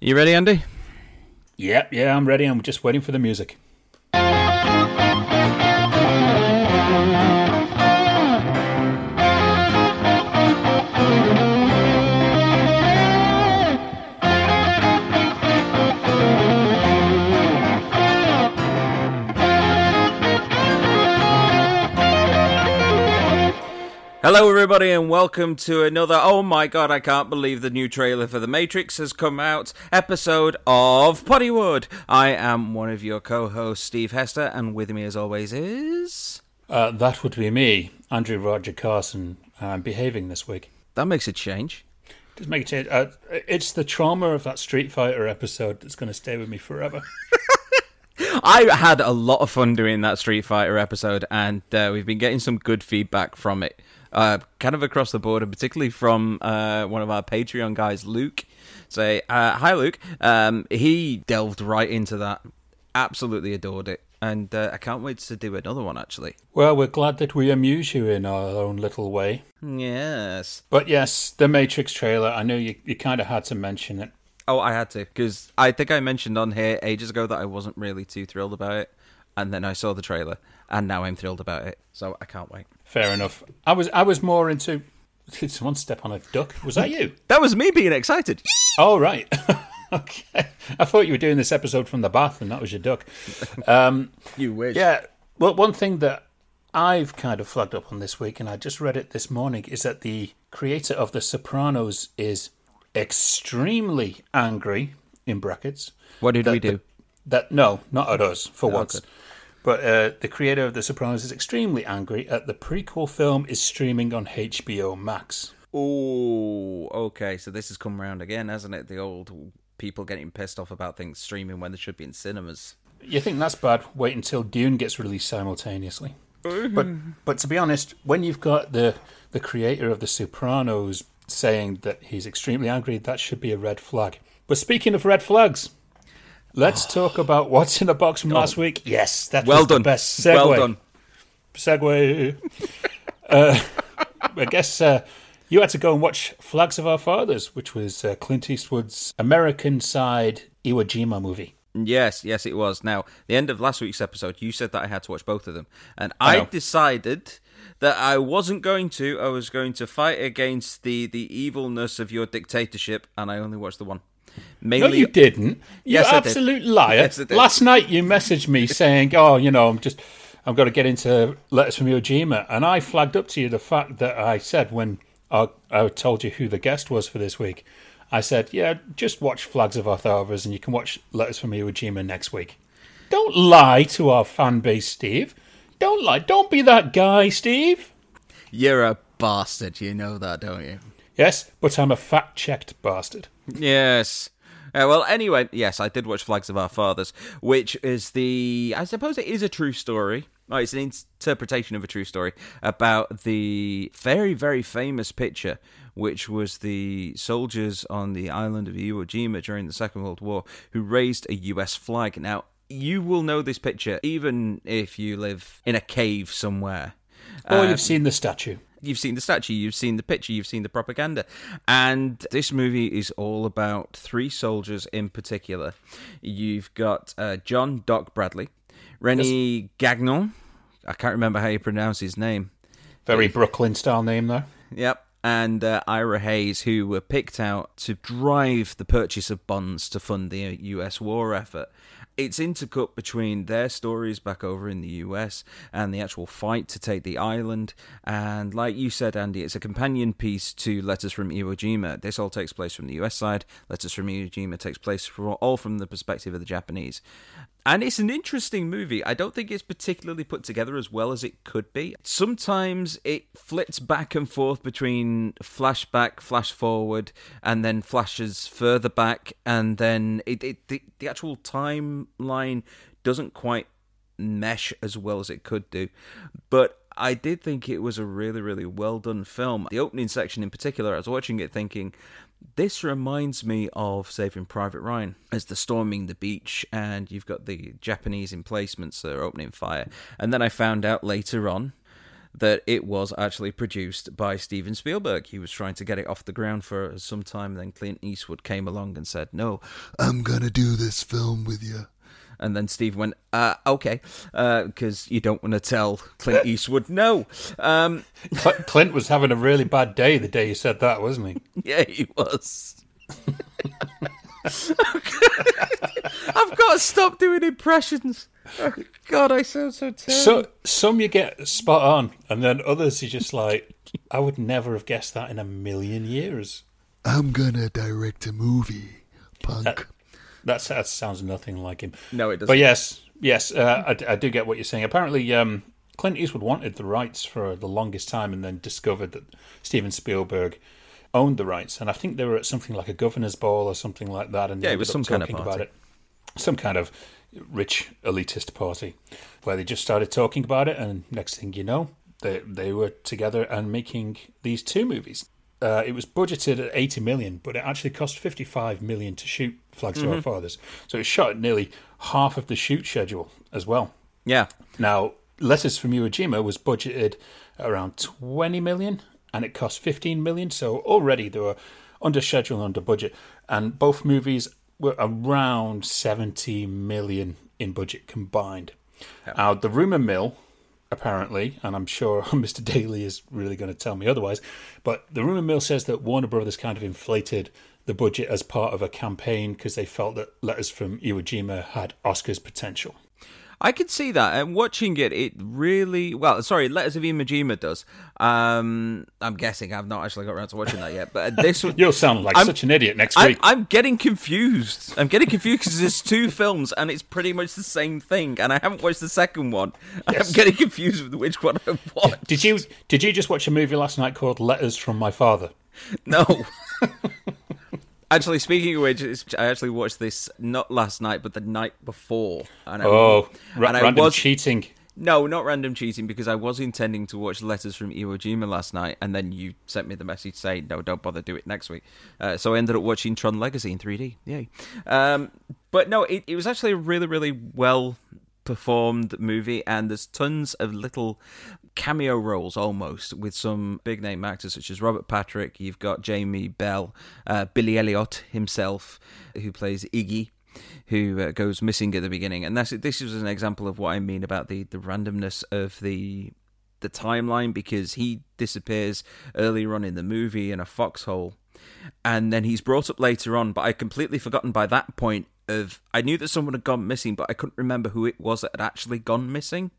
You ready, Andy? Yeah, yeah, I'm ready. I'm just waiting for the music. Hello, everybody, and welcome to another. Oh my god, I can't believe the new trailer for The Matrix has come out. Episode of Poddywood. I am one of your co-hosts, Steve Hester, and with me, as always, is Uh, that would be me, Andrew Roger Carson. I'm behaving this week. that makes a change. Just make it change. Uh, it's the trauma of that Street Fighter episode that's going to stay with me forever. I had a lot of fun doing that Street Fighter episode, and uh, we've been getting some good feedback from it, uh, kind of across the board, and particularly from uh, one of our Patreon guys, Luke. Say, uh, hi, Luke. Um, he delved right into that, absolutely adored it, and uh, I can't wait to do another one. Actually, well, we're glad that we amuse you in our own little way. yes. But yes, the Matrix trailer, I know you, you kind of had to mention it. Oh, I had to because I think I mentioned on here ages ago that I wasn't really too thrilled about it, and then I saw the trailer, and now I'm thrilled about it. So I can't wait. Fair enough. I was I was more into. Did someone step on a duck? Was that you? That was me being excited. Oh, right. okay. I thought you were doing this episode from the bath and that was your duck. Um, You wish. yeah. Well, one thing that I've kind of flagged up on this week, and I just read it this morning, is that the creator of The Sopranos is extremely angry, in brackets. What did that we do? that no, not at us for once. good. But uh, the creator of The Sopranos is extremely angry at the prequel film is streaming on HBO Max. Oh, okay. So this has come around again, hasn't it? The old people getting pissed off about things streaming when they should be in cinemas. You think that's bad? Wait until Dune gets released simultaneously. But but to be honest, when you've got the the creator of The Sopranos saying that he's extremely angry, that should be a red flag. But speaking of red flags, let's talk about what's in the box from last week. Yes, that Well done. the best segue. Well done. segue. uh, I guess uh, you had to go and watch Flags of Our Fathers, which was uh, Clint Eastwood's American side Iwo Jima movie. Yes, yes, it was. Now, the end of last week's episode, you said that I had to watch both of them, and I I, decided that I wasn't going to. I was going to fight against the the evilness of your dictatorship, and I only watched the one. No, you didn't. You Yes, I did. absolute liar. Yes, Last night you messaged me saying, "Oh, you know, I'm just, I'm going to get into letters from Iwo Jima," and I flagged up to you the fact that I said when I, I told you who the guest was for this week. I said, "Yeah, just watch Flags of Our Fathers, and you can watch letters from Iwo Jima next week." Don't lie to our fan base, Steve. Don't lie. Don't be that guy, Steve. you're a bastard. You know that, don't you? Yes, but I'm a fact-checked bastard. Yes. Uh, well, anyway, yes, I did watch Flags of Our Fathers, which is the. I suppose it is a true story. Oh, it's an interpretation of a true story about the very, very famous picture, which was the soldiers on the island of Iwo Jima during the Second World War who raised a US flag. Now, you will know this picture even if you live in a cave somewhere. Or Um, you've seen the statue. You've seen the statue, you've seen the picture, you've seen the propaganda. And this movie is all about three soldiers in particular. You've got uh, John Doc Bradley, Rene Gagnon. I can't remember how you pronounce his name. Very Brooklyn-style name, though. Yep. And uh, Ira Hayes, who were picked out to drive the purchase of bonds to fund the US war effort. It's intercut between their stories back over in the US and the actual fight to take the island. And like you said, Andy, it's a companion piece to Letters from Iwo Jima. This all takes place from the US side. Letters from Iwo Jima takes place all from the perspective of the Japanese. And it's an interesting movie. I don't think it's particularly put together as well as it could be. Sometimes it flits back and forth between flashback, flash forward, and then flashes further back, and then it, it the, the actual timeline doesn't quite mesh as well as it could do. But I did think it was a really, really well done film. The opening section in particular, I was watching it thinking, this reminds me of Saving Private Ryan as they're storming the beach and you've got the Japanese emplacements that are opening fire. And then I found out later on that it was actually produced by Steven Spielberg. He was trying to get it off the ground for some time. Then Clint Eastwood came along and said, "No, I'm gonna do this film with you." And then Steve went, uh, okay, because uh, you don't want to tell Clint Eastwood no. Um, Clint was having a really bad day the day he said that, wasn't he? Yeah, he was. I've got to stop doing impressions. Oh, God, I sound so terrible. So, some you get spot on, and then others you just like, I would never have guessed that in a million years. I'm gonna direct a movie, punk. That, that's, that sounds nothing like him. No, it doesn't. But yes, yes, uh, I, I, do get what you're saying. Apparently, um, Clint Eastwood wanted the rights for the longest time, and then discovered that Steven Spielberg owned the rights. And I think they were at something like a governor's ball or something like that. And yeah, it was some kind of party. about it. Some kind of rich elitist party where they just started talking about it, and next thing you know, they they were together and making these two movies. Uh, it was budgeted at 80 million, but it actually cost 55 million to shoot Flags mm-hmm. to Our mm-hmm. Fathers. So it shot nearly half of the shoot schedule as well. Yeah. Now, Letters from Iwo Jima was budgeted around 20 million and it cost 15 million. So already they were under schedule and under budget. And both movies were around 70 million in budget combined. Yeah. Now, the rumor mill apparently, and I'm sure Mr. Daly is really going to tell me otherwise, but the rumor mill says that Warner Brothers kind of inflated the budget as part of a campaign because they felt that Letters from Iwo Jima had Oscars potential. I could see that. And watching it, it really well. Sorry, Letters of Iwo Jima does. Um, I'm guessing I've not actually got around to watching that yet. But this you'll sound like I'm, such an idiot next week. I'm, I'm getting confused. I'm getting confused because there's two films and it's pretty much the same thing. And I haven't watched the second one. Yes. I'm getting confused with which one I watched. Did you Did you just watch a movie last night called Letters from My Father? No. Actually, speaking of which, I actually watched this not last night, but the night before. And I, oh, ra- and random was, cheating. No, not random cheating, because I was intending to watch Letters from Iwo Jima last night, and then you sent me the message saying, no, don't bother, do it next week. Uh, so I ended up watching Tron Legacy in 3D. Yay. Um, but no, it, it was actually a really, really well performed movie, and there's tons of little cameo roles almost with some big name actors such as Robert Patrick. You've got Jamie Bell, uh, Billy Elliot himself, who plays Iggy. Who uh, goes missing at the beginning, and that's this is an example of what I mean about the, the randomness of the the timeline because he disappears earlier on in the movie in a foxhole and then he's brought up later on but i completely forgotten by that point of I knew that someone had gone missing, but I couldn't remember who it was that had actually gone missing.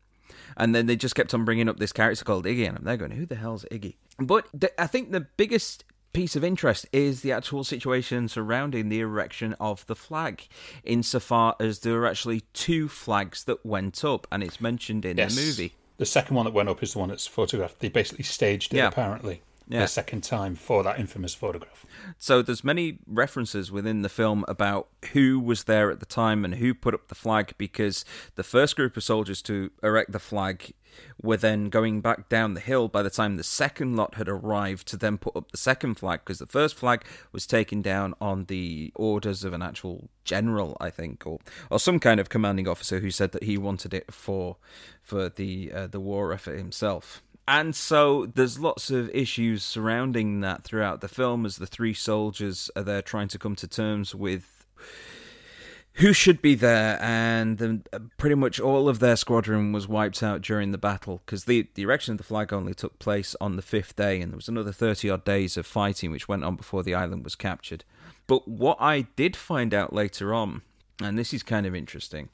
And then they just kept on bringing up this character called Iggy, and I'm there going, "Who the hell's Iggy?" But the, I think the biggest piece of interest is the actual situation surrounding the erection of the flag, insofar as there are actually two flags that went up, and it's mentioned in yes. the movie. The second one that went up is the one that's photographed. They basically staged it, yeah. apparently yeah. the second time for that infamous photograph. So there's many references within the film about who was there at the time and who put up the flag because the first group of soldiers to erect the flag were then going back down the hill by the time the second lot had arrived to then put up the second flag because the first flag was taken down on the orders of an actual general I think or or some kind of commanding officer who said that he wanted it for for the uh, the war effort himself and so there's lots of issues surrounding that throughout the film as the three soldiers are there trying to come to terms with who should be there and the, uh, pretty much all of their squadron was wiped out during the battle because the, the erection of the flag only took place on the fifth day and there was another 30 odd days of fighting which went on before the island was captured. But what i did find out later on and this is kind of interesting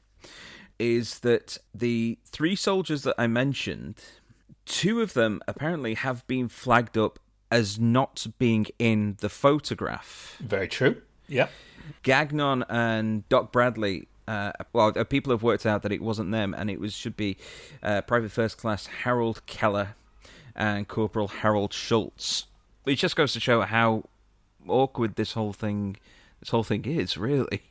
is that the three soldiers that i mentioned two of them apparently have been flagged up as not being in the photograph. Very true. Yep. Gagnon and Doc Bradley. Uh, well, uh, people have worked out that it wasn't them, and it was should be uh, Private First Class Harold Keller and Corporal Harold Schultz. It just goes to show how awkward this whole thing, this whole thing is, really.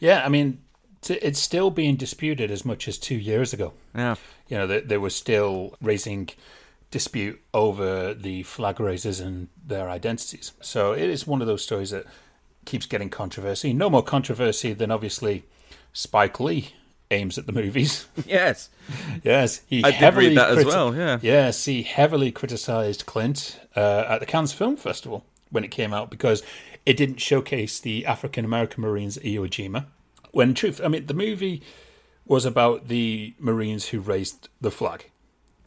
Yeah, I mean, it's still being disputed as much as two years ago. Yeah, you know, they, they were still raising dispute over the flag raisers and their identities. So it is one of those stories that keeps getting controversy. No more controversy than obviously Spike Lee aims at the movies. Yes. yes, he I did heavily read that as well, yeah. Yes, he heavily criticised Clint uh, at the Cannes Film Festival when it came out because it didn't showcase the African American Marines at Iwo Jima. When truth, I mean, the movie was about the Marines who raised the flag.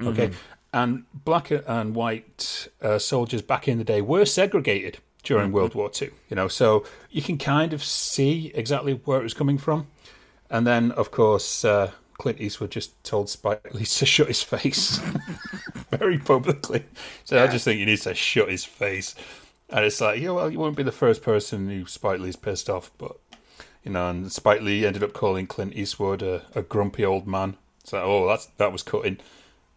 Okay, and black and white uh, soldiers back in the day were segregated during World War Two. You know, so you can kind of see exactly where it was coming from. And then, of course, uh, Clint Eastwood just told Spike Lee to shut his face very publicly. So I just think he needs to shut his face. And it's like, yeah, well, you won't be the first person who Spike Lee's pissed off, but you know, and Spike Lee ended up calling Clint Eastwood a, a grumpy old man. So, oh, that's that was cutting.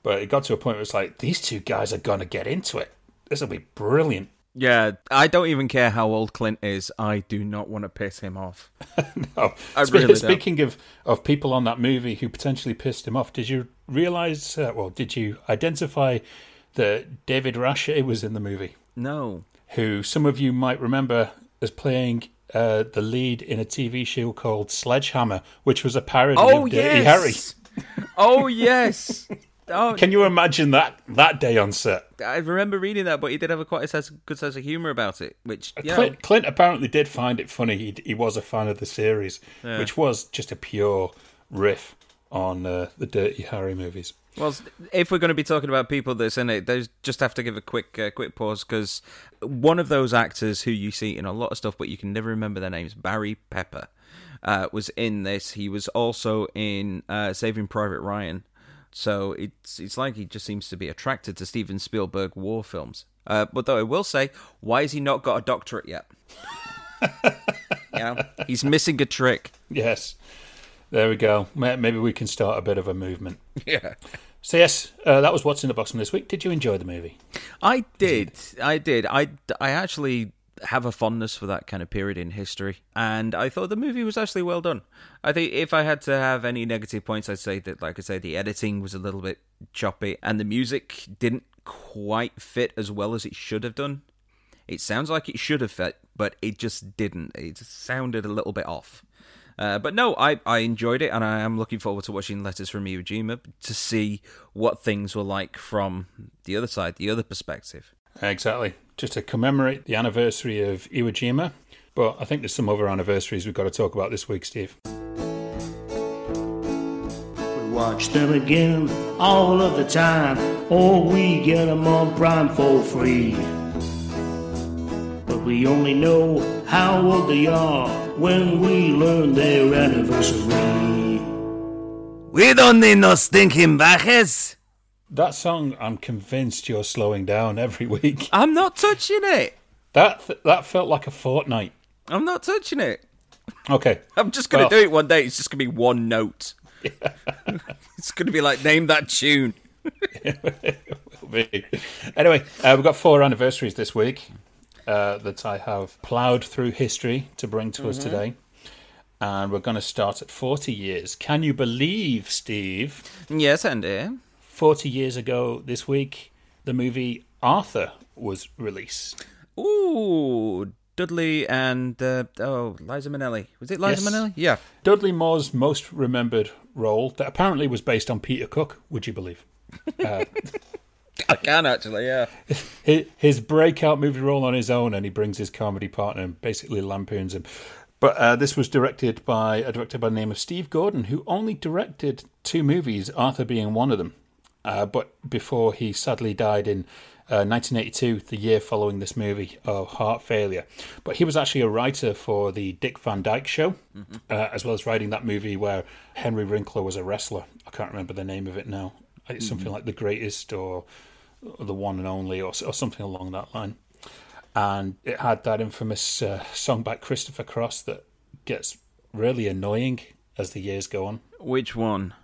But it got to a point where it's like, these two guys are gonna get into it. This will be brilliant. Yeah, I don't even care how old Clint is. I do not want to piss him off. Oh, I spe- really don't. speaking of, of people on that movie who potentially pissed him off, did you realize? Uh, well, did you identify that David Rasche was in the movie? No. Who some of you might remember as playing uh, the lead in a TV show called Sledgehammer, which was a parody Oh of Dirty Harry. yes. oh yes. Oh, Can you imagine that that day on set? I remember reading that, but he did have a quite a sense, good sense of humor about it, which yeah, Clint, Clint apparently did find it funny. He, he was a fan of the series, which was just a pure riff on uh, the Dirty Harry movies. Well, if we're going to be talking about people that's in it, there's just have to give a quick uh, quick pause because one of those actors who you see in a lot of stuff, but you can never remember their names, Barry Pepper, uh, was in this. He was also in uh, Saving Private Ryan. So it's it's like he just seems to be attracted to Steven Spielberg war films. Uh, but though I will say, why has he not got a doctorate yet? you know, he's missing a trick. Yes, there we go. Maybe we can start a bit of a movement. Yeah. So yes, uh, that was what's in the box from this week. Did you enjoy the movie? I did. I did. I, I actually have a fondness for that kind of period in history, and I thought the movie was actually well done. I think if I had to have any negative points, I'd say that, like I say, the editing was a little bit choppy, and the music didn't quite fit as well as it should have done. It sounds like it should have fit, but it just didn't. It sounded a little bit off. Uh, but no, I, I enjoyed it, and I am looking forward to watching Letters from Iwo Jima to see what things were like from the other side, the other perspective. Exactly. Just to commemorate the anniversary of Iwo Jima. But I think there's some other anniversaries we've got to talk about this week, Steve. We watch them again all of the time, or we get them on Prime for free. But we only know how old they are when we learn their anniversary. We don't need no stinking baches. That song, I'm convinced you're slowing down every week. I'm not touching it. That that felt like a fortnight. I'm not touching it. Okay. I'm just going to Well- do it one day. It's just going to be one note. it's going to be like, name that tune. anyway, uh, we've got four anniversaries this week uh, that I have ploughed through history to bring to us today. And we're going to start at 40 years. Can you believe, Steve? Yes, Andy. 40 years ago this week, the movie Arthur was released. Ooh, Dudley and, uh, oh, Liza Minnelli. Was it Liza Yes. Minnelli? Yeah. Dudley Moore's most remembered role, that apparently was based on Peter Cook, would you believe? I can actually, yeah. his, his breakout movie role on his own, and he brings his comedy partner and basically lampoons him. But uh, this was directed by a director by the name of Steve Gordon, who only directed two movies, Arthur being one of them. Uh, but before he sadly died in uh, 1982, the year following this movie of heart failure. But he was actually a writer for the Dick Van Dyke Show, uh, as well as writing that movie where Henry Winkler was a wrestler. I can't remember the name of it now. It's something like The Greatest or The One and Only or, or something along that line. And it had that infamous uh, song by Christopher Cross that gets really annoying as the years go on. Which one?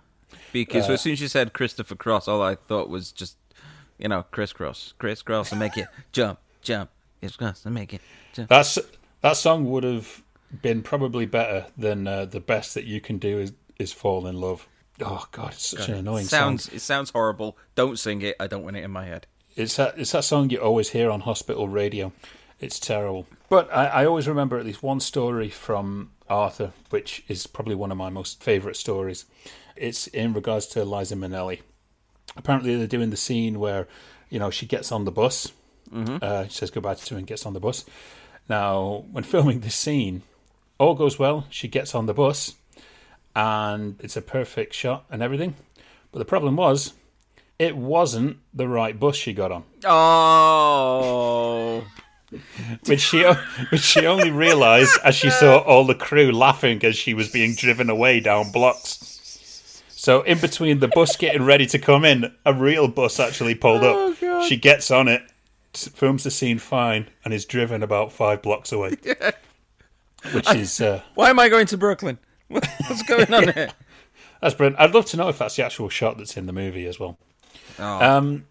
Because as soon as you said Christopher Cross, all I thought was just, you know, crisscross, crisscross, and make it jump, jump, crisscross, and make it jump. That's that song would have been probably better than uh, the best that you can do is is fall in love. Oh God, it's such an annoying sounds song. it sounds horrible. Don't sing it. I don't want it in my head. It's that it's that song you always hear on hospital radio. It's terrible. But I, I always remember at least one story from Arthur, which is probably one of my most favourite stories. It's in regards to Liza Minnelli. Apparently, they're doing the scene where, you know, she gets on the bus. Uh, she says goodbye to him and gets on the bus. Now, when filming this scene, all goes well. She gets on the bus, and it's a perfect shot and everything. But the problem was, it wasn't the right bus she got on. Oh. which she which she only realised as she saw all the crew laughing as she was being driven away down blocks. So in between the bus getting ready to come in, a real bus actually pulled Oh, up. God. She gets on it, films the scene fine, and is driven about five blocks away. Which is uh, Why am I going to Brooklyn? What's going on here? that's brilliant. I'd love to know if that's the actual shot that's in the movie as well. Oh. Um,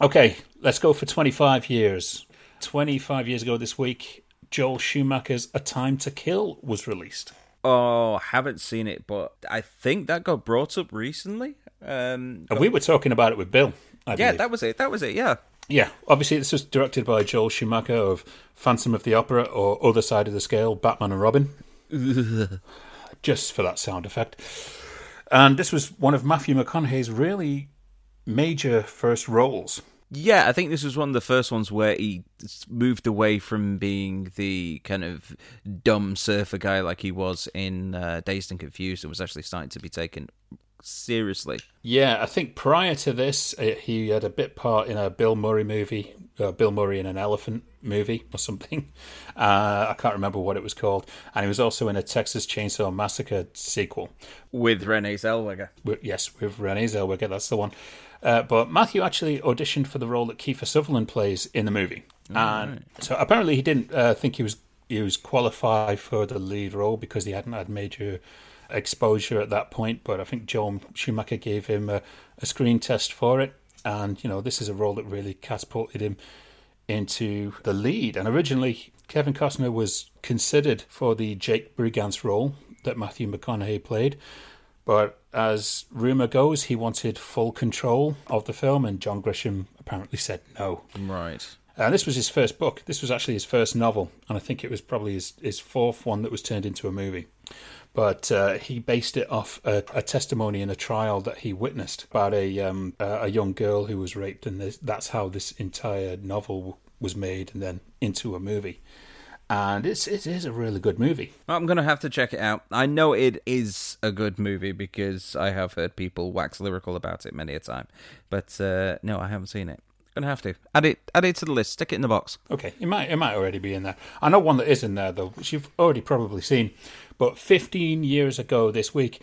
okay, let's go for 25 years. 25 years ago this week, Joel Schumacher's A Time to Kill was released. Oh, haven't seen it, but I think that got brought up recently. Um, And we were talking about it with Bill. I yeah, that was it. That was it. Yeah. yeah. Obviously, this was directed by Joel Schumacher of Phantom of the Opera or Other Side of the Scale, Batman and Robin. Just for that sound effect. And this was one of Matthew McConaughey's really major first roles. Yeah, I think this was one of the first ones where he moved away from being the kind of dumb surfer guy like he was in uh, Dazed and Confused and was actually starting to be taken seriously. Yeah, I think prior to this, uh, he had a bit part in a Bill Murray movie, uh, Bill Murray in an elephant movie or something. Uh, I can't remember what it was called. And he was also in a Texas Chainsaw Massacre sequel. With Renee Zellweger. With, yes, with Renee Zellweger, that's the one. Uh, but Matthew actually auditioned for the role that Kiefer Sutherland plays in the movie, and so apparently he didn't uh, think he was he was qualified for the lead role because he hadn't had major exposure at that point. But I think Joel Schumacher gave him a, a screen test for it, and you know this is a role that really catapulted him into the lead. And originally, Kevin Costner was considered for the Jake Brigance role that Matthew McConaughey played. But as rumour goes, he wanted full control of the film, and John Grisham apparently said no. Right. And this was his first book. This was actually his first novel, and I think it was probably his, his fourth one that was turned into a movie. But uh, he based it off a, a testimony in a trial that he witnessed about a um, a young girl who was raped, and this, that's how this entire novel was made, and then into a movie. And it's it is a really good movie. I'm to have to check it out. I know it is a good movie because I have heard people wax lyrical about it many a time. But uh, no, I haven't seen it. Gonna have to add it. Add it to the list. Stick it in the box. Okay, it might it might already be in there. I know one that is in there though, which you've already probably seen. But 15 years ago this week,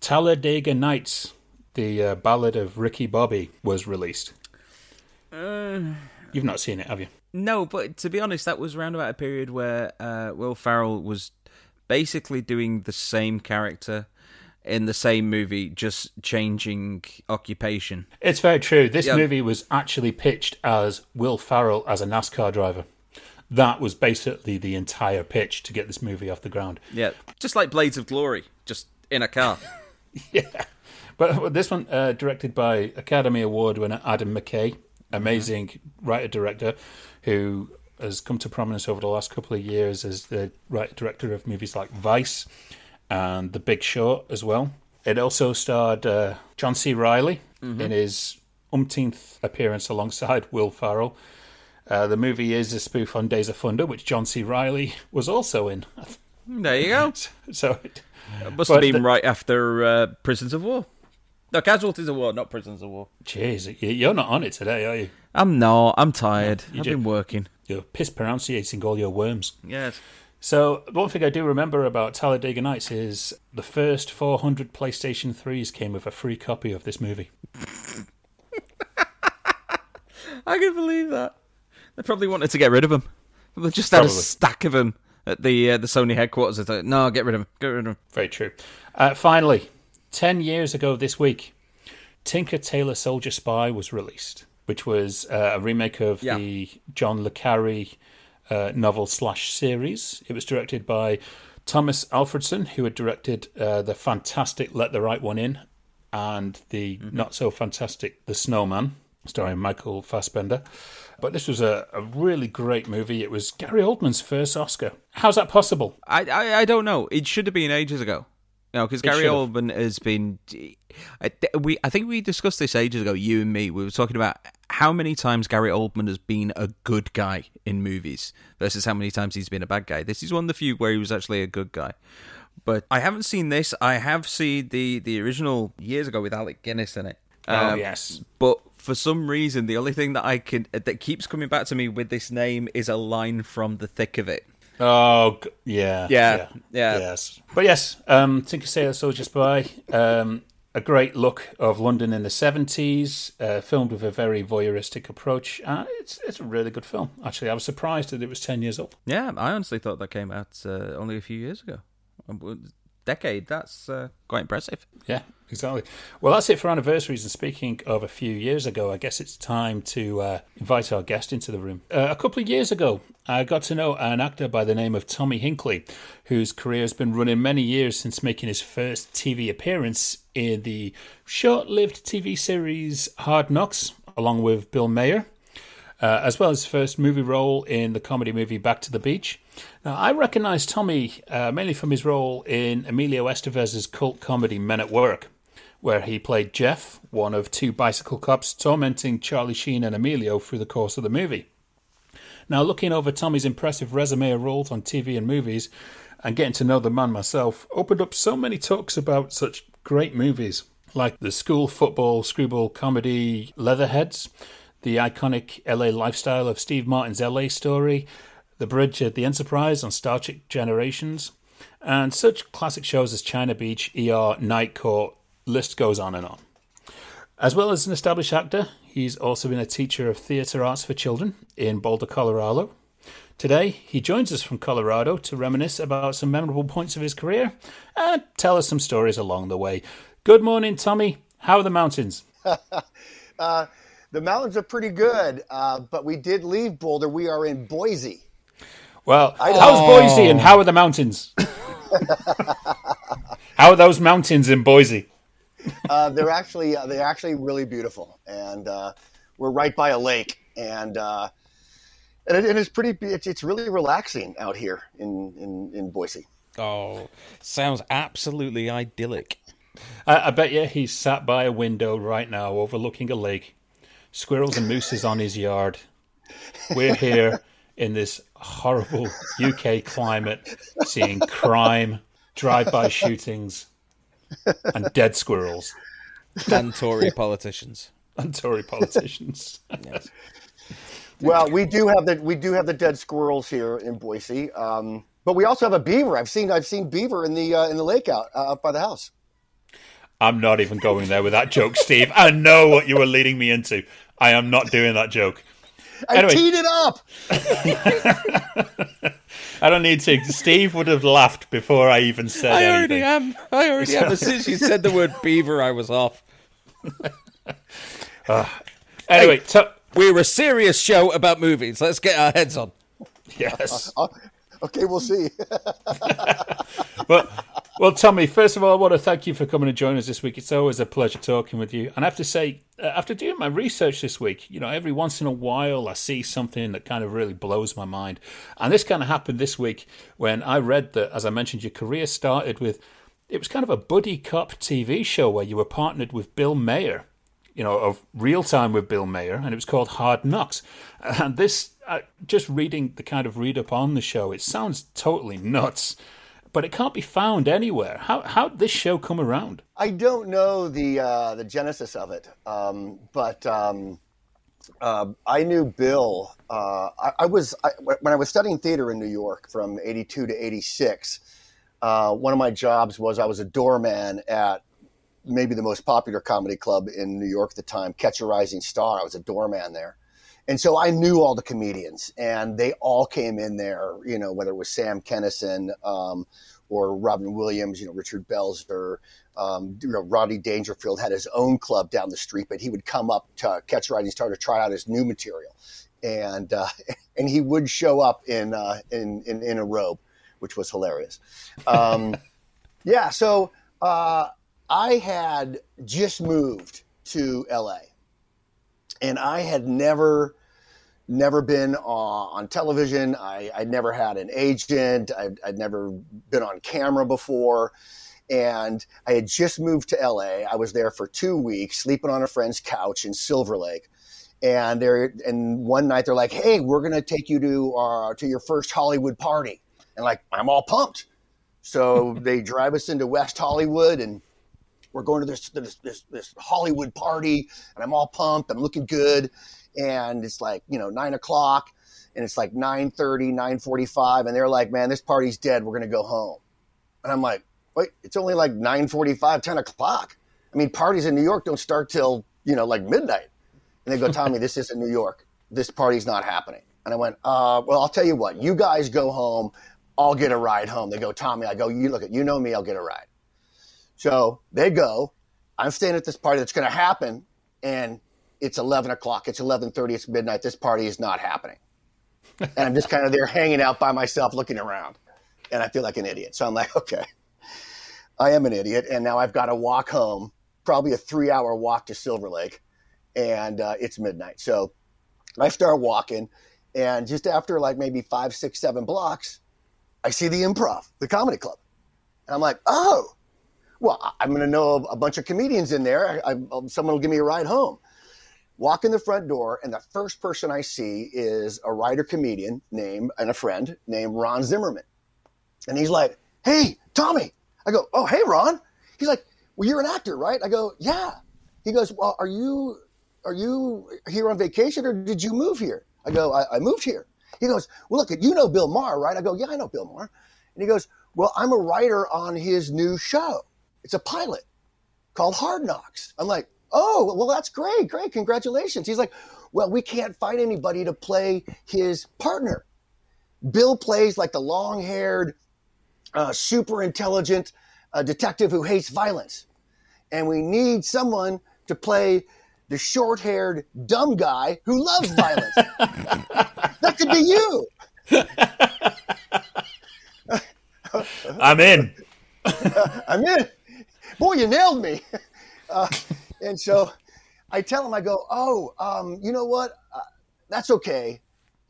Talladega Nights, the uh, ballad of Ricky Bobby, was released. You've not seen it, have you? No, but to be honest, that was around about a period where uh, Will Ferrell was basically doing the same character in the same movie, just changing occupation. It's very true. This Yeah. movie was actually pitched as Will Ferrell as a NASCAR driver. That was basically the entire pitch to get this movie off the ground. Yeah, just like Blades of Glory, just in a car. Yeah. But this one, uh, directed by Academy Award winner Adam McKay, amazing writer director who has come to prominence over the last couple of years as the writer director of movies like Vice and The Big Short as well. It also starred uh, John C. Reilly in his umpteenth appearance alongside Will Ferrell. Uh, the movie is a spoof on Days of Thunder, which John C. Reilly was also in. there you go. so it, It must have been the- right after uh, Prisons of War. No, Casualties of War, not Prisons of War. jeez, you- you're not on it today, are you? I'm not. I'm tired. you I've ju- been working. You're piss pronunciating all your worms. Yes. So, one thing I do remember about Talladega Nights is the first 400 PlayStation 3s came with a free copy of this movie. I can believe that. They probably wanted to get rid of them. They just had a stack of them at the uh, the Sony headquarters. They thought, no, get rid of them. Get rid of them. Very true. Uh, finally, 10 years ago this week, Tinker Tailor Soldier Spy was released, which was uh, a remake of Yeah. the John Le Carre uh, novel slash series. It was directed by Thomas Alfredson, who had directed uh, the fantastic Let the Right One In and the not so fantastic The Snowman. starring Michael Fassbender. But this was a, a really great movie. It was Gary Oldman's first Oscar. How's that possible? I, I, I don't know. It should have been ages ago. Know, because Gary. Oldman has been. I, we, I think we discussed this ages ago. You and me, we were talking about how many times Gary Oldman has been a good guy in movies versus how many times he's been a bad guy. This is one of the few where he was actually a good guy. But I haven't seen this. I have seen the the original years ago with Alec Guinness in it. Oh, Um, yes. But for some reason, the only thing that I can that keeps coming back to me with this name is a line from The Thick of It. Oh, g- yeah. Yeah, yeah. Yes. But yes, um, Tinker Sailor Soldier Spy, um, a great look of London in the 70s, uh, filmed with a very voyeuristic approach. Uh, it's, it's a really good film. Actually, I was surprised that it was 10 years old. Yeah, I honestly thought that came out uh, only a few years ago. Decade. That's uh, quite impressive. Yeah, exactly. Well, that's it for anniversaries. And speaking of a few years ago, I guess it's time to uh, invite our guest into the room. Uh, a couple of years ago, I got to know an actor by the name of Tommy Hinkley, whose career has been running many years since making his first TV appearance in the short lived TV series Hard Knocks, along with Bill Maher uh, as well as his first movie role in the comedy movie Back to the Beach. Now, I recognise Tommy uh, mainly from his role in Emilio Estevez's cult comedy Men at Work, where he played Jeff, one of two bicycle cops tormenting Charlie Sheen and Emilio through the course of the movie. Now, looking over Tommy's impressive resume of roles on TV and movies, and getting to know the man myself, opened up so many talks about such great movies like the school football screwball comedy Leatherheads, the iconic LA lifestyle of Steve Martin's LA story, The Bridge at the Enterprise on Star Trek Generations, and such classic shows as China Beach, ER, Night Court, list goes on and on. As well as an established actor, he's also been a teacher of theatre arts for children in Boulder, Colorado. Today, he joins us from Colorado to reminisce about some memorable points of his career and tell us some stories along the way. Good morning, Tommy. How are the mountains? The mountains are pretty good, uh, but we did leave Boulder. We are in Boise. Well, how's Boise and how are the mountains? how are those mountains in Boise? Uh, they're actually uh, they're actually really beautiful, and uh, we're right by a lake, and uh, and, it, and it's pretty. It's, it's really relaxing out here in, in, in Boise. Oh, sounds absolutely idyllic. I, I bet you he's sat by a window right now overlooking a lake. Squirrels and mooses on his yard. We're here in this horrible UK climate, seeing crime, drive-by shootings, and dead squirrels And Tory politicians. and Tory politicians. Yes. Well, we do have the we do have the dead squirrels here in Boise, um, but we also have a beaver. I've seen I've seen beaver in the uh, in the lake out uh, up by the house. I'm not even going there with that joke, Steve. I know what you were leading me into. I am not doing that joke. I Anyway. teed it up. I don't need to. Steve would have laughed before I even said I already anything. am. I already am. As soon as you said the word beaver, I was off. Ah. Anyway, to- We're a serious show about movies. Let's get our heads on. yes. Okay, we'll see. Well, well, Tommy, first of all, I want to thank you for coming and joining us this week. It's always a pleasure talking with you. And I have to say, uh, after doing my research this week, you know, every once in a while I see something that kind of really blows my mind. And this kind of happened this week when I read that, as I mentioned, your career started with it was kind of a buddy cop TV show where you were partnered with Bill Maher, you know, of Real Time with Bill Maher, and it was called Hard Knocks. And this, just reading the kind of read up on the show, it sounds totally nuts but it can't be found anywhere. How how did this show come around? I don't know the uh, the genesis of it, um, but um, uh, I knew Bill. Uh, I, I was I, when I was studying theater in New York from '82 to '86. Uh, one of my jobs was I was a doorman at maybe the most popular comedy club in New York at the time, Catch a Rising Star. I was a doorman there. And so I knew all the comedians, and they all came in there. You know, whether it was Sam Kinison um, or Robin Williams, you know, Richard Belzer, um, you know, Rodney Dangerfield had his own club down the street, but he would come up to Catch a Rising Star to try out his new material, and uh, and he would show up in, uh, in in in a robe, which was hilarious. Um, yeah, so uh, I had just moved to LA and I had never never been uh, on television. I, I'd never had an agent. I'd, I'd never been on camera before. And I had just moved to LA. I was there for two weeks, sleeping on a friend's couch in Silver Lake. And they're and one night they're like, "Hey, we're gonna take you to uh, to your first Hollywood party." And like, I'm all pumped. So they drive us into West Hollywood, and we're going to this this this, this Hollywood party, and I'm all pumped. I'm looking good and it's like you know nine o'clock and it's like 9.30 9.45 and they're like man this party's dead. We're going to go home. And i'm like wait it's only like 9.45 10 o'clock. I mean parties in new york don't start till you know like midnight. And they go tommy this isn't new york. This party's not happening. And i went uh, well i'll tell you what. You guys go home. I'll get a ride home. They go tommy i go you look at you know me. I'll get a ride. So they go i'm staying at this party that's going to happen and it's 11 o'clock, it's 11.30, it's midnight, this party is not happening. and I'm just kind of there hanging out by myself looking around. And I feel like an idiot. So I'm like, okay, I am an idiot. And now I've got to walk home, probably a three hour walk to Silver Lake. And uh, it's midnight. So I start walking. And just after like maybe five, six, seven blocks, I see the improv, the comedy club. And I'm like, oh, well, I'm going to know a bunch of comedians in there. I, I, someone will give me a ride home walk in the front door, and the first person I see is a writer comedian named and a friend named Ron Zimmerman. And he's like, Hey, Tommy. I go, Oh, hey, Ron. He's like, Well, you're an actor, right? I go, Yeah. He goes, Well, are you are you here on vacation or did you move here? I go, I, I moved here. He goes, Well, look, you know Bill Maher, right? I go, Yeah, I know Bill Maher. And he goes, Well, I'm a writer on his new show. It's a pilot called Hard Knocks. I'm like, Oh, well, that's great. Great. Congratulations. He's like, Well, we can't find anybody to play his partner. Bill plays like the long haired, uh, super intelligent uh, detective who hates violence. And we need someone to play the short haired, dumb guy who loves violence. that could be you. I'm in. I'm in. Boy, you nailed me. Uh, and so I tell him, I go, oh, um, you know what? Uh, that's okay.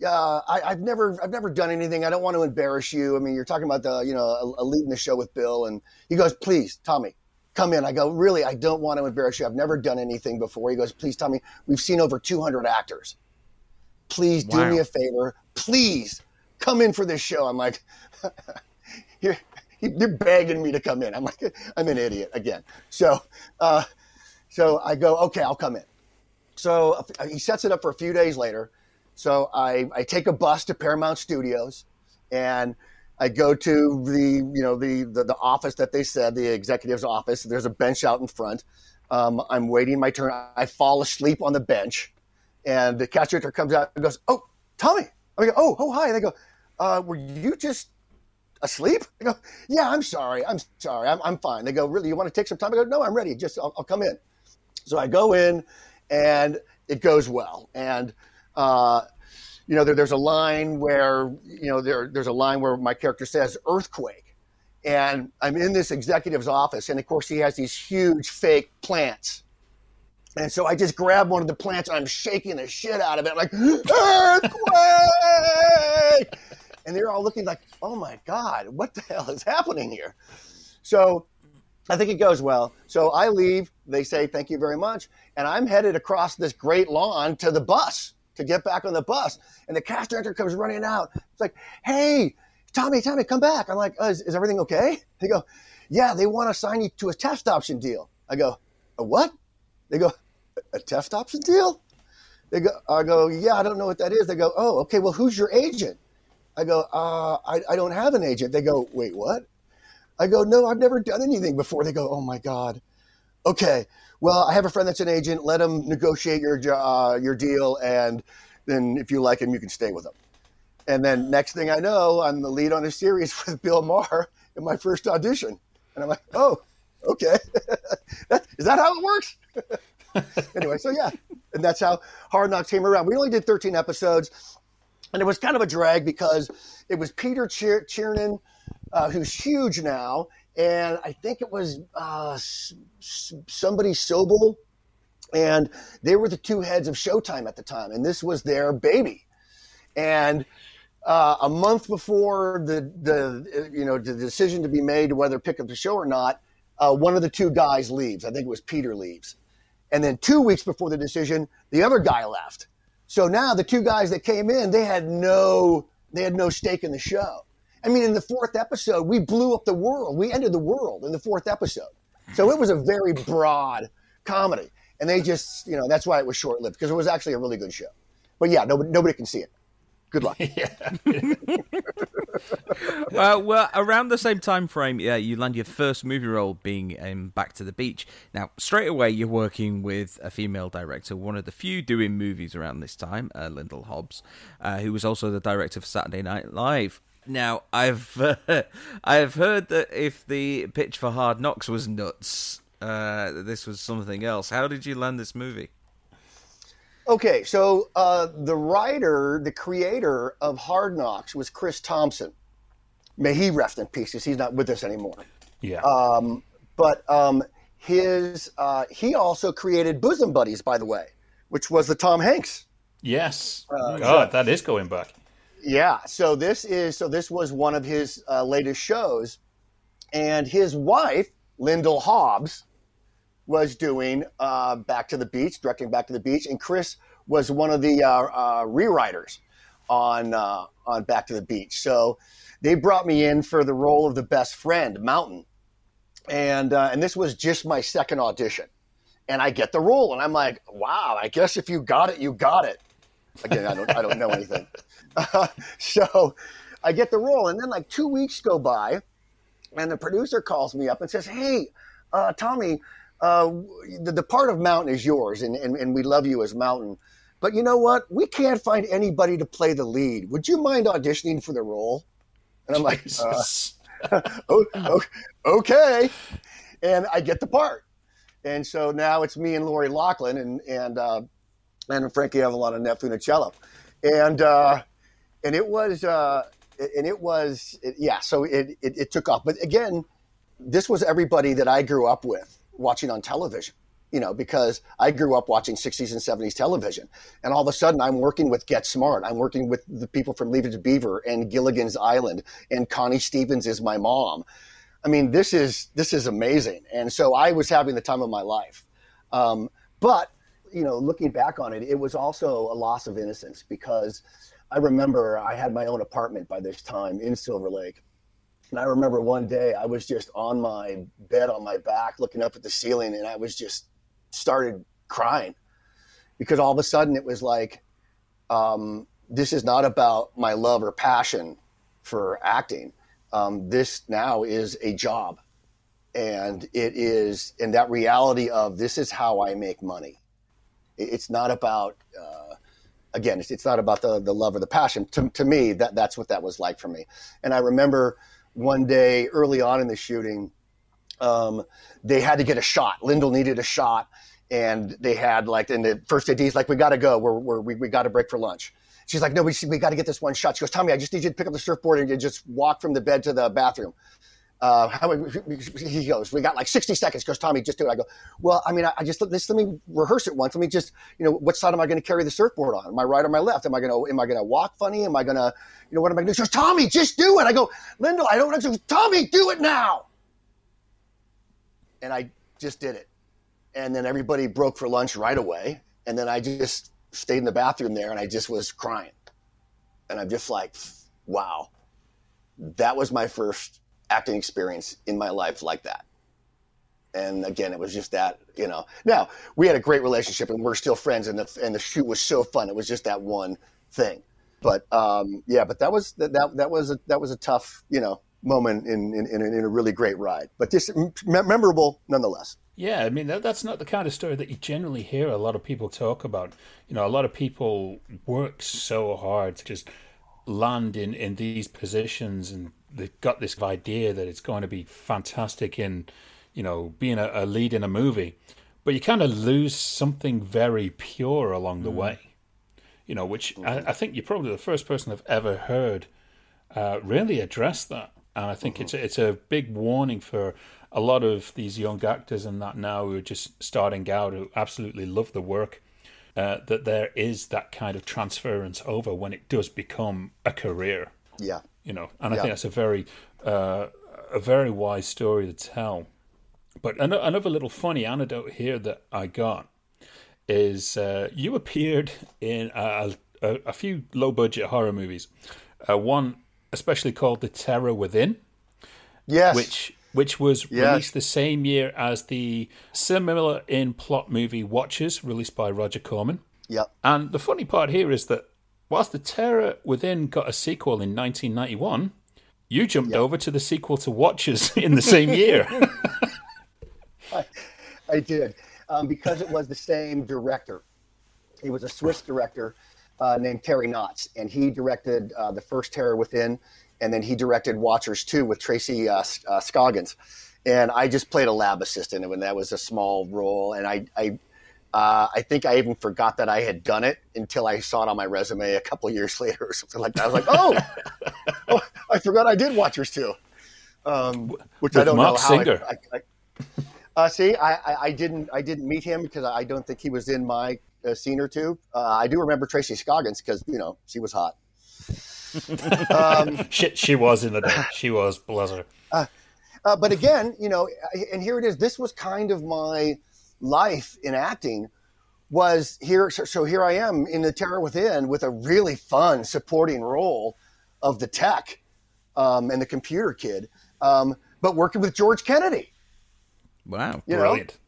Uh, I, have never, I've never done anything. I don't want to embarrass you. I mean, you're talking about the, you know, a, a leading the show with Bill, and he goes, please, Tommy, come in. I go, really, I don't want to embarrass you. I've never done anything before. He goes, please, Tommy, we've seen over 200 actors. Please do wow. me a favor. Please come in for this show. I'm like, you're, you're begging me to come in. I'm like, I'm an idiot again. So, uh, so I go, okay, I'll come in. So he sets it up for a few days later. So I, I take a bus to Paramount Studios and I go to the, you know, the, the, the office that they said, the executive's office. There's a bench out in front. Um, I'm waiting my turn. I fall asleep on the bench and the cast director comes out and goes, oh, Tommy. I go, oh, oh, hi. And they go, uh, were you just asleep? I go, yeah, I'm sorry. I'm sorry. I'm, I'm fine. They go, really, you want to take some time? I go, no, I'm ready. Just, I'll, I'll come in. So I go in and it goes well. And, uh, you know, there, there's a line where, you know, there, there's a line where my character says earthquake. And I'm in this executive's office. And of course, he has these huge fake plants. And so I just grab one of the plants and I'm shaking the shit out of it. I'm like, earthquake! and they're all looking like, oh my God, what the hell is happening here? So I think it goes well. So I leave. They say thank you very much, and I'm headed across this great lawn to the bus to get back on the bus. And the cast director comes running out. It's like, "Hey, Tommy, Tommy, come back!" I'm like, oh, is, is, everything okay?" They go, "Yeah, they want to sign you to a test option deal." I go, "A what?" They go, "A test option deal?" They go, I go, "Yeah, I don't know what that is." They go, "Oh, okay. Well, who's your agent?" I go, uh, I, I don't have an agent. They go, "Wait, what?" I go, no, I've never done anything before. They go, oh my God. Okay. Well, I have a friend that's an agent. Let him negotiate your, uh, your deal. And then if you like him, you can stay with him. And then next thing I know, I'm the lead on a series with Bill Maher in my first audition. And I'm like, oh, okay. that, is that how it works? anyway, so yeah. And that's how Hard Knocks came around. We only did 13 episodes. And it was kind of a drag because it was Peter Chier- Chernin – uh, who's huge now, and I think it was uh, somebody Sobel and they were the two heads of Showtime at the time, and this was their baby. And uh, a month before the the you know the decision to be made whether to pick up the show or not, uh, one of the two guys leaves. I think it was Peter leaves, and then two weeks before the decision, the other guy left. So now the two guys that came in, they had no they had no stake in the show. I mean, in the fourth episode, we blew up the world. We ended the world in the fourth episode. So it was a very broad comedy, and they just you know that's why it was short lived because it was actually a really good show. But yeah, nobody nobody can see it. Good luck. uh, well, around the same time frame, yeah, you land your first movie role being in Back to the Beach. Now, straight away, you're working with a female director, one of the few doing movies around this time, uh, Lyndall Hobbs, uh, who was also the director for Saturday Night Live. Now, I've uh, I've heard that if the pitch for Hard Knocks was nuts, uh, this was something else. How did you land this movie? Okay, so uh, the writer, the creator of Hard Knocks was Chris Thompson. May he rest in peace, because he's not with us anymore. Yeah. Um, but um, his uh, he also created Bosom Buddies, by the way, which was the Tom Hanks. yes. God, that is going back. Yeah. So this is so this was one of his uh, latest shows, and his wife Lyndall Hobbs was doing uh, Back to the Beach, directing Back to the Beach, and Chris was one of the uh, uh, rewriters on uh, on Back to the Beach. So they brought me in for the role of the best friend, Mountain, and uh, and this was just my second audition, and I get the role, and I'm like, wow, I guess if you got it, you got it. Again, I don't I don't know anything, so I get the role, and then like two weeks go by, and the producer calls me up and says, hey, uh, Tommy uh, the, the part of Mountain is yours, and, and, and we love you as Mountain. But you know what? We can't find anybody to play the lead. Would you mind auditioning for the role? And I'm like, uh, oh, okay. And I get the part. And so now it's me and Lori Loughlin and and uh, and Frankie Avalon and Annette Funicello. And uh, and it was uh, and it was it, yeah. So it, it it took off. But again, this was everybody that I grew up with watching on television, you know, because I grew up watching 60s and 70s television. And all of a sudden, I'm working with Get Smart. I'm working with the people from Leave It to Beaver and Gilligan's Island, and Connie Stevens is my mom. I mean, this is this is amazing. And so I was having the time of my life. Um, but you know, looking back on it, it was also a loss of innocence because I remember I had my own apartment by this time in Silver Lake and I remember one day I was just on my bed on my back looking up at the ceiling and I was just started crying because all of a sudden it was like, um, this is not about my love or passion for acting. Um, this now is a job. And it is, and that reality of this is how I make money. It's not about, uh, again, it's, it's not about the, the love or the passion. To, to me, that, that's what that was like for me. And I remember one day early on in the shooting, um, they had to get a shot. Lyndall needed a shot, and they had like, in the first AD's like, we got to go. We're, we're, we we got to break for lunch. She's like, no, we, we got to get this one shot. She goes, Tommy, I just need you to pick up the surfboard and you just walk from the bed to the bathroom. Uh, he goes, we got like 60 seconds. Goes, Tommy, just do it. I go, well, I mean, I, I just let, let me rehearse it once. Let me just, you know, what side am I going to carry the surfboard on? Am I right or my left? Am I going to, am I going to walk funny? Am I going to, you know, what am I going to do? Tommy, just do it. I go, Lyndall, I don't know. Tommy, do it now. And I just did it. And then everybody broke for lunch right away. And then I just stayed in the bathroom there and I just was crying. And I'm just like, wow, that was my first acting experience in my life like that. And again, it was just that, you know. Now we had a great relationship, and we're still friends, and the and the shoot was so fun. It was just that one thing, but um, yeah. But that was that that, that was a that was a tough, you know, moment in in, in, a, in a really great ride, but just memorable nonetheless. Yeah, I mean that, that's not the kind of story that you generally hear a lot of people talk about. You know, a lot of people work so hard to just land in in these positions and they've got this idea that it's going to be fantastic in, you know, being a, a lead in a movie, but you kind of lose something very pure along the mm. way. You know, which. I, I, think you're probably the first person I've ever heard uh, really address that, and I think mm-hmm. it's a, it's a big warning for a lot of these young actors and that now who are just starting out who absolutely love the work. Uh, that there is that kind of transference over when it does become a career, Yeah. You know, and I Yeah. think that's a very, uh, a very wise story to tell. But another little funny anecdote here that I got is uh, you appeared in a, a, a few low budget horror movies. Uh, one especially called The Terror Within, Yes. which which was Yes. released the same year as the similar in plot movie Watchers, released by Roger Corman. Yep. And the funny part here is that whilst The Terror Within got a sequel in 1991, you jumped over to the sequel to Watchers in the same year. I did um, because it was the same director. He was a Swiss director uh, named Thierry Notz, and he directed uh, the first Terror Within, and then he directed Watchers 2 with Tracy uh, uh, Scoggins. And I just played a lab assistant, and that was a small role. And I, I, uh, I think I even forgot that I had done it until I saw it on my resume a couple years later or something like that. I was like, oh, oh I forgot I did Watchers 2. Um, which I don't Mark know how I- Singer. I, I, uh, see, I, I, I didn't I didn't meet him because I don't think he was in my uh, scene or two. Uh, I do remember Tracy Scoggins because you know she was hot. um, she, she was in the day. She was, bless her. uh, but again, you know, and here it is. This was kind of my life in acting. Was here, so, so here I am in the Terror Within with a really fun supporting role of the tech um, and the computer kid, um, but working with George Kennedy. Wow. You know? Brilliant.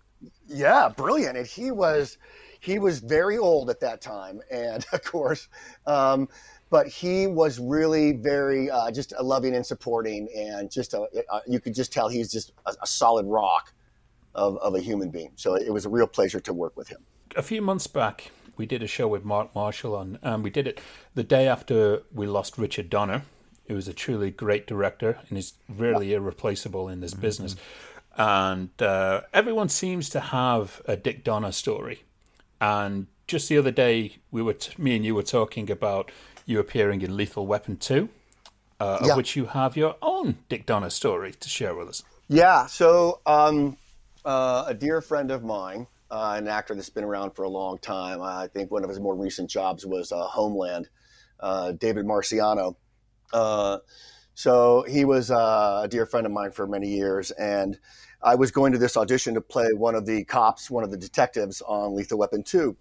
Yeah, brilliant. And he was he was very old at that time, and of course, um, but he was really very uh, just a loving and supporting, and just a, uh, you could just tell he's just a, a solid rock of, of a human being. So it was a real pleasure to work with him. a few months back, we did a show with Mark Marshall on, and we did it the day after we lost Richard Donner, who was a truly great director and is really irreplaceable in this business. And uh, everyone seems to have a Dick Donner story. And just the other day, we were t- me and you were talking about you appearing in Lethal Weapon Two, uh, Yeah. of which you have your own Dick Donner story to share with us. Yeah. So um, uh, a dear friend of mine, uh, an actor that's been around for a long time. I think one of his more recent jobs was uh, Homeland. Uh, David Marciano. Uh, so he was uh, a dear friend of mine for many years, and I was going to this audition to play one of the cops, one of the detectives on Lethal Weapon Two,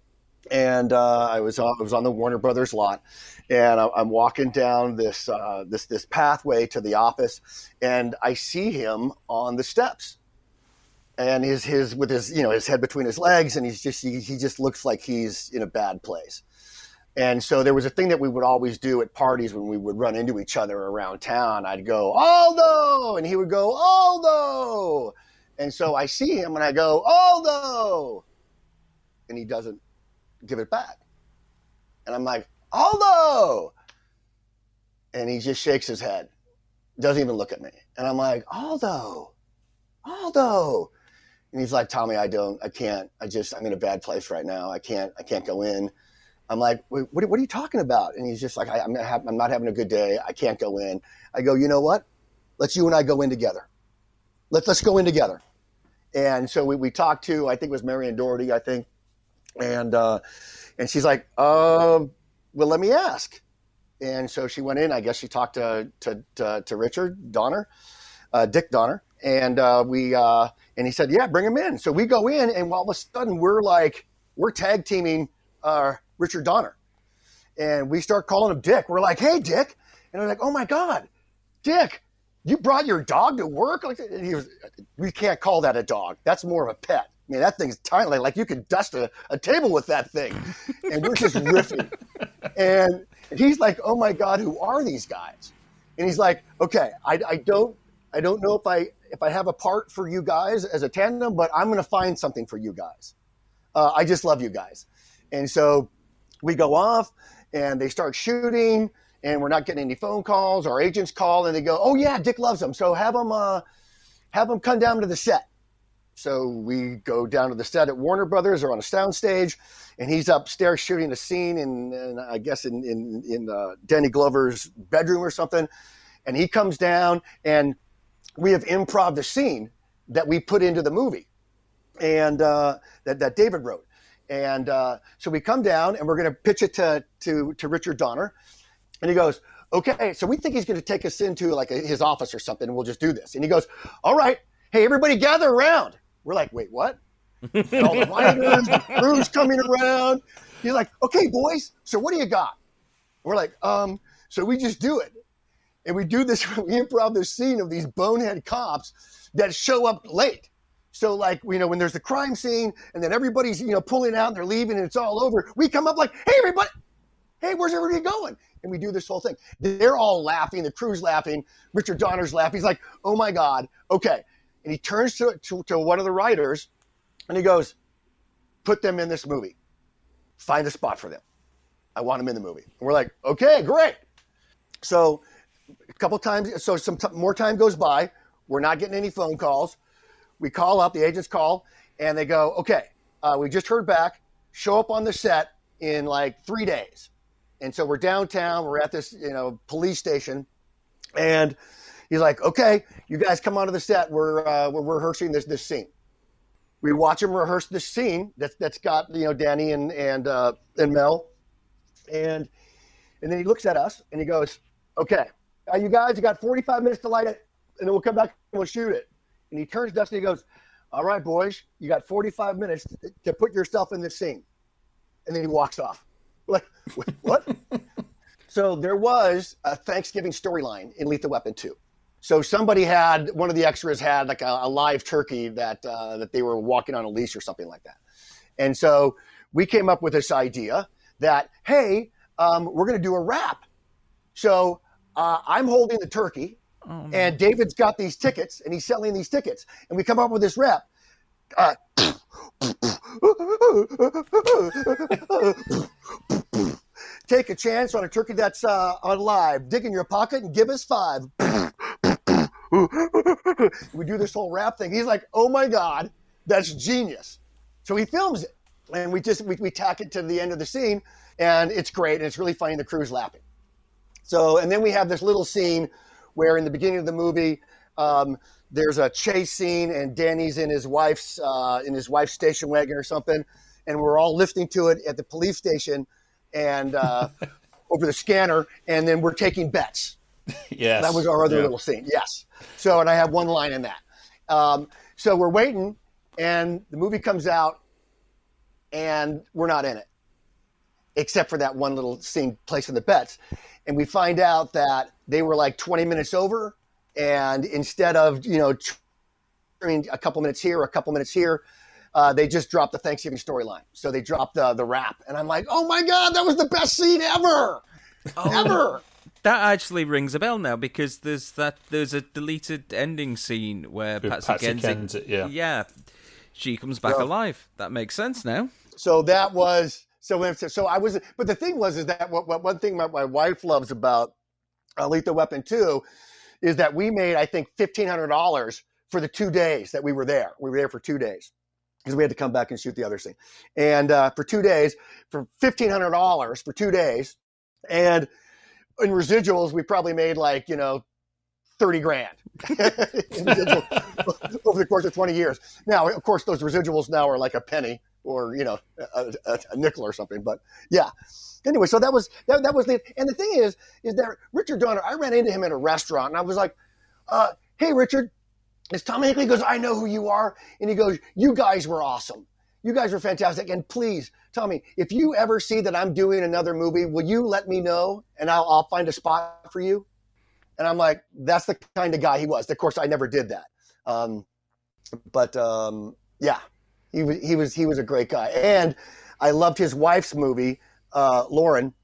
and uh, I was on, I was on the Warner Brothers lot, and I, I'm walking down this uh, this this pathway to the office, and I see him on the steps, and his his with his you know his head between his legs, and he's just he, he just looks like he's in a bad place. And so there was a thing that we would always do at parties when we would run into each other around town. I'd go, Aldo! And he would go, Aldo! And so I see him and I go, Aldo! And he doesn't give it back. And I'm like, Aldo! And he just shakes his head, doesn't even look at me. And I'm like, Aldo! Aldo! And he's like, Tommy, I don't, I can't, I just, I'm in a bad place right now. I can't, I can't go in. I'm like, "Wait, what, what are you talking about? And he's just like, I, I'm, not have, I'm not having a good day. I can't go in. I go, you know what? Let's you and I go in together. Let's let's go in together. And so we, we talked to, I think it was Marion Dougherty, I think, and uh, and she's like, um, well, let me ask. And so she went in. I guess she talked to to to, to Richard Donner, uh, Dick Donner, and uh, we uh, and he said, yeah, bring him in. So we go in, and all of a sudden we're like, we're tag teaming uh, Richard Donner. And we start calling him Dick. We're like, hey, Dick. And I'm like, oh my God, Dick, you brought your dog to work? Like, he was, we can't call that a dog. That's more of a pet. I mean, that thing's tiny. Like you could dust a, a table with that thing. And we're just riffing. And he's like, oh my God, who are these guys? And he's like, okay, I, I don't, I don't know if I, if I have a part for you guys as a tandem, but I'm going to find something for you guys. Uh, I just love you guys. And so we go off and they start shooting and we're not getting any phone calls. Our agents call and they go, "Oh yeah, Dick loves them, so have him uh, have him come down to the set." So we go down to the set at Warner Brothers or on a soundstage, and he's upstairs shooting a scene in, in I guess in in, in uh, Danny Glover's bedroom or something, and he comes down and we have improv the scene that we put into the movie, and uh, that that David wrote. And uh, so we come down and we're going to pitch it to to to Richard Donner, and he goes, "Okay." So we think he's going to take us into like a, his office or something, and we'll just do this. And he goes, "All right, hey everybody, gather around." We're like, "Wait, what?" And all the writers, the crew's coming around. He's like, "Okay, boys, so what do you got?" We're like, "Um." So we just do it, and we do this. We improv this scene of these bonehead cops that show up late. So like you know when there's a crime scene and then everybody's you know pulling out and they're leaving and it's all over, we come up like, hey everybody, hey where's everybody going? And we do this whole thing. They're all laughing, the crew's laughing, Richard Donner's laughing. He's like, oh my god, okay. And he turns to, to, to one of the writers and he goes, put them in this movie. Find a spot for them. I want them in the movie. And we're like, okay, great. So a couple times, so some t- more time goes by. We're not getting any phone calls. We call up, the agents call, and they go, okay, uh, we just heard back. Show up on the set in like three days. And so we're downtown. We're at this, you know, police station, and he's like, okay, you guys come onto the set. We're uh, we're rehearsing this this scene. We watch him rehearse this scene that's that's got you know Danny and and uh, and Mel, and and then he looks at us and he goes, okay, uh, you guys, you got 45 minutes to light it, and then we'll come back and we'll shoot it. And he turns to us and he goes, All right, boys, you got 45 minutes to, to put yourself in this scene. And then he walks off. Like, what? so there was a Thanksgiving storyline in Lethal Weapon 2. So somebody had, one of the extras had like a, a live turkey that, uh, that they were walking on a leash or something like that. And so we came up with this idea that, hey, um, we're going to do a rap. So uh, I'm holding the turkey, and David's got these tickets, and he's selling these tickets, and we come up with this rap. Uh, take a chance on a turkey that's uh, alive. Dig in your pocket and give us five. we do this whole rap thing. He's like, "Oh my god, that's genius!" So he films it, and we just we, we tack it to the end of the scene, and it's great, and it's really funny. The crew's laughing. So, and then we have this little scene where in the beginning of the movie, um, there's a chase scene, and Danny's in his wife's uh, in his wife's station wagon or something, and we're all lifting to it at the police station, and uh, over the scanner, and then we're taking bets. Yes. That was our other Yeah. little scene. Yes. So, and I have one line in that. Um, so we're waiting, and the movie comes out, and we're not in it, except for that one little scene placing the bets. And we find out that they were like 20 minutes over, and instead of you know tr- I mean a couple minutes here, a couple minutes here. Uh, they just dropped the Thanksgiving storyline, so they dropped the the rap, and I'm like, "Oh my god, that was the best scene ever, ever!" That actually rings a bell now because there's that there's a deleted ending scene where With Patsy, Patsy Kensit, Kensit, yeah. yeah, she comes back Yeah. alive. That makes sense now. So that was so. So I was, but the thing was, is that what, what one thing my, my wife loves about uh, Lethal Weapon Two is that we made, I think, fifteen hundred dollars for the two days that we were there. We were there for two days because we had to come back and shoot the other scene, and uh, for two days for fifteen hundred dollars for two days, and in residuals we probably made like you know. 30 grand over the course of 20 years. Now, of course, those residuals now are like a penny or, you know, a, a, a nickel or something. But yeah. Anyway, so that was that, that was the and the thing is is that Richard Donner, I ran into him at a restaurant and I was like, uh, hey Richard, is Tom Hinkley He goes, I know who you are. And he goes, You guys were awesome. You guys were fantastic. And please, Tommy, if you ever see that I'm doing another movie, will you let me know and I'll, I'll find a spot for you? And I'm like, that's the kind of guy he was. Of course, I never did that. Um, but um, yeah, he was he was he was a great guy, and I loved his wife's movie, uh, Lauren,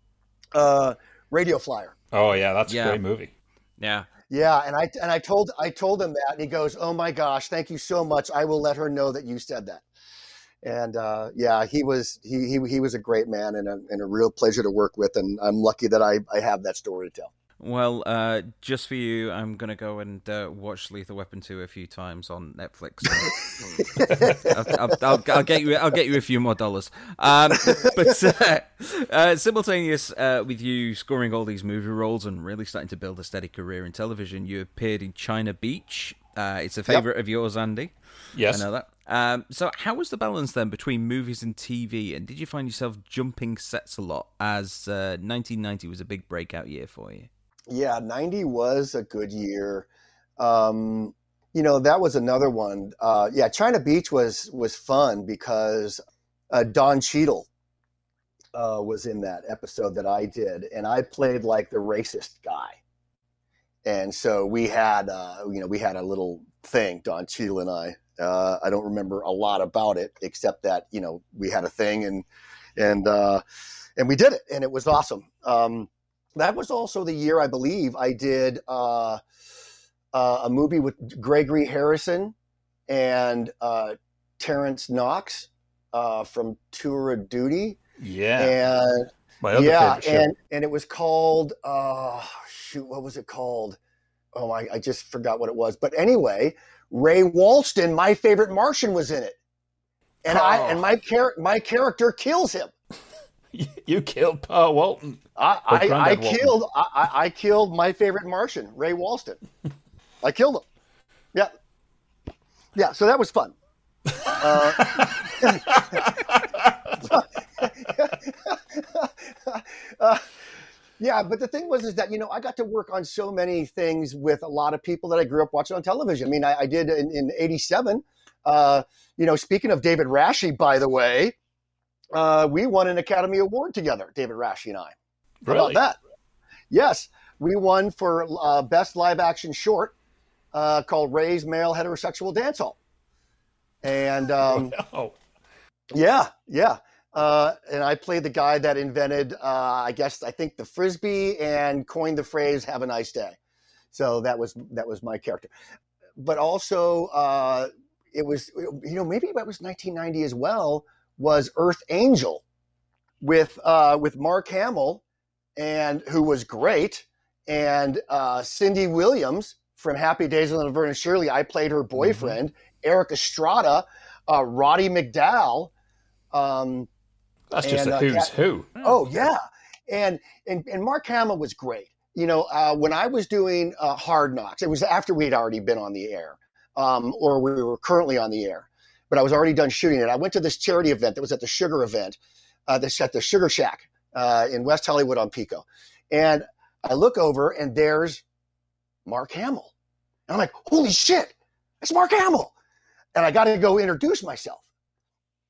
uh, Radio Flyer. Oh yeah, that's Yeah. a great movie. Yeah. Yeah, and I and I told I told him that, and he goes, "Oh my gosh, thank you so much. I will let her know that you said that." And uh, yeah, he was he, he he was a great man and a, and a real pleasure to work with, and I'm lucky that I, I have that story to tell. Well, uh, just for you, I'm gonna go and uh, watch Lethal Weapon two a few times on Netflix. I'll, I'll, I'll, I'll get you. I'll get you a few more dollars. Um, but uh, uh, simultaneous uh, with you scoring all these movie roles and really starting to build a steady career in television, you appeared in China Beach Uh, it's a favorite of yours, Andy. Yes. I know that. Um, so, how was the balance then between movies and TV? And did you find yourself jumping sets a lot as uh, 1990 was a big breakout year for you? Yeah, 90 was a good year. Um, you know, that was another one. Uh, yeah, China Beach was was fun because uh, Don Cheadle uh, was in that episode that I did, and I played like the racist guy. And so we had, uh, you know, we had a little thing, Don Cheadle and I. Uh, I don't remember a lot about it except that you know we had a thing and and uh, and we did it, and it was awesome. Um, that was also the year I believe I did uh, uh, a movie with Gregory Harrison and uh, Terrence Knox uh, from Tour of Duty, Yeah. and My other yeah, and and it was called uh, shoot, what was it called? Oh, I, I just forgot what it was. But anyway, Ray Walston, my favorite Martian, was in it, and I Oh. and my char- my character kills him. you killed Paul Walton. I, I, I Walton. killed I, I killed my favorite Martian, Ray Walston. I killed him. Yeah, yeah. So that was fun. Uh, uh, yeah, but the thing was is that you know I got to work on so many things with a lot of people that I grew up watching on television. I mean, I, I did in, in '87. Uh, you know, speaking of David Rashi, by the way, uh, we won an Academy Award together, David Rashy and I. How Really? about that? Yes, we won for uh, best live action short uh, called Ray's Male Heterosexual Dance Hall. And um, Oh, yeah, yeah. Uh, and I played the guy that invented, uh, I guess, I think the frisbee and coined the phrase "Have a nice day." So that was that was my character. But also, uh, it was you know maybe that was 1990 as well. Was Earth Angel with uh, with Mark Hamill and who was great, and uh, Cindy Williams from Happy Days on Laverne and Shirley. I played her boyfriend. Erik Estrada, uh, Roddy McDowall. Um, that's just And, a uh, who's who. Oh yeah, and and and Mark Hamill was great. You know, uh, when I was doing uh, Hard Knocks, it was after we had already been on the air, um, or we were currently on the air, but I was already done shooting it. I went to this charity event that was at the Sugar event, uh, this at the Sugar Shack uh, in West Hollywood on Pico, and I look over and there's Mark Hamill, and I'm like, holy shit, it's Mark Hamill, and I got to go introduce myself.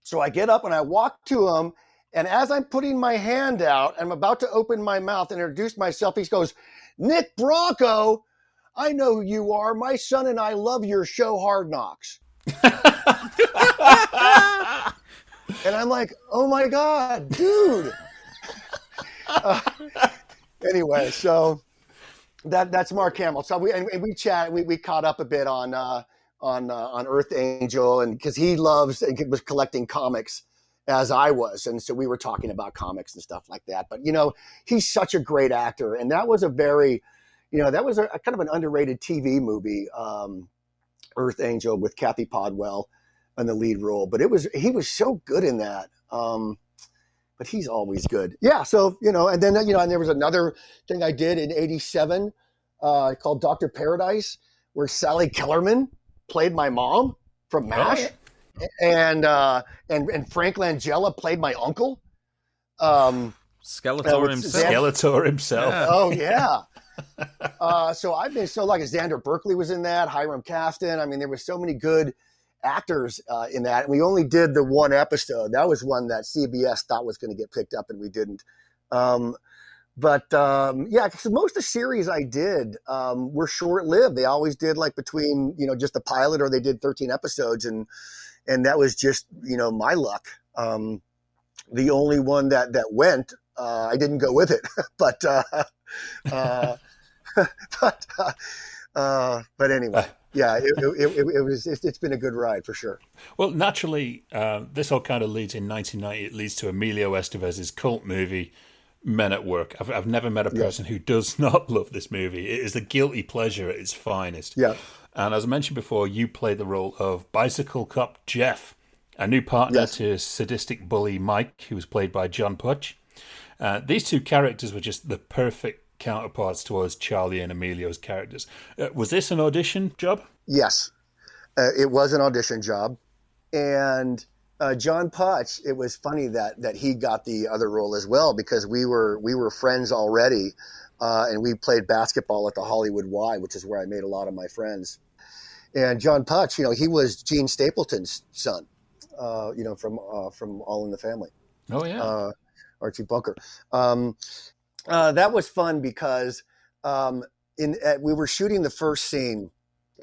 So I get up and I walk to him. And as I'm putting my hand out, I'm about to open my mouth and introduce myself. He goes, Nick Bronco, I know who you are. My son and I love your show, Hard Knocks. And I'm like, oh my God, dude. Uh, anyway, so that that's Mark Hamill. So we and we chat, we, we caught up a bit on uh, on uh, on Earth Angel, and because he loves and was collecting comics as I was, and so we were talking about comics and stuff like that. But you know, he's such a great actor, and that was a very, you know, that was a, a kind of an underrated TV movie, um, Earth Angel with Cathy Podewell in the lead role. But it was he was so good in that. Um, but he's always good. Yeah. So you know, and then you know, and there was another thing I did in '87 uh, called Doctor Paradise, where Sally Kellerman played my mom from MASH, and uh, and and Frank Langella played my uncle. Um, Skeletor with himself. Skeletor himself. Yeah. oh yeah. Uh, so I've been so like Xander Berkeley was in that, Hiram Kasten. I mean, there were so many good actors uh, in that. We only did the one episode. That was one that CBS thought was going to get picked up, and we didn't. Um, but um, yeah, because most of the series I did um, were short lived. They always did like between you know just the pilot, or they did thirteen episodes, and and that was just you know my luck. Um, the only one that that went, uh, I didn't go with it, but uh, uh, but uh, uh, but anyway, yeah, it, it, it, it was. It's, it's been a good ride for sure. Well, naturally, uh, this all kind of leads in 1990. It leads to Emilio Estevez's cult movie, Men at Work. I've, I've never met a person who does not love this movie. It is a guilty pleasure at its finest. Yeah. And as I mentioned before, you played the role of bicycle cop Jeff, a new partner Yes. to sadistic bully Mike, who was played by John Putch. Uh, these two characters were just the perfect counterparts towards Charlie and Emilio's characters. Uh, was this an audition job? Yes, uh, it was an audition job, and uh, John Putch. It was funny that that he got the other role as well because we were we were friends already, uh, and we played basketball at the Hollywood Y, which is where I made a lot of my friends. And John Putch, you know, he was Jean Stapleton's son, uh, you know, from uh, from All in the Family Oh yeah. Archie Bunker. Um, uh, that was fun because um, in uh, we were shooting the first scene,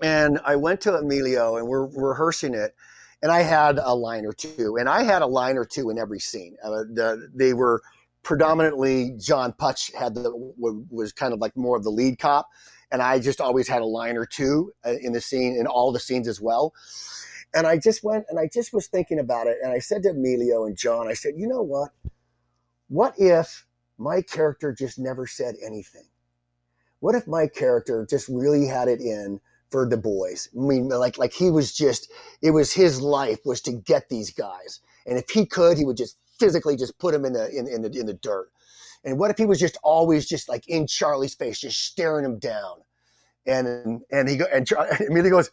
and I went to Emilio and we're rehearsing it, and I had a line or two, and I had a line or two in every scene. Uh, the, they were predominantly John Putch had the was kind of like more of the lead cop, and I just always had a line or two uh, in the scene in all the scenes as well. And I just went and I just was thinking about it, and I said to Emilio and John, I said, you know what? What if my character just never said anything? What if my character just really had it in for the boys? I mean, like like he was just it was his life was to get these guys, and if he could, he would just physically just put them in the in, in the in the dirt. And what if he was just always just like in Charlie's face, just staring him down? And and he go and Char- immediately goes,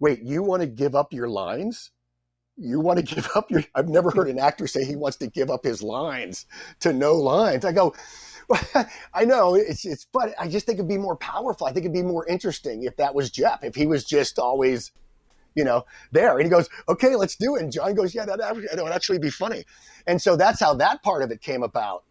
"Wait, you want to give up your lines? You want to give up your? I've never heard an actor say he wants to give up his lines to no lines." I go, well, I know it's it's, but I just think it'd be more powerful. I think it'd be more interesting if that was Jeff. If he was just always, you know, there. And he goes, "Okay, let's do it." And John goes, "Yeah, that, that would actually be funny." And so that's how that part of it came about.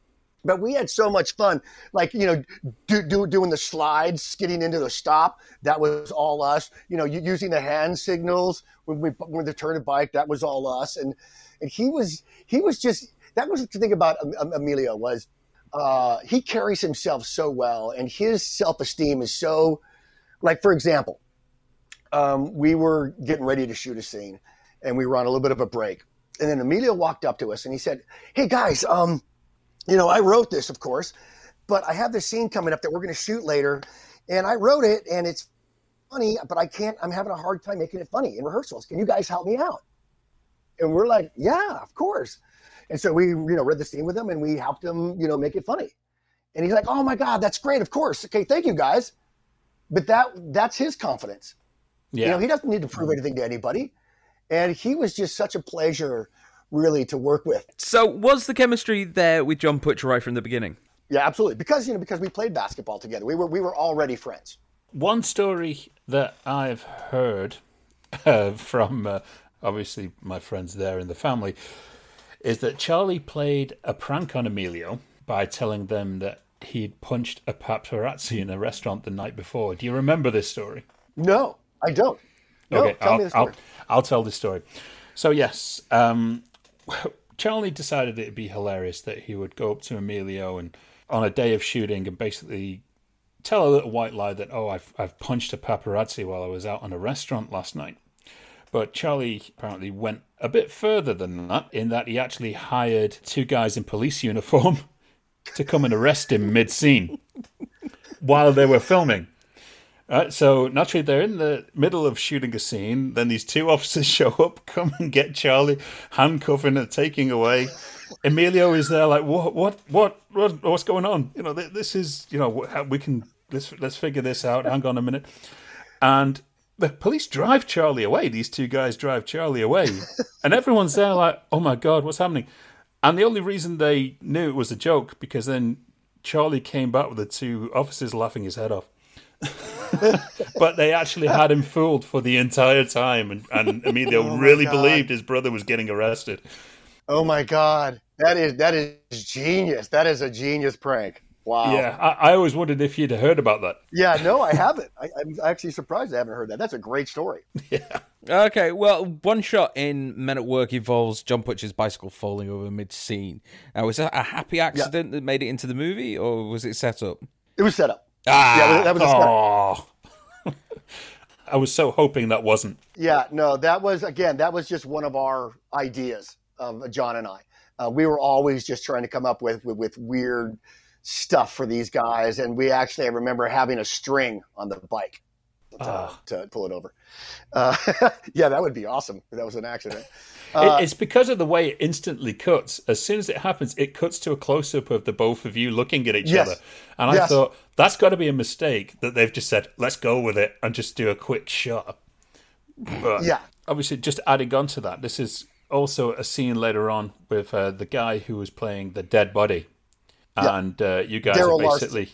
But we had so much fun, like you know, do, do, doing the slides, skidding into the stop. That was all us. You know, using the hand signals when we when they turned a bike. That was all us. And and he was he was just that was the thing about Em- Em- Emilio was uh, he carries himself so well, and his self esteem is so. Like for example, um, we were getting ready to shoot a scene, and we were on a little bit of a break, and then Emilio walked up to us and he said, "Hey guys, um." You know, I wrote this, of course, but I have this scene coming up that we're going to shoot later, and I wrote it, and it's funny, but I can't. I'm having a hard time making it funny in rehearsals. Can you guys help me out? And we're like, yeah, of course. And so we, you know, read the scene with him, and we helped him, you know, make it funny. And he's like, oh my god, that's great. Of course. Okay, thank you guys. But that that's his confidence. yeah. You know, he doesn't need to prove mm-hmm. anything to anybody. And he was just such a pleasure, really, to work with. So, was the chemistry there with John Putch right from the beginning? Yeah, absolutely. Because you know, because we played basketball together, we were we were already friends. One story that I've heard uh, from uh, obviously my friends there in the family is that Charlie played a prank on Emilio by telling them that he'd punched a paparazzi in a restaurant the night before. Do you remember this story? No, I don't. No, okay, tell I'll, me the story. I'll, I'll tell the story. So yes, um, Charlie decided it'd be hilarious that he would go up to Emilio and on a day of shooting and basically tell a little white lie that oh I've I've punched a paparazzi while I was out on a restaurant last night. But Charlie apparently went a bit further than that in that he actually hired two guys in police uniform to come and arrest him mid scene while they were filming. Right, so naturally they're in the middle of shooting a scene. Then these two officers show up, come and get Charlie, handcuffing and taking away. Emilio is there, like, what, what, what, what what's going on? You know, th- this is, you know, we can let's let's figure this out. Hang on a minute, and the police drive Charlie away. These two guys drive Charlie away, and everyone's there, like, oh my god, what's happening? And the only reason they knew it was a joke because then Charlie came back with the two officers laughing his head off but they actually had him fooled for the entire time, and, and Emilio Oh really God. believed his brother was getting arrested. Oh my god, that is that is genius. That is a genius prank. Wow. Yeah, I, I always wondered if you'd heard about that. Yeah. No, I haven't. I, I'm actually surprised I haven't heard that. That's a great story. Yeah. Okay, well, one shot in Men at Work involves John Putch's bicycle falling over mid scene. Now, was that a happy accident that made it into the movie, or was it set up? It was set up. Ah, Yeah, that was. Oh, I was so hoping that wasn't. Yeah, no, that was again, that was just one of our ideas, um, John and I. Uh, we were always just trying to come up with, with with weird stuff for these guys, and we actually I remember having a string on the bike to, Ah. to pull it over. Uh, yeah, that would be awesome if that was an accident. Uh, it's because of the way it instantly cuts. As soon as it happens, it cuts to a close up of the both of you looking at each Yes. other. And I Yes. thought that's got to be a mistake that they've just said, "Let's go with it and just do a quick shot." But Yeah. obviously, just adding on to that, this is also a scene later on with uh, the guy who was playing the dead body, and uh, you guys Darrell are Larson.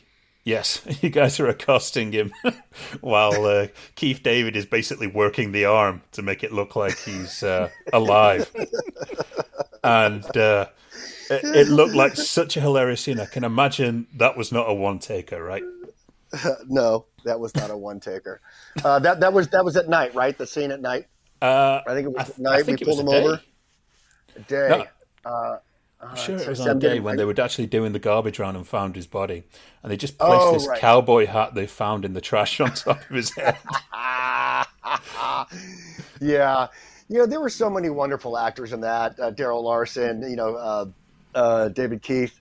Yes, you guys are accosting him while uh, Keith David is basically working the arm to make it look like he's uh, alive. And uh, it, it looked like such a hilarious scene. I can imagine that was not a one taker, right? no, that was not a one taker. Uh, that that was that was at night, right? The scene at night. Uh, I think it was I- at night. We pulled him day. over. A day. No. I'm sure it was on a day when they were actually doing the garbage round and found his body. And they just placed Oh, this right. cowboy hat they found in the trash on top of his head. yeah, you know there were so many wonderful actors in that. Uh, Darrell Larson, you know, uh, uh, David Keith,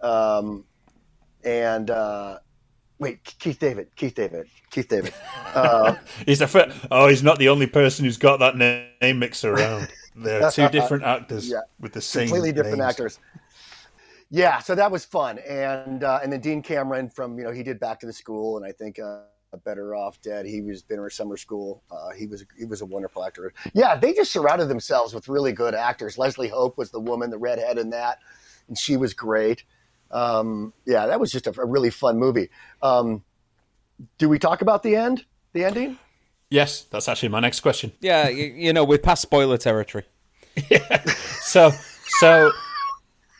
um, and uh, wait, Keith David, Keith David, Keith David. Uh, He's the fir- oh, he's not the only person who's got that na- name mixed around. There are two different actors Yeah. with the same completely different names. actors. Yeah, so that was fun, and uh, and then Dean Cameron from you know he did Back to the School, and I think uh, Better Off Dead. He was been in Summer School. Uh, he was he was a wonderful actor. Yeah, they just surrounded themselves with really good actors. Leslie Hope was the woman, the redhead in that, and she was great. Um, yeah, that was just a, a really fun movie. Um, do we talk about the end? The ending? Yes, that's actually my next question. Yeah, you, you know, we're past spoiler territory. So, so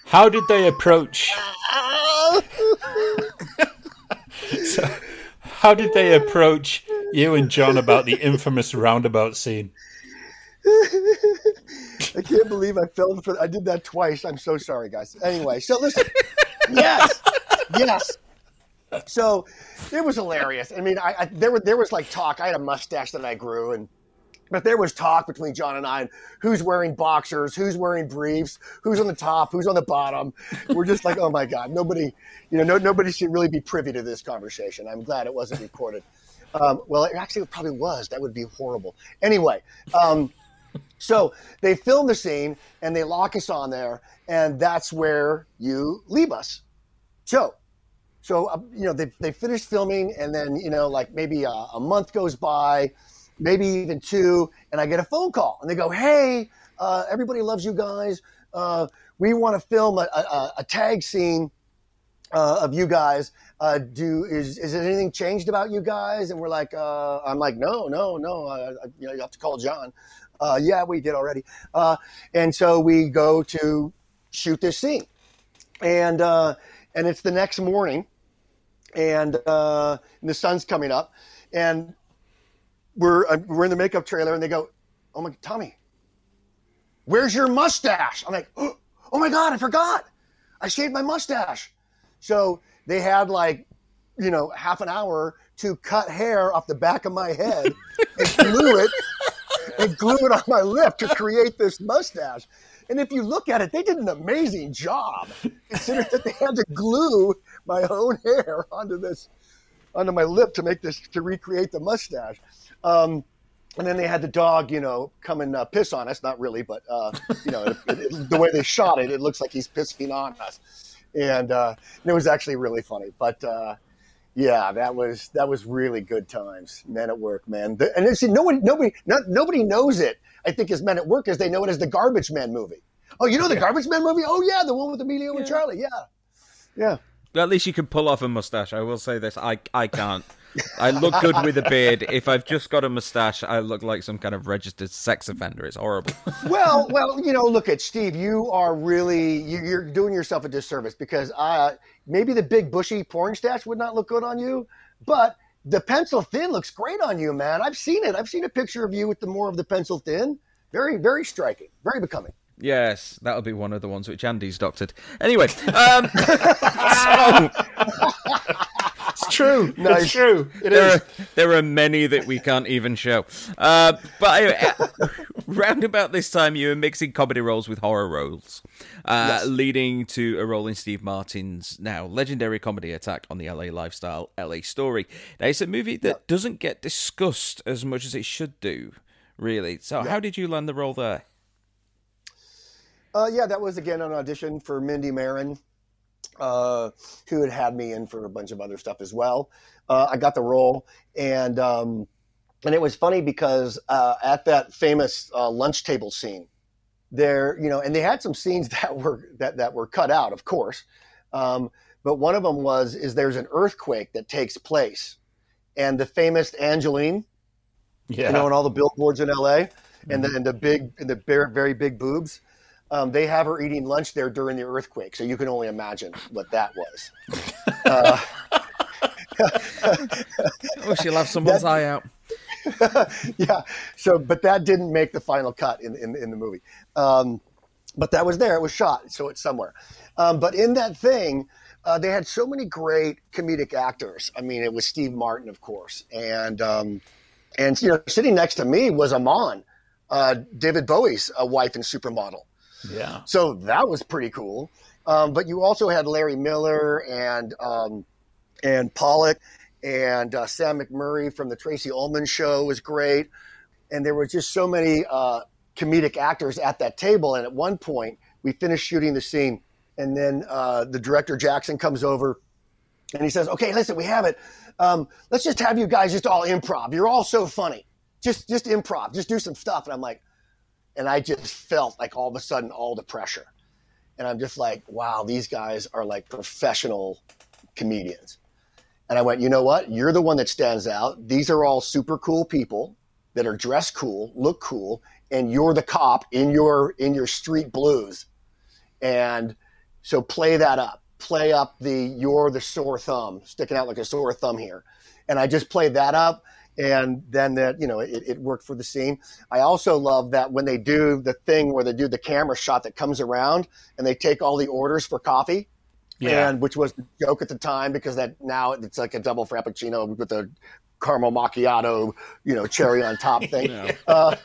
how did they approach? so, how did they approach you and John about the infamous roundabout scene? I can't believe I filmed for. I did that twice. I'm so sorry, guys. Anyway, so listen. yes, yes. So it was hilarious. I mean, I, I there was there was like talk. I had a mustache that I grew, and but there was talk between John and I. And who's wearing boxers? Who's wearing briefs? Who's on the top? Who's on the bottom? We're just like, oh my god, nobody, you know, no, nobody should really be privy to this conversation. I'm glad it wasn't recorded. Um, well, it actually probably was. That would be horrible. Anyway. Um, so they film the scene and they lock us on there, and that's where you leave us. So, so uh, you know they they finish filming, and then you know like maybe a, a month goes by, maybe even two, and I get a phone call, and they go, "Hey, uh, everybody loves you guys. Uh, we want to film a, a, a tag scene." uh, of you guys. Uh, do is is anything changed about you guys? And we're like, uh, I'm like, no, no, no. Uh, you know, you have to call John. Yeah, we did already. And so we go to shoot this scene, and and it's the next morning, and, uh, and the sun's coming up, and we're uh, we're in the makeup trailer, and they go, oh my Tommy, where's your mustache? I'm like, oh my god, I forgot. I shaved my mustache. So they had like, you know, half an hour to cut hair off the back of my head and glue it and glue it on my lip to create this mustache. And if you look at it, they did an amazing job, considering that they had to glue my own hair onto this, onto my lip to make this to recreate the mustache. Um, and then they had the dog, you know, come and uh, piss on us. Not really, but uh, you know, it, it, the way they shot it, it looks like he's pissing on us, and, uh, and it was actually really funny. But uh, yeah, that was that was really good times. Men at Work, man. The, and see, nobody, nobody, not, nobody knows it. I think as Men at Work as they know it as the Garbage Man movie. Oh, you know the Garbage Man movie? Oh yeah, the one with Emilio and Charlie. Yeah, yeah. At least you can pull off a mustache. I will say this: I I can't. I look good with a beard. If I've just got a mustache, I look like some kind of registered sex offender. It's horrible. well, well, you know, look at Steve. You are really you, you're doing yourself a disservice because uh, maybe the big bushy porn stash would not look good on you, but the pencil thin looks great on you, man. I've seen it. I've seen a picture of you with the more of the pencil thin. Very, very striking. Very becoming. Yes, that'll be one of the ones which Andy's doctored. Anyway, um, so, It's true. Nice. It's true. It there is. are there are many that we can't even show. Uh, but anyway, uh, round about this time, you were mixing comedy roles with horror roles, uh, Yes. leading to a role in Steve Martin's now legendary comedy attack on the LA lifestyle, LA Story. Now, it's a movie that doesn't get discussed as much as it should do, really. So, how did you land the role there? Uh, yeah, that was again an audition for Mindy Marin, uh, who had had me in for a bunch of other stuff as well. Uh, I got the role, and um, and it was funny because uh, at that famous uh, lunch table scene, there, you know, and they had some scenes that were that that were cut out, of course. Um, but one of them was is there's an earthquake that takes place, and the famous Angelyne, Yeah. you know, and all the billboards in LA, and the and the big and the very very big boobs. Um, they have her eating lunch there during the earthquake, so you can only imagine what that was. uh, Oh, she left someone's eye out. yeah. So, but that didn't make the final cut in in, in the movie. Um, but that was there. It was shot, so it's somewhere. Um, but in that thing, uh, they had so many great comedic actors. I mean, it was Steve Martin, of course, and um, and you know, sitting next to me was Iman, uh, David Bowie's uh, wife and supermodel. Yeah. So that was pretty cool. Um, but you also had Larry Miller and um, and Pollak and uh, Sam McMurray from the Tracey Ullman Show was great, and there were just so many uh, comedic actors at that table. And at one point, we finished shooting the scene, and then uh, the director Jackson comes over, and he says, "Okay, listen, we have it. Um, let's just have you guys just all improv. You're all so funny. Just just improv. Just do some stuff." And I'm like, and I just felt like all of a sudden all the pressure. And I'm just like, wow, these guys are like professional comedians. And I went, you know what? You're the one that stands out. These are all super cool people that are dressed cool, look cool, and you're the cop in your in your street blues. And so play that up. Play up the you're the sore thumb, sticking out like a sore thumb here. And I just played that up and then that you know it, it worked for the scene. I also love that when they do the thing where they do the camera shot that comes around and they take all the orders for coffee. Yeah. and which was the joke at the time because that now it's like a double frappuccino with the caramel macchiato you know cherry on top thing. Uh,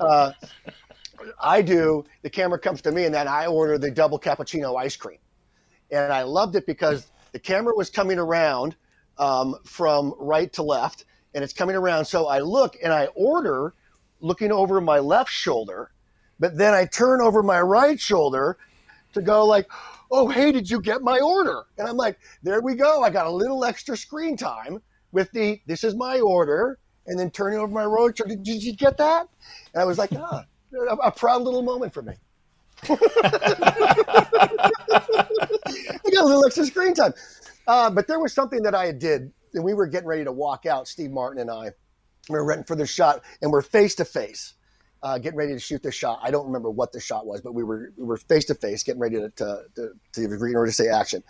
uh, i do the camera comes to me and then i order the double cappuccino ice cream. And i loved it because the camera was coming around um, from right to left and it's coming around. So I look and I order looking over my left shoulder, but then I turn over my right shoulder to go like, oh, hey, did you get my order? And I'm like, there we go. I got a little extra screen time with the, this is my order. And then turning over my right shoulder, did, did you get that? And I was like, ah, a, a proud little moment for me. I got a little extra screen time. Uh, but there was something that I did, and we were getting ready to walk out, Steve Martin and I. We were renting for the shot, and we're face to face, uh, getting ready to shoot the shot. I don't remember what the shot was, but we were we were face to face, getting ready to to, to, to in order to say action.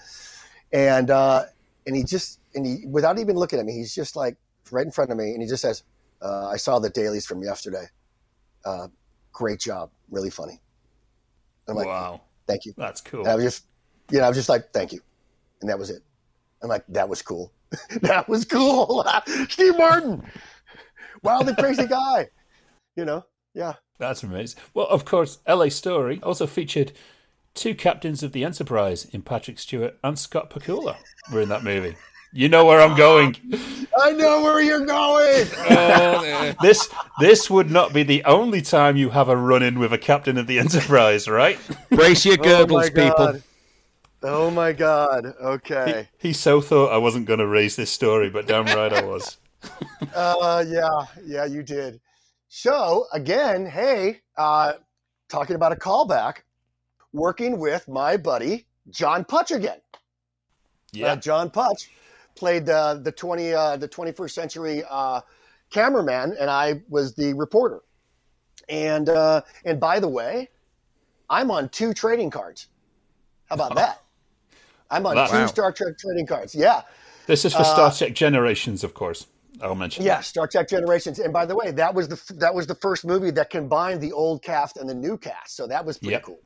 And uh, and he just and he without even looking at me, he's just like right in front of me, and he just says, uh, "I saw the dailies from yesterday. Uh, great job, really funny." I'm like, wow. "Thank you." That's cool. And I was just, you know, I was just like, thank you. And that was it. I'm like, that was cool. that was cool. Steve Martin. Wildly crazy guy. You know? Yeah. That's amazing. Well, of course, LA Story also featured two captains of the Enterprise in Patrick Stewart and Scott Bakula were in that movie. You know where I'm going. I know where you're going. This this would not be the only time you have a run in with a captain of the Enterprise, right? Brace your oh girdles, my people. Oh my God. Okay. He so thought I wasn't going to raise this story, but damn right I was. Uh, yeah. Yeah, you did. So again, hey, uh, talking about a callback, working with my buddy, John Putch again. Yeah. Uh, John Putch played uh, the twenty uh, the twenty first century uh, cameraman, and I was the reporter. And uh, and by the way, I'm on two trading cards. How about that? I'm on two Star Trek trading cards. Yeah, This is for Star Trek Generations, of course. I'll mention. yeah, Star Trek Generations. And by the way, that was the that was the first movie that combined the old cast and the new cast. So that was pretty Yep. cool.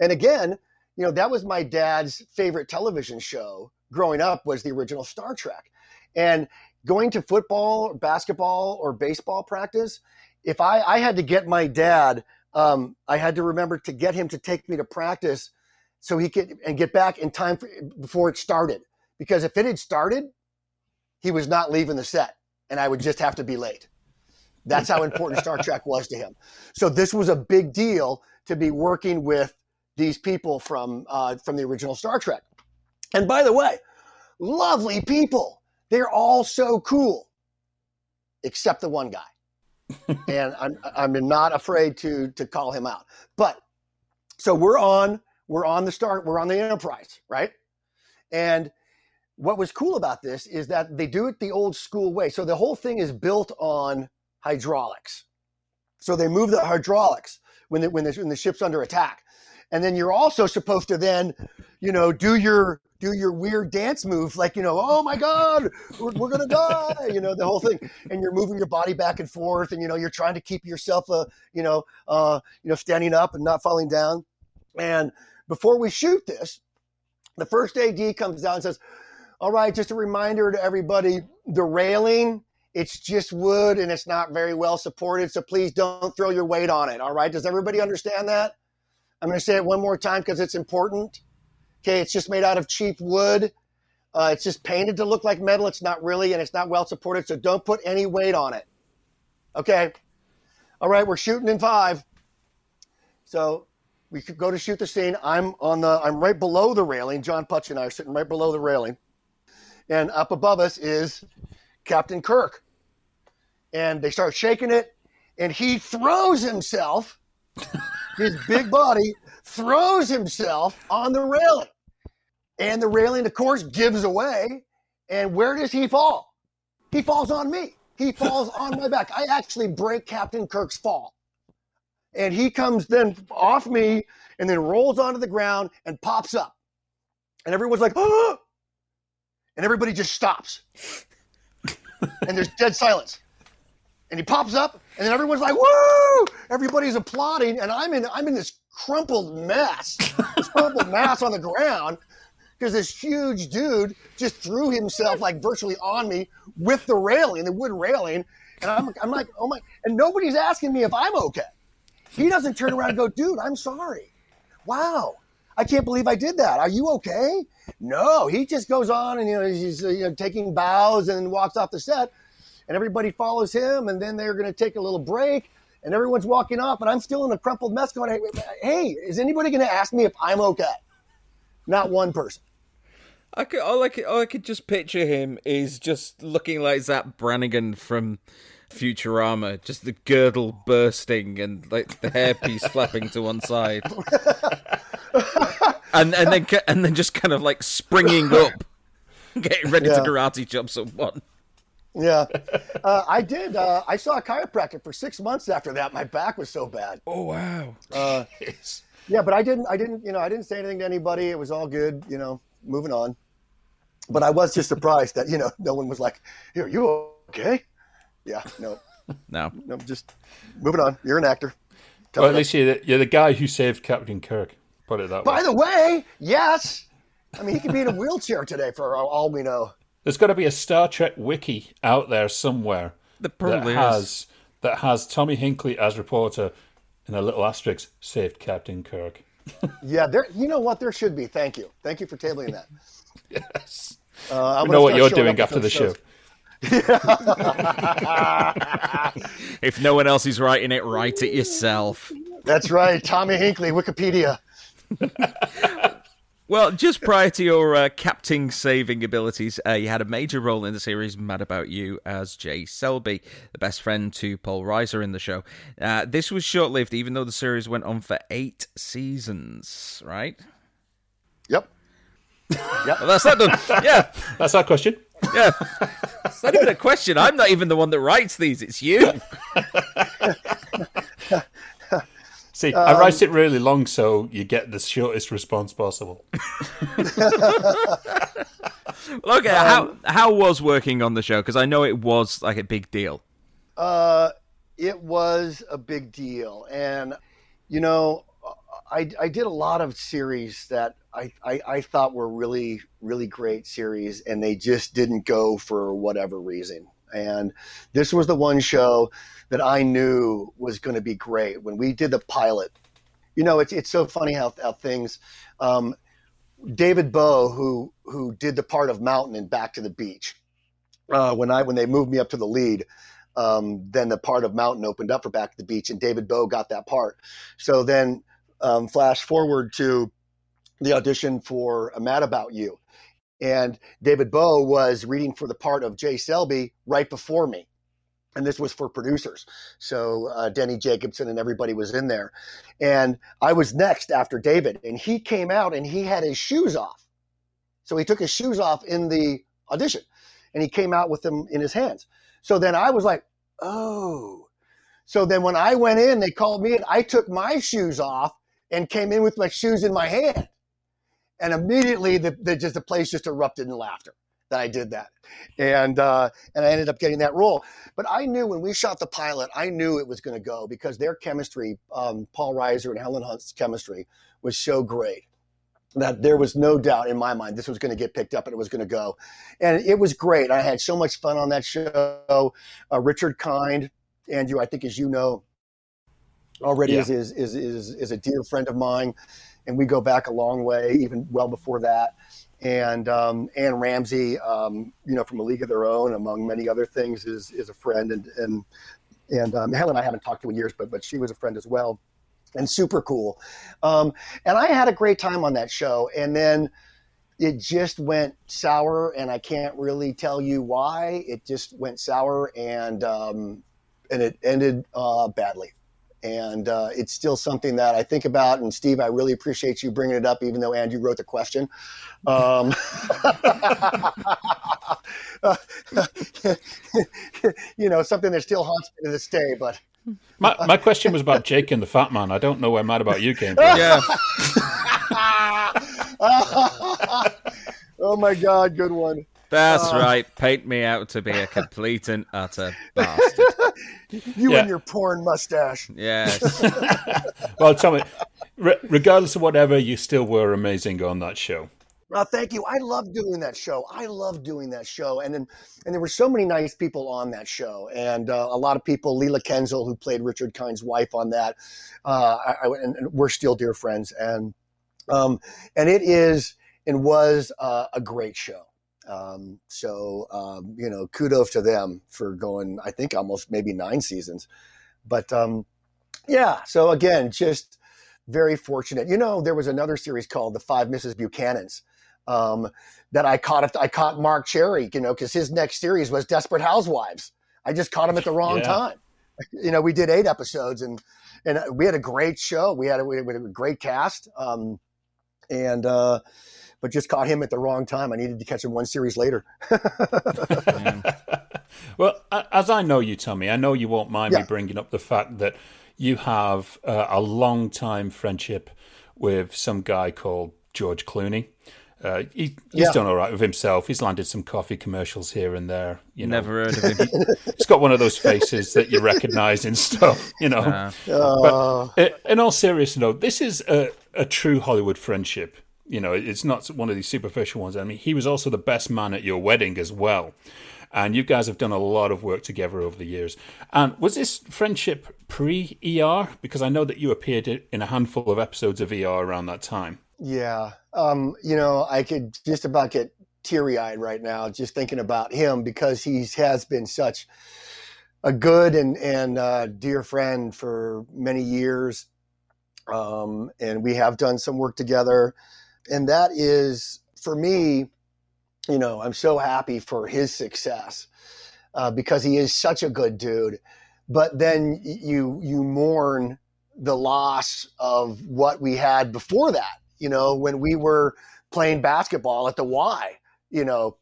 And again, you know, that was my dad's favorite television show growing up was the original Star Trek. And going to football, or basketball, or baseball practice, if I, I had to get my dad, um, I had to remember to get him to take me to practice so he could and get back in time for, before it started. Because if it had started, he was not leaving the set, and I would just have to be late. That's how important Star Trek was to him. So this was a big deal to be working with these people from uh, from the original Star Trek. And by the way, lovely people. They're all so cool, except the one guy. and I'm I'm not afraid to to call him out. But so we're on we're on the start we're on the Enterprise, right? And what was cool about this is that they do it the old school way. So the whole thing is built on hydraulics. So they move the hydraulics when the, when the, when the ship's under attack. And then you're also supposed to then, you know, do your do your weird dance move, like you know, oh my god, we're, we're gonna die, you know, the whole thing. And you're moving your body back and forth, and you know, you're trying to keep yourself, uh, you know, uh, you know, standing up and not falling down. And before we shoot this, the first AD comes down and says, "All right, just a reminder to everybody: the railing it's just wood and it's not very well supported. So please don't throw your weight on it. All right. Does everybody understand that? I'm going to say it one more time because it's important. Okay. It's just made out of cheap wood. Uh, it's just painted to look like metal. It's not really, and it's not well supported. So don't put any weight on it. Okay. All right. We're shooting in five. So we could go to shoot the scene. I'm on the, I'm right below the railing. John Putch and I are sitting right below the railing. And up above us is Captain Kirk and they start shaking it, and he throws himself, his big body throws himself on the railing. And the railing, of course, gives away. And where does he fall? He falls on me. He falls on my back. I actually break Captain Kirk's fall. And he comes then off me and then rolls onto the ground and pops up. And everyone's like, oh! And everybody just stops. and there's dead silence and he pops up, and then everyone's like, "Woo!" Everybody's applauding, and I'm in I'm in this crumpled mess, this crumpled mass on the ground, because this huge dude just threw himself like virtually on me with the railing, the wood railing, and I'm I'm like, oh my, and nobody's asking me if I'm okay. He doesn't turn around and go, dude, I'm sorry. Wow, I can't believe I did that. Are you okay? No, he just goes on and you know he's you know taking bows and walks off the set and everybody follows him, and then they're going to take a little break, and everyone's walking off, and I'm still in a crumpled mess going, hey, is anybody going to ask me if I'm okay? Not one person. I could, all I could, all I could just picture him is just looking like Zapp Brannigan from Futurama, just the girdle bursting and like the hairpiece flapping to one side, and and then and then just kind of like springing up, getting ready yeah. to karate chop someone. Yeah, uh, I did. Uh, I saw a chiropractor for six months after that. My back was so bad. Oh wow. Uh, yeah, but I didn't. I didn't. You know, I didn't say anything to anybody. It was all good. You know, moving on. But I was just surprised that you know no one was like, "Here, you okay?" Yeah, no, no, no. Just moving on. You're an actor. Tell well, at least you're the, you're the guy who saved Captain Kirk. Put it that By way. By the way, yes. I mean, he could be in a wheelchair today for all we know. There's got to be a Star Trek wiki out there somewhere that, that has that has Tommy Hinkley as reporter and a little asterisk saved Captain Kirk. yeah, there. You know what? There should be. Thank you. Thank you for tabling that. yes. Uh, I know what you're doing after the show. If no one else is writing it, write it yourself. That's right, Tommy Hinkley, Wikipedia. Well, just prior to your uh, capting saving abilities, uh, you had a major role in the series Mad About You as Jay Selby, the best friend to Paul Reiser in the show. Uh, this was short lived, even though the series went on for eight seasons, right? Yep. Yep. well, that's not done. Yeah. That's that question. Yeah. It's not even a question. I'm not even the one that writes these, it's you. See, um, I write it really long so you get the shortest response possible. okay, um, how how was working on the show? Because I know it was like a big deal. Uh, it was a big deal, and you know, I I did a lot of series that I, I, I thought were really really great series, and they just didn't go for whatever reason. And this was the one show that I knew was going to be great. When we did the pilot, you know, it's it's so funny how, how things. Um, David Bowe, who who did the part of Mountain and Back to the Beach, uh, when I when they moved me up to the lead, um, then the part of Mountain opened up for Back to the Beach, and David Bowe got that part. So then um, flash forward to the audition for Mad About You. And David Bowe was reading for the part of Jay Selby right before me. And this was for producers. So uh, Danny Jacobson and everybody was in there. And I was next after David. And he came out and he had his shoes off. So he took his shoes off in the audition and he came out with them in his hands. So then I was like, oh. So then when I went in, they called me and I took my shoes off and came in with my shoes in my hand. And immediately the, the just the place just erupted in laughter that I did that. And uh, and I ended up getting that role. But I knew when we shot the pilot, I knew it was going to go because their chemistry, um, Paul Reiser and Helen Hunt's chemistry, was so great that there was no doubt in my mind this was going to get picked up and it was going to go. And it was great. I had so much fun on that show. Uh, Richard Kind, Andrew, I think as you know, already Yeah. is, is, is, is, is a dear friend of mine. And we go back a long way, even well before that. And um, Anne Ramsay, um, you know, from A League of Their Own, among many other things, is, is a friend. And, and, and um, Helen I haven't talked to in years, but, but she was a friend as well and super cool. Um, and I had a great time on that show. And then it just went sour, and I can't really tell you why. It just went sour, and um, and it ended uh, badly. And uh, it's still something that I think about. And Steve, I really appreciate you bringing it up, even though Andrew wrote the question. Um, you know, something that still haunts me to this day. But My, my question was about Jake and the Fat Man. I don't know where Mad About You came from. Yeah. oh my God, good one. That's right. Paint me out to be a complete and utter bastard. You Yeah. and your porn mustache. Yes. Well, tell me, re- regardless of whatever, you still were amazing on that show. Uh, thank you. I love doing that show. I love doing that show, and then and there were so many nice people on that show, and uh, a lot of people. Leila Kenzle, who played Richard Kind's wife on that, uh, I, I, and, and we're still dear friends, and um, and it is and was uh, a great show. Um, so um, you know, kudos to them for going. I think almost maybe nine seasons, but um, yeah. So again, just very fortunate. You know, there was another series called The Five Mrs. Buchanans um, that I caught. I caught Marc Cherry, you know, because his next series was Desperate Housewives. I just caught him at the wrong Yeah. time. You know, we did eight episodes, and and we had a great show. We had a, we had a great cast, um, and uh, but just caught him at the wrong time. I needed to catch him one series later. Well, as I know you, Tommy, I know you won't mind me bringing up the fact that you have uh, a long time friendship with some guy called George Clooney. Uh, he, he's Yeah. done all right with himself. He's landed some coffee commercials here and there. You know, Never heard of him. he's got one of those faces that you recognise and stuff. You know, Uh, Uh, but in all seriousness, though, this is a, a true Hollywood friendship. You know, it's not one of these superficial ones. I mean, he was also the best man at your wedding as well. And you guys have done a lot of work together over the years. And was this friendship pre ER? Because I know that you appeared in a handful of episodes of ER around that time. Yeah. Um, you know, I could just about get teary eyed right now just thinking about him because he has been such a good and, and uh, dear friend for many years. Um, and we have done some work together. And that is, for me, you know, I'm so happy for his success uh, because he is such a good dude. But then you you mourn the loss of what we had before that you know, when we were playing basketball at the Y, you know,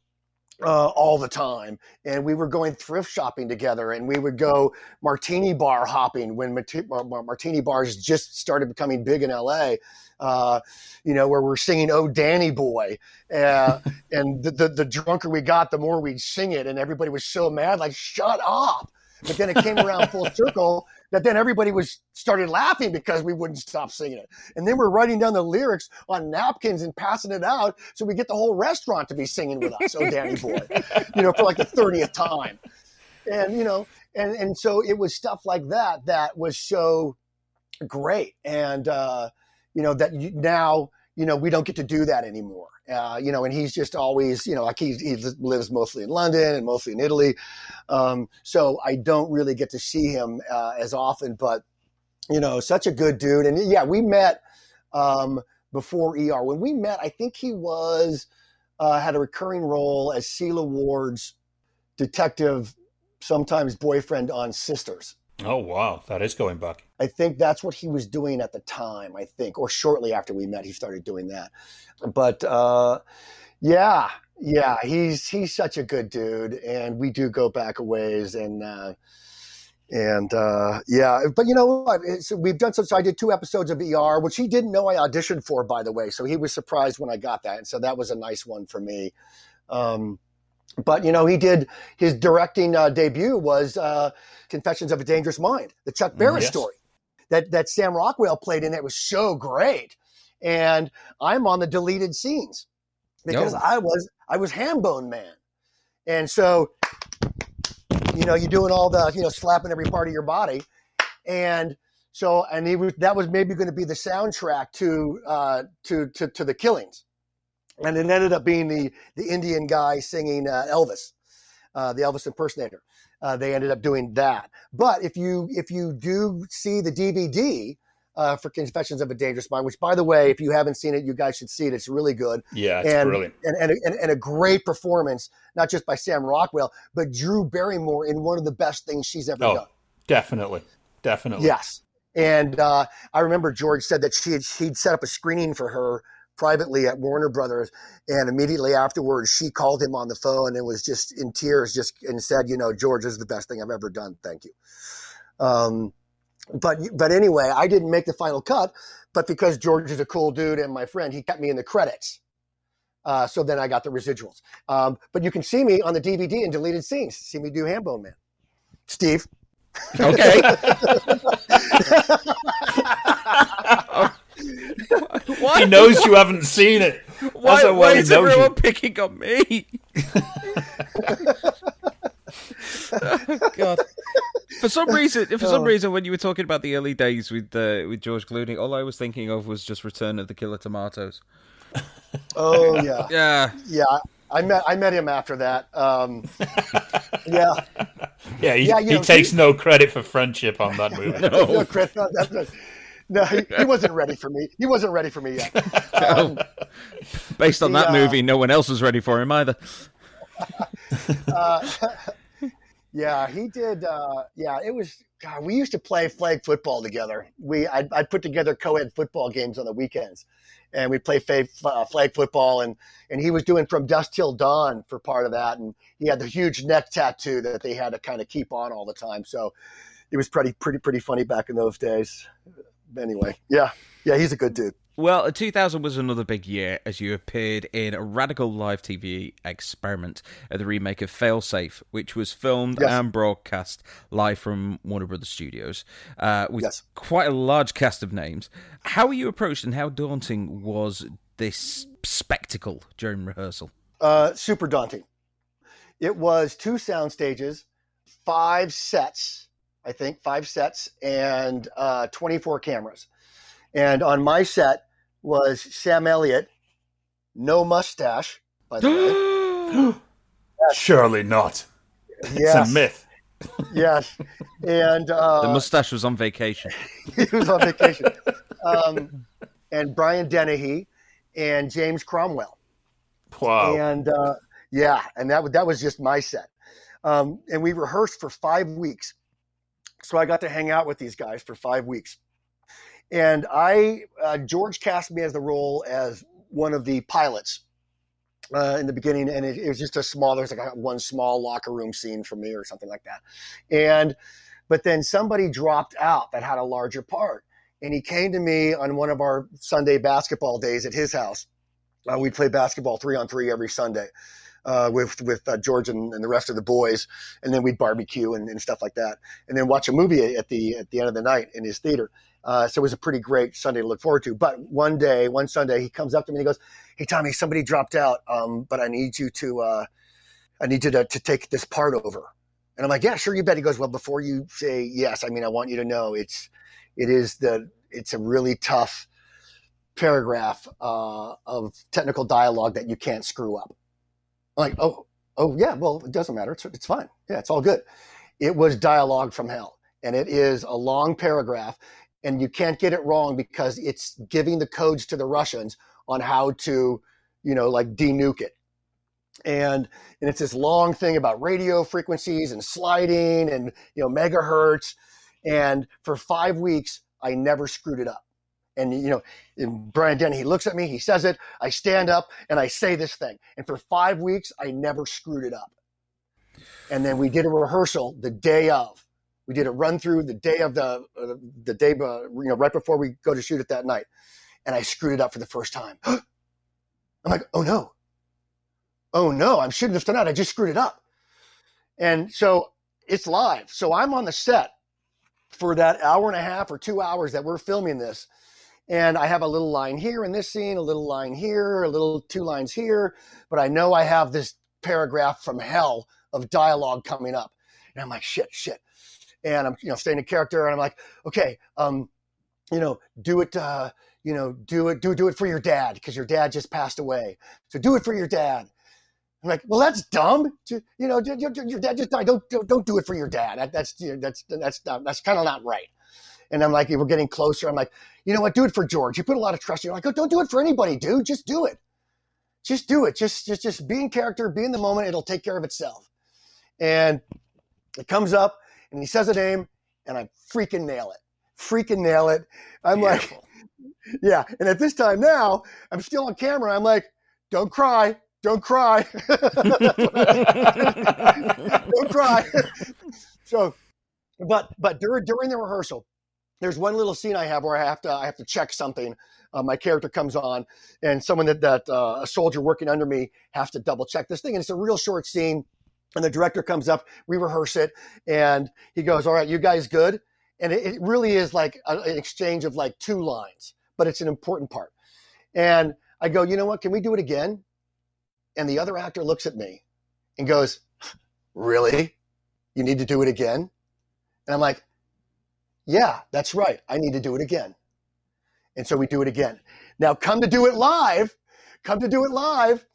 uh, all the time. And we were going thrift shopping together and we would go martini bar hopping when mar- martini bars just started becoming big in LA, uh, you know, where we're singing Oh Danny Boy. Uh, and the, the, the drunker we got, the more we'd sing it. And everybody was so mad, like, shut up. But then it came around full circle that then everybody was started laughing because we wouldn't stop singing it. And then we're writing down the lyrics on napkins and passing it out so we get the whole restaurant to be singing with us, oh Danny boy, you know, for like the 30th time. And you know, and and so it was stuff like that that was so great. And uh, you know, that you, now, you know, we don't get to do that anymore. Uh, you know, and he's just always, you know, like he, he lives mostly in London and mostly in Italy. Um, so I don't really get to see him uh, as often, but you know, such a good dude. And yeah, we met um, before ER. When we met, I think he was uh, had a recurring role as Sela Ward's detective, sometimes boyfriend on Sisters. Oh wow, that is going back. I think that's what he was doing at the time. I think, or shortly after we met, he started doing that. But uh, yeah, yeah, he's he's such a good dude, and we do go back a ways, and uh, and uh, yeah, but you know what? It's, we've done some. So I did two episodes of ER, which he didn't know I auditioned for, by the way. So he was surprised when I got that, and so that was a nice one for me. Um, but you know, he did his directing uh, debut was uh, Confessions of a Dangerous Mind, the Chuck Barris Yes. story that that Sam Rockwell played in. It was so great, and I'm on the deleted scenes because Oh. I was I was Hambone Man, and so you know you're doing all the you know slapping every part of your body, and so and he was that was maybe going to be the soundtrack to uh, to to to the killings, and it ended up being the the Indian guy singing uh, Elvis, uh, the Elvis impersonator. Uh, they ended up doing that. But if you if you do see the DVD uh, for Confessions of a Dangerous Mind, which by the way, if you haven't seen it, you guys should see it. It's really good Yeah, it's and, brilliant. And, and, and, and a great performance, not just by Sam Rockwell, but Drew Barrymore in one of the best things she's ever Oh, done. definitely, definitely. Yes. And uh, I remember George said that she had, he'd set up a screening for her privately at Warner Brothers, and immediately afterwards she called him on the phone and was just in tears, just and said, "You know, George this is the best thing I've ever done. Thank you." Um, but but anyway, I didn't make the final cut, but because George is a cool dude and my friend, he kept me in the credits. Uh, so then I got the residuals. Um, but you can see me on the DVD in deleted scenes. See me do Hambone Man. Steve. Okay. He why, knows you haven't seen it. why, That's how why he is knows everyone you. picking on me? oh, God. For some reason, for some Oh. reason, when you were talking about the early days with uh, with George Clooney, all I was thinking of was just Return of the Killer Tomatoes. Oh yeah. Yeah, Yeah, I met I met him after that. Um, yeah, Yeah, he, Yeah, he know, takes he- no credit for friendship on that movie. no, Chris, no, that's not- no, he, he wasn't ready for me. He wasn't ready for me yet. Um, based on The, that uh, movie, no one else was ready for him either. uh, yeah, he did. Uh, yeah, it was. God, we used to play flag football together. We I'd, I'd put together co-ed football games on the weekends, and we'd play flag, uh, flag football. And and he was doing from dusk till dawn for part of that, and he had the huge neck tattoo that they had to kind of keep on all the time. So it was pretty pretty pretty funny back in those days. Anyway, yeah, yeah, he's a good dude. Well, 2000 was another big year as you appeared in a radical live TV experiment at the remake of Failsafe, which was filmed Yes. and broadcast live from Warner Brothers Studios uh, with Yes. quite a large cast of names. How were you approached and how daunting was this spectacle during rehearsal? uh, super daunting. It was two sound stages, five sets, I think, five sets, and uh, 24 cameras. And on my set was Sam Elliott, no mustache, by the way. Surely not. It's a myth. yes. And uh, the mustache was on vacation. he was on vacation. Um, and Brian Dennehy and James Cromwell. Wow. And uh, yeah, and that wa- that was just my set. Um, and we rehearsed for five weeks, so I got to hang out with these guys for five weeks. And I uh, George cast me as the role as one of the pilots uh, in the beginning, and it, it was just a small. There's like a, one small locker room scene for me or something like that. And but then somebody dropped out that had a larger part, and he came to me on one of our Sunday basketball days at his house. Uh, we'd play basketball three on three every Sunday uh, with with uh, George and, and the rest of the boys, and then we'd barbecue and, and stuff like that, and then watch a movie at the at the end of the night in his theater. Uh, so it was a pretty great Sunday to look forward to. But one day, one Sunday, he comes up to me and he goes, "Hey Tommy, somebody dropped out, um, but I need you to uh, I need you to, to take this part over." And I'm like, "Yeah, sure, you bet." He goes, "Well, before you say yes, I mean, I want you to know it's it is the it's a really tough." paragraph uh, of technical dialogue that you can't screw up. Like, oh, oh yeah, well, it doesn't matter. It's, it's fine. Yeah, it's all good. It was dialogue from hell, and it is a long paragraph. and you can't get it wrong because it's giving the codes to the Russians on how to, you know, like denuke it. And and it's this long thing about radio frequencies and sliding and you know megahertz. And for five weeks, I never screwed it up. And you know, and Brian Dennehy, he looks at me, he says it, I stand up and I say this thing. And for five weeks, I never screwed it up. And then we did a rehearsal the day of. We did a run through the day of the uh, the day, uh, you know, right before we go to shoot it that night, and I screwed it up for the first time. I'm like, oh no, oh no, I'm shooting this tonight. I just screwed it up, and so it's live. So I'm on the set for that hour and a half or two hours that we're filming this, and I have a little line here in this scene, a little line here, a little two lines here, but I know I have this paragraph from hell of dialogue coming up, and I'm like, shit, shit and I'm you know staying in character, and I'm like, okay, um, you know, do it, uh, you know, do it, do do it for your dad because your dad just passed away, so do it for your dad. I'm like, well, that's dumb. You know, your, dad just died. Don't, don't don't do it for your dad. That, that's you know, that's that's that's kind of not right. And I'm like, we're getting closer. I'm like, you know what? Do it for George. You put a lot of trust. You're like, oh, don't do it for anybody, dude. Just do it. Just do it. Just just just be in character. Be in the moment. It'll take care of itself. And it comes up and he says a name, and I freaking nail it. Freaking nail it. I'm Beautiful. like, yeah. And at this time now, I'm still on camera. I'm like, don't cry. Don't cry. don't cry. so, but but during during the rehearsal, there's one little scene I have where I have to I have to check something. Uh, my character comes on, and someone that that uh, a soldier working under me has to double check this thing. And it's a real short scene and the director comes up, we rehearse it, and he goes, All right, you guys good? And it, it really is like a, an exchange of like two lines, but it's an important part. And I go, You know what? Can we do it again? And the other actor looks at me and goes, Really? You need to do it again? And I'm like, Yeah, that's right. I need to do it again. And so we do it again. Now, come to do it live, come to do it live.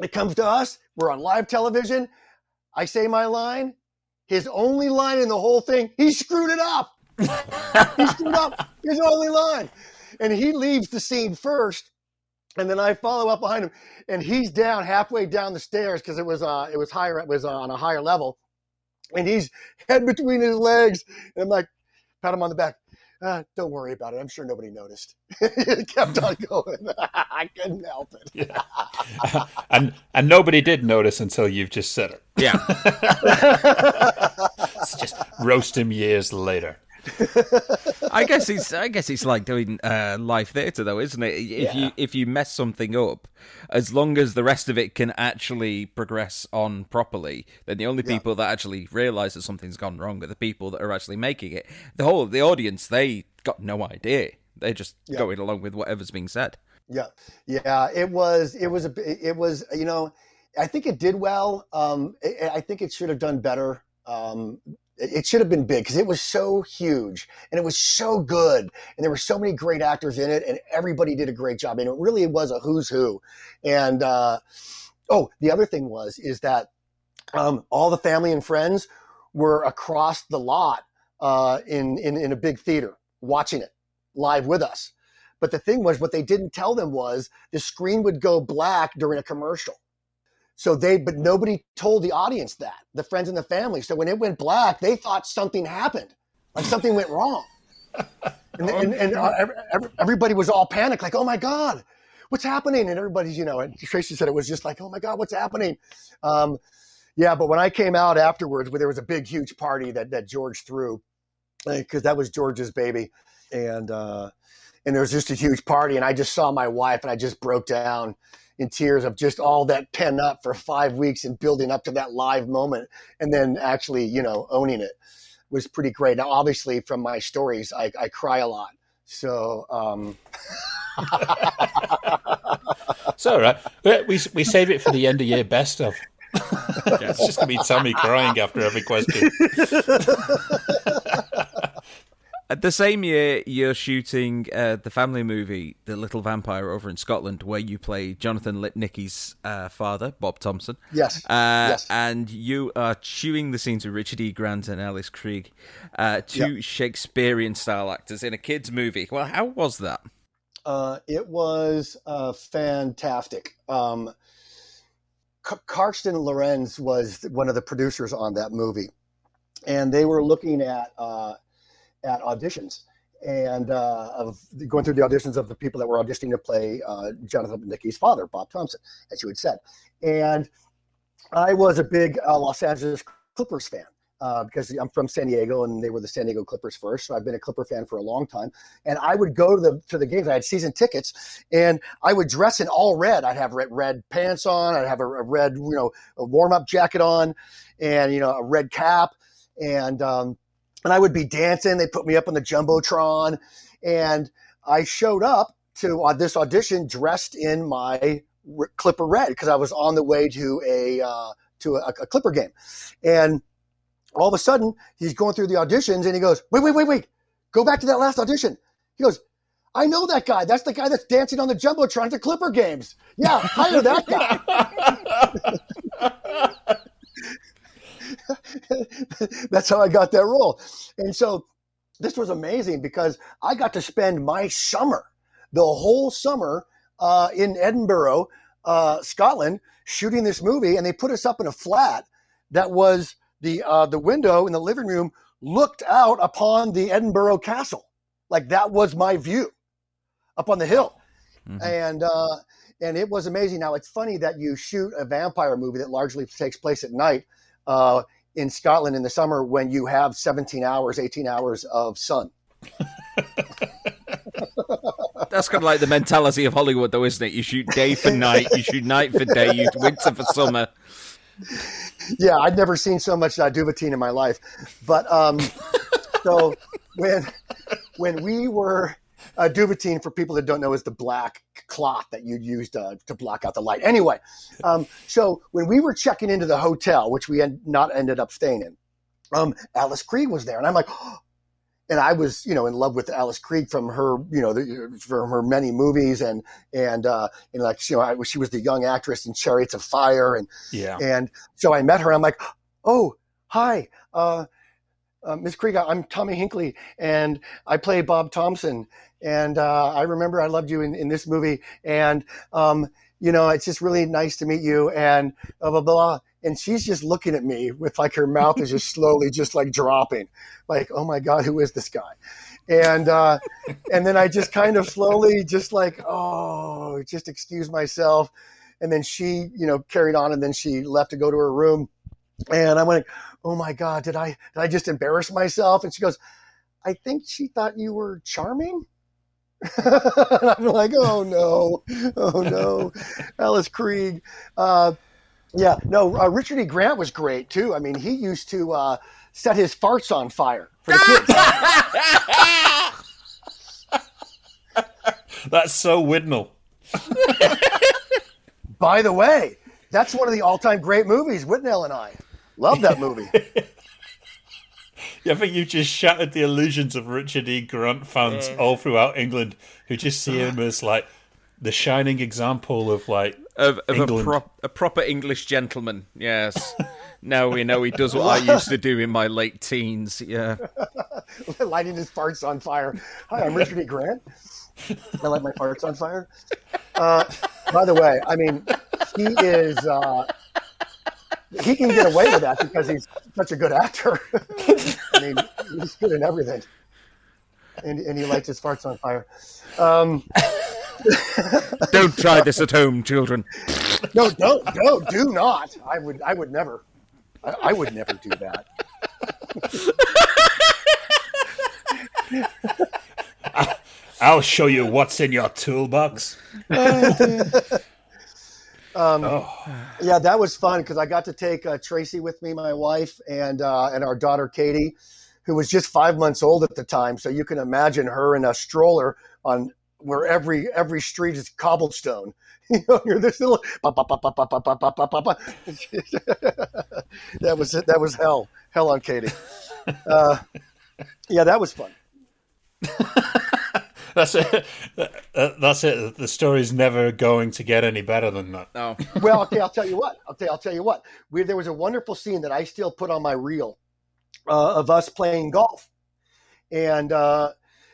It comes to us we're on live television. I say my line. His only line in the whole thing, he screwed it up. he screwed up his only line. And he leaves the scene first. And then I follow up behind him, and he's down halfway down the stairs because it was uh, it was higher, it was uh, on a higher level, and he's head between his legs. And I'm like, pat him on the back ah, don't worry about it. I'm sure nobody noticed. it kept on going. I couldn't help it. yeah. and and nobody did notice until you've just said it. Yeah. it's just roast him years later. I guess it's I guess it's like doing uh, live theatre though, isn't it? If yeah. you if you mess something up, as long as the rest of it can actually progress on properly, then the only people yeah. that actually realise that something's gone wrong are the people that are actually making it. The whole the audience they got no idea. They're just yeah. going along with whatever's being said. Yeah, yeah. It was it was a it was you know I think it did well. Um, I think it should have done better. Um, it should have been big because it was so huge and it was so good and there were so many great actors in it and everybody did a great job and it really was a who's who. And uh, oh the other thing was is that um, all the family and friends were across the lot uh, in, in in a big theater watching it live with us. But the thing was what they didn't tell them was the screen would go black during a commercial so they, but nobody told the audience that, the friends and the family. So when it went black, they thought something happened, like something went wrong. And, and, and uh, everybody was all panicked, like, oh my God, what's happening? And everybody's, you know, and Tracy said it was just like, oh my God, what's happening? Um, yeah, but when I came out afterwards, where there was a big, huge party that, that George threw, because that was George's baby. And, uh, and there was just a huge party. And I just saw my wife and I just broke down in tears of just all that pent up for five weeks and building up to that live moment and then actually, you know, owning it was pretty great. Now, obviously, from my stories, I, I cry a lot. So, um... so right, we we save it for the end of year best of. yeah, it's just gonna be Tommy crying after every question. At the same year, you're shooting uh, the family movie, The Little Vampire, over in Scotland, where you play Jonathan Lipnicki's uh, father, Bob Thompson. Yes. Uh, Yes. And you are chewing the scenes with Richard E. Grant and Alice Krige, uh, two Shakespearean style actors in a kids' movie. Well, how was that? Uh, it was uh, fantastic. Um, K- Karsten Lorenz was one of the producers on that movie, and they were looking at uh, at auditions and uh, of going through the auditions of the people that were auditioning to play uh, Jonathan Nicky's father, Bob Thompson, as you had said. And I was a big uh, Los Angeles Clippers fan. Uh, because I'm from San Diego and they were the San Diego Clippers first, so I've been a Clipper fan for a long time. And I would go to the to the games. I had season tickets, and I would dress in all red. I'd have red, red pants on. I'd have a, a red, you know, a warm up jacket on, and you know, a red cap, and um, and I would be dancing. They put me up on the jumbotron, and I showed up to this audition dressed in my Clipper red because I was on the way to a uh, to a, a Clipper game, and all of a sudden he's going through the auditions and he goes, "Wait, wait, wait, wait, go back to that last audition." He goes. I know that guy. That's the guy that's dancing on the jumbotron at the Clipper games. Yeah, hire that guy. That's how I got that role. And so this was amazing because I got to spend my summer, the whole summer uh, in Edinburgh, uh, Scotland, shooting this movie. And they put us up in a flat that was the uh, the window in the living room looked out upon the Edinburgh Castle. Like that was my view up on the hill. And uh, and it was amazing. Now it's funny that you shoot a vampire movie that largely takes place at night uh, in Scotland in the summer when you have 17 hours, 18 hours of sun. That's kind of like the mentality of Hollywood, though, isn't it? You shoot day for night, you shoot night for day, you winter for summer. Yeah, I'd never seen so much Duvetyne in my life. But um, so when when we were uh, Duvetyne, for people that don't know, is the black cloth that you'd used uh, to block out the light. Anyway, um, so when we were checking into the hotel, which we had not ended up staying in, um, Alice Krige was there, and I'm like. and I was, you know, in love with Alice Krige from her, you know, the, from her many movies, and and uh, know, like you know, I, she was the young actress in Chariots of Fire, and Yeah. and so I met her. I'm like, oh, hi, uh, uh, Miss Krige. I'm Tommy Hinkley, and I play Bob Thompson. And uh, I remember I loved you in, in this movie, and um, you know, it's just really nice to meet you, and blah blah blah. And she's just looking at me with like her mouth is just slowly just like dropping, like, oh my god, who is this guy? And uh, and then I just kind of slowly just like, oh, just excuse myself. And then she, you know, carried on, and then she left to go to her room. And I went, oh my god, did I did I just embarrass myself? And she goes, I think she thought you were charming. And I'm like, oh no, oh no, Alice Krige. Uh, yeah, no, uh, Richard E. Grant was great too. I mean, he used to uh, set his farts on fire for the kids. That's so Withnail. By the way, that's one of the all-time great movies. Withnail and I love that movie. Yeah, I think you've just shattered the illusions of Richard E. Grant fans all throughout England who just see him as like the shining example of like Of, of a, England. prop, a proper English gentleman, yes. now we know he does what I used to do in my late teens, yeah. lighting his farts on fire. Hi, I'm Richard E. Grant. I light my farts on fire. Uh, by the way, I mean, he is. Uh, he can get away with that because he's such a good actor. I mean, he's good in everything. And, and he lights his farts on fire. Um, Don't try this at home, children. no, don't, don't, do not. I would, I would never. I, I would never do that. I'll show you what's in your toolbox. Um, oh. Yeah, that was fun because I got to take uh, Tracy with me, my wife, and uh, and our daughter Katie, who was just five months old at the time. So you can imagine her in a stroller on where every every street is cobblestone. You know, you're this little that was. That was hell, hell on Katie. Uh, yeah, that was fun. That's it. Uh, That's it. The story's never going to get any better than that. No. well, okay, I'll tell you what. Okay, I'll tell you what. We, there was a wonderful scene that I still put on my reel uh, of us playing golf, and uh,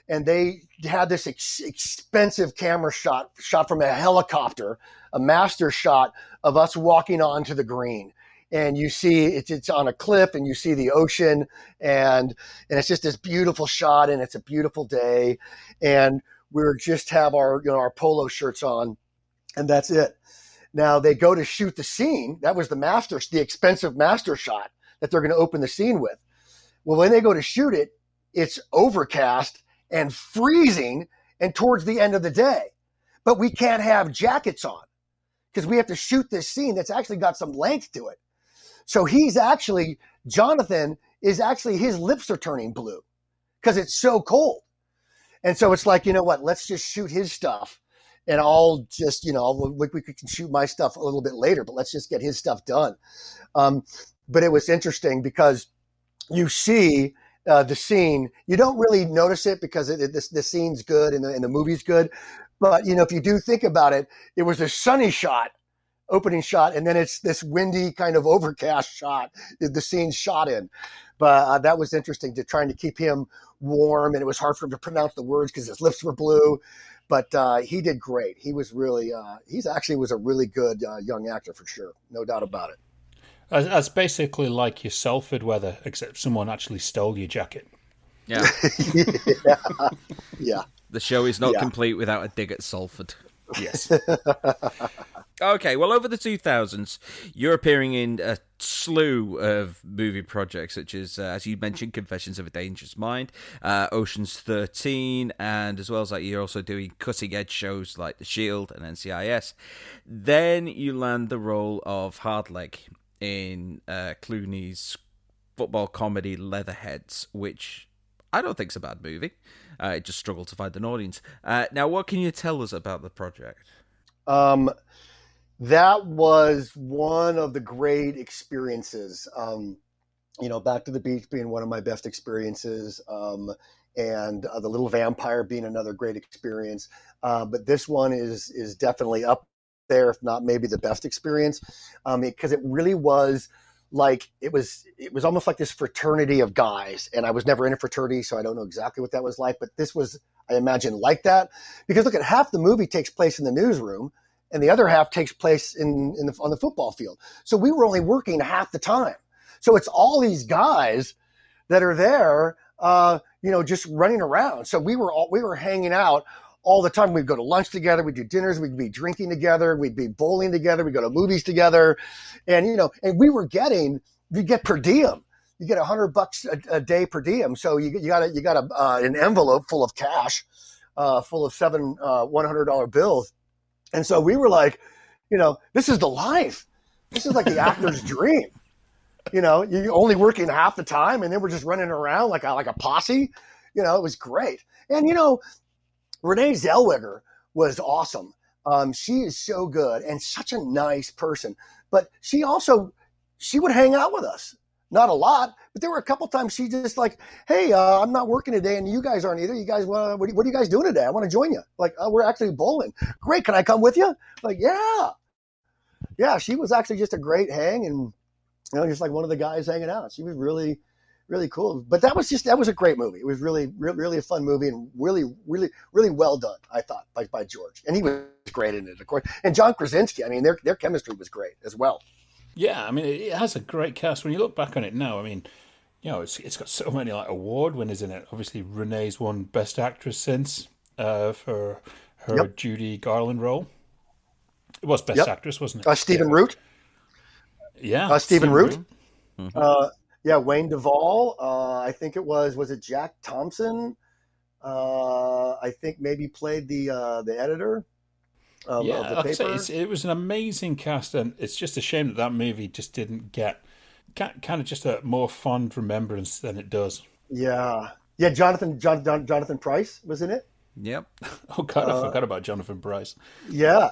and they had this ex- expensive camera shot shot from a helicopter, a master shot of us walking onto the green. And you see it's, it's on a cliff, and you see the ocean, and and it's just this beautiful shot, and it's a beautiful day, and we're just have our you know our polo shirts on, and that's it. Now they go to shoot the scene. That was the master, the expensive master shot that they're going to open the scene with. Well, when they go to shoot it, it's overcast and freezing and towards the end of the day. But we can't have jackets on because we have to shoot this scene that's actually got some length to it. So he's actually, Jonathan is actually, his lips are turning blue because it's so cold. And so it's like, you know what, let's just shoot his stuff and I'll just, you know, we, we can shoot my stuff a little bit later, but let's just get his stuff done. Um, but it was interesting because you see uh, the scene, you don't really notice it because it, it, the scene's good and the, and the movie's good. But, you know, if you do think about it, it was a sunny shot, opening shot, and then it's this windy kind of overcast shot, the scene's shot in. But uh, that was interesting to trying to keep him warm, and it was hard for him to pronounce the words because his lips were blue. But uh, he did great. He was really, uh, he's actually was a really good uh, young actor for sure, no doubt about it. That's- That's basically like your Salford weather, except someone actually stole your jacket. yeah. yeah, yeah. The show is not Yeah. complete without a dig at Salford. Yes. Okay, well, over the 2000s, you're appearing in a slew of movie projects, such as, uh, as you mentioned, Confessions of a Dangerous Mind, uh, Ocean's 13, and as well as that, you're also doing cutting edge shows like The Shield and NCIS. Then you land the role of Hardleg in uh, Clooney's football comedy Leatherheads, which I don't think's a bad movie. Uh, it just struggled to find an audience. Uh, now, what can you tell us about the project? Um, that was one of the great experiences. Um, you know, Back to the Beach being one of my best experiences, um, and uh, The Little Vampire being another great experience. Uh, but this one is is definitely up there, if not maybe the best experience, because it really was like it was it was almost like this fraternity of guys and i was never in a fraternity so i don't know exactly what that was like but this was i imagine like that because look at half the movie takes place in the newsroom and the other half takes place in, in the, on the football field. So we were only working half the time. So it's all these guys that are there, uh, you know, just running around. So we were all, we were hanging out all the time. We'd go to lunch together. We'd do dinners. We'd be drinking together. We'd be bowling together. We'd go to movies together. And, you know, and we were getting, you get per diem. You get a hundred bucks a, day per diem. So you, you got a, you got a, uh, an envelope full of cash, uh, full of seven, uh, $100 bills. And so we were like, you know, this is the life. This is like the actor's dream. You know, you're only working half the time, and then we're just running around like a, like a posse. You know, it was great. And you know, Renee Zellweger was awesome. Um, she is so good and such a nice person. But she also she would hang out with us. Not a lot, but there were a couple times she just like, "Hey, uh, I'm not working today, and you guys aren't either. You guys, what, what are you guys doing today? I want to join you. Like, uh, we're actually bowling. Great, can I come with you? Like, yeah, yeah. She was actually just a great hang, and you know, just like one of the guys hanging out. She was really, really cool. But that was just that was a great movie. It was really, really, really a fun movie, and really, really, really well done. I thought by by George, and he was great in it, of course. And John Krasinski. I mean, their their chemistry was great as well. Yeah, I mean, it has a great cast. When you look back on it now, I mean, you know, it's it's got so many like award winners in it. Obviously, Renee's won Best Actress since uh, for her Yep. Judy Garland role. It was Best Yep. Actress, wasn't it? Uh, Stephen yeah. Root. Yeah, Uh, Stephen Root. Root. Uh, yeah, Wayne Duvall. Uh, I think it was was it Jack Thompson? Uh, I think maybe played the uh, the editor of, yeah, of the like I say, it's, it was an amazing cast, and it's just a shame that that movie just didn't get kind of just a more fond remembrance than it does. yeah, yeah. Jonathan John, John, Jonathan Pryce was in it. Yep. Oh God, Uh, I forgot about Jonathan Pryce. Yeah,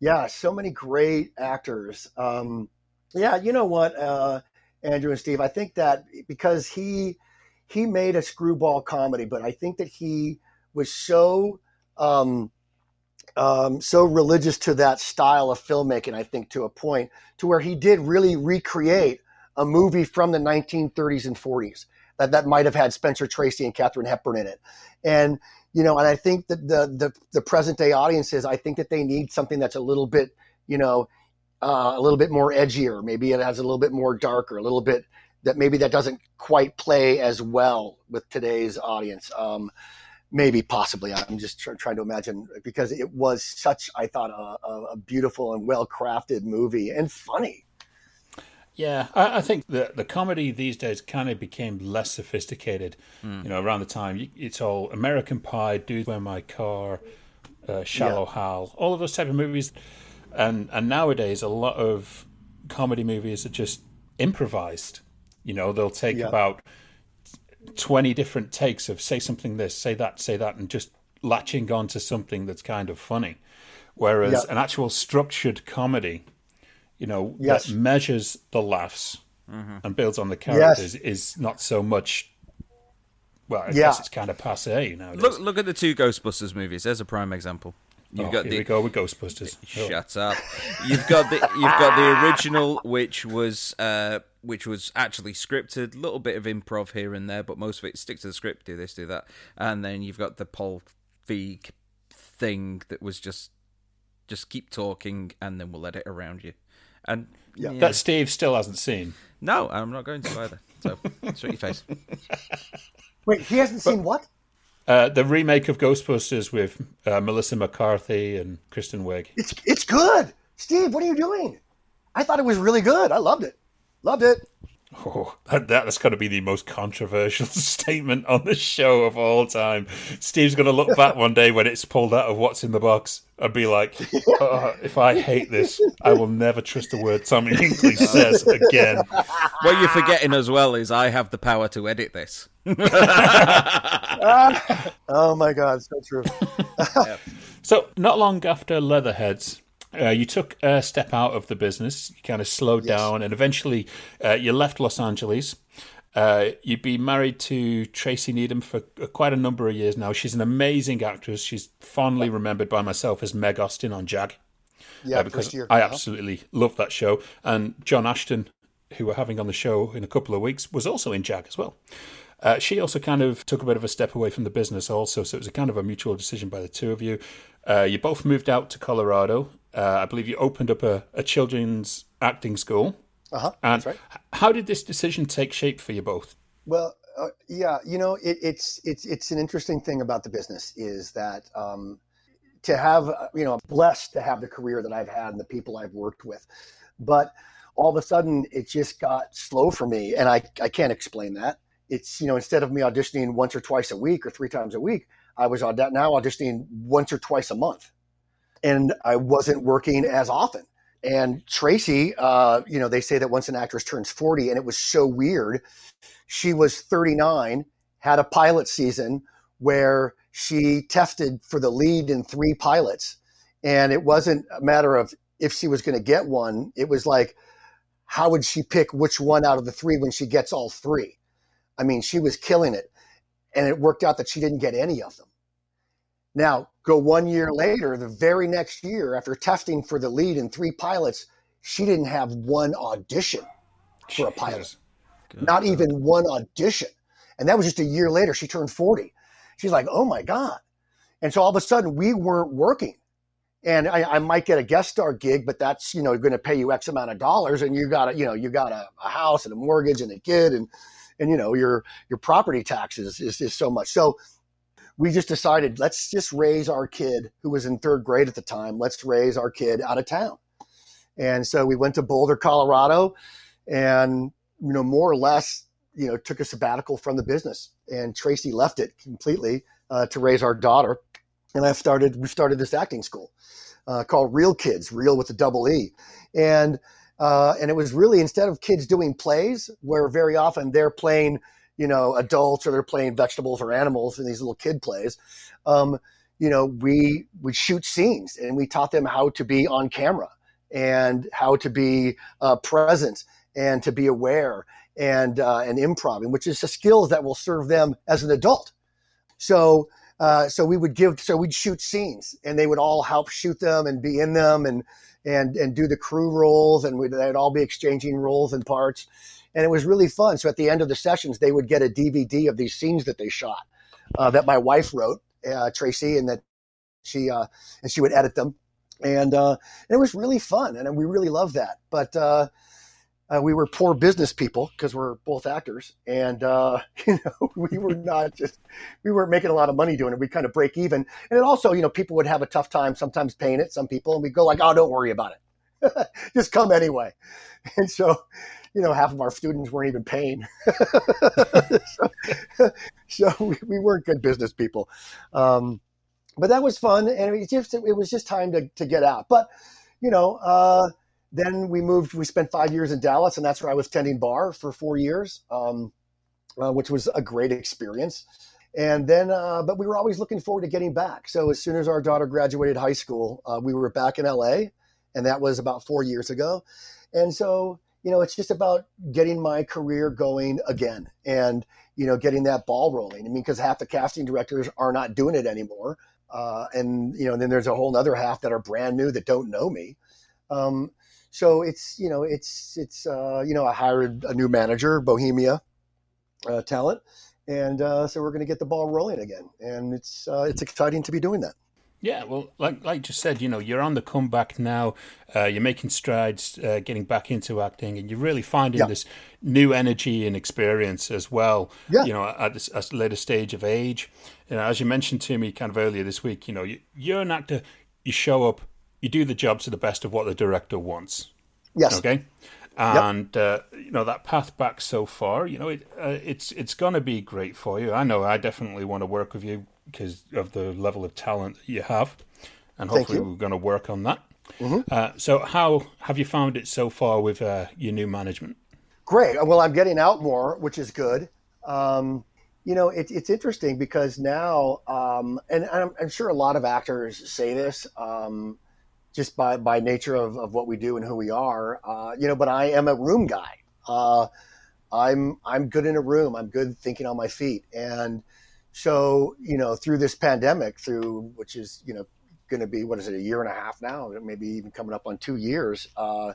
yeah. So many great actors. Um, yeah, you know what, uh, Andrew and Steve. I think that because he he made a screwball comedy, but I think that he was so um, um, so religious to that style of filmmaking. I think to a point to where he did really recreate a movie from the 1930s and 40s that that might have had Spencer Tracy and Katharine Hepburn in it, and you know, and I think that the the, the present day audiences, I think that they need something that's a little bit, you know, uh, a little bit more edgier. Maybe it has a little bit more darker, a little bit that maybe that doesn't quite play as well with today's audience. Um, maybe, possibly. I'm just tr- trying to imagine because it was such, I thought, a, a, a beautiful and well crafted movie and funny. Yeah, I, I, think the the comedy these days kind of became less sophisticated. Mm. You know, around the time it's all American Pie, Dude, Where My Car, uh, Shallow yeah. Hal, all of those type of movies, and and nowadays a lot of comedy movies are just improvised. You know, they'll take yeah. about twenty different takes of say something this, say that, say that, and just latching on to something that's kind of funny. Whereas yeah. an actual structured comedy you know, yes. that measures the laughs mm-hmm. and builds on the characters yes. is not so much. Well, I yeah. guess it's kind of passe now. Look, look at the two Ghostbusters movies. There's a prime example. You've oh, got here the, we go with Ghostbusters. Shut up. You've got the you've got the original, which was uh, which was actually scripted. A little bit of improv here and there, but most of it stick to the script. Do this, do that, and then you've got the Paul Feig thing that was just just keep talking, and then we'll let it around you. And yeah. that Steve still hasn't seen. No, I'm not going to either. So, sweet your face. Wait, he hasn't but, seen what? Uh, the remake of Ghostbusters with uh, Melissa McCarthy and Kristen Wiig. It's it's good. Steve, what are you doing? I thought it was really good. I loved it. Loved it. Oh, that, that's got to be the most controversial statement on the show of all time. Steve's going to look back one day when it's pulled out of what's in the box and be like, oh, if I hate this, I will never trust a word Tommy Hinkley says again. What you're forgetting as well is I have the power to edit this. oh my God, so true. so, not long after Leatherheads, uh, you took a step out of the business, you kind of slowed yes. down, and eventually uh, you left Los Angeles. Uh, you've been married to Tracy Needham for quite a number of years now. She's an amazing actress. She's fondly remembered by myself as Meg Austin on Jag. Yeah, uh, because I absolutely love that show. And John Ashton, who we're having on the show in a couple of weeks, was also in Jag as well. Uh, she also kind of took a bit of a step away from the business, also. So it was a kind of a mutual decision by the two of you. Uh, you both moved out to Colorado uh, I believe you opened up a, a children's acting school. Uh-huh, and right. how did this decision take shape for you both? Well, uh, yeah, you know, it, it's it's it's an interesting thing about the business is that um, to have you know, I'm blessed to have the career that I've had and the people I've worked with, but all of a sudden it just got slow for me, and I I can't explain that. It's you know, instead of me auditioning once or twice a week or three times a week, I was now auditioning once or twice a month and I wasn't working as often. And Tracy, uh, you know, they say that once an actress turns 40, and it was so weird. She was 39, had a pilot season where she tested for the lead in three pilots. And it wasn't a matter of if she was going to get one, it was like, how would she pick which one out of the three when she gets all three? I mean, she was killing it. And it worked out that she didn't get any of them. Now, go one year later, the very next year, after testing for the lead in three pilots, she didn't have one audition for a pilot. Good Not God. even one audition. And that was just a year later. She turned 40. She's like, oh my God. And so all of a sudden, we weren't working. And I, I might get a guest star gig, but that's, you know, going to pay you X amount of dollars. And you got a, you know, you got a, a house and a mortgage and a kid and, and, you know, your, your property taxes is, is so much. So we just decided let's just raise our kid who was in third grade at the time. Let's raise our kid out of town. And so we went to Boulder, Colorado, and you know more or less you know took a sabbatical from the business. And Tracy left it completely uh, to raise our daughter. And I started we started this acting school uh, called Real Kids, Real with a double E, and uh, and it was really instead of kids doing plays where very often they're playing you know, adults or they're playing vegetables or animals in these little kid plays. Um, you know, we would shoot scenes and we taught them how to be on camera and how to be uh, present and to be aware and uh, and improv, which is the skills that will serve them as an adult. So uh, so we would give so we'd shoot scenes, and they would all help shoot them and be in them and and and do the crew roles, and we'd, they'd all be exchanging roles and parts, and it was really fun. So at the end of the sessions, they would get a DVD of these scenes that they shot uh, that my wife wrote, uh, Tracy, and that she uh, and she would edit them, and, uh, and it was really fun, and we really loved that. But uh, uh, we were poor business people because we're both actors, and uh, you know we were not just we weren't making a lot of money doing it. We kind of break even, and it also you know people would have a tough time sometimes paying it. Some people, and we go like, oh, don't worry about it, just come anyway. And so, you know, half of our students weren't even paying, so, so we, we, weren't good business people. Um, but that was fun, and it was just it was just time to to get out. But you know. Uh, then we moved. We spent five years in Dallas, and that's where I was tending bar for four years, um, uh, which was a great experience. And then, uh, but we were always looking forward to getting back. So as soon as our daughter graduated high school, uh, we were back in LA, and that was about four years ago. And so, you know, it's just about getting my career going again, and you know, getting that ball rolling. I mean, because half the casting directors are not doing it anymore, uh, and you know, then there's a whole other half that are brand new that don't know me. Um, so it's you know it's it's uh, you know I hired a new manager, Bohemia uh, Talent, and uh, so we're going to get the ball rolling again, and it's uh, it's exciting to be doing that. Yeah, well, like like you said, you know, you're on the comeback now. Uh, you're making strides, uh, getting back into acting, and you're really finding yeah. this new energy and experience as well. Yeah. You know, at this at later stage of age. You know, as you mentioned to me kind of earlier this week, you know, you, you're an actor. You show up, you do the job to the best of what the director wants. Yes. Okay. And yep. uh, you know that path back so far, you know it, uh, it's it's going to be great for you. I know I definitely want to work with you because of the level of talent that you have, and hopefully we're going to work on that. Mm-hmm. Uh, so, how have you found it so far with uh, your new management? Great. Well, I'm getting out more, which is good. Um, you know, it, it's interesting because now, um, and I'm, I'm, sure a lot of actors say this. Um, just by by nature of, of what we do and who we are. Uh, you know, but I am a room guy. Uh, I'm I'm good in a room. I'm good thinking on my feet. And so, you know, through this pandemic, through which is you know going to be what is it a year and a half now, maybe even coming up on two years. Uh,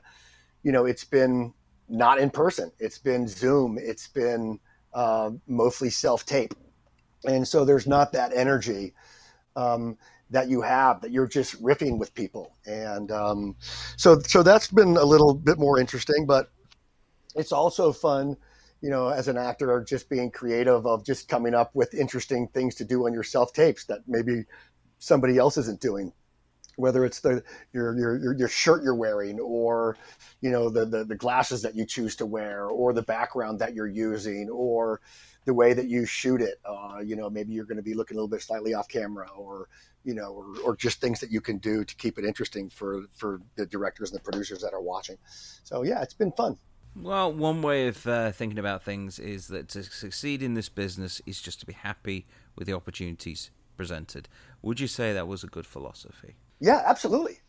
you know, it's been not in person. It's been Zoom. It's been uh, mostly self tape, and so there's not that energy. Um, that you have that you're just riffing with people and um, so so that's been a little bit more interesting but it's also fun you know as an actor or just being creative of just coming up with interesting things to do on your self tapes that maybe somebody else isn't doing whether it's the your, your your shirt you're wearing or you know the, the the glasses that you choose to wear or the background that you're using or the way that you shoot it. Uh, you know, maybe you're going to be looking a little bit slightly off camera, or you know, or, or just things that you can do to keep it interesting for for the directors and the producers that are watching. So yeah, it's been fun. Well, one way of uh, thinking about things is that to succeed in this business is just to be happy with the opportunities presented. Would you say that was a good philosophy? Yeah, absolutely,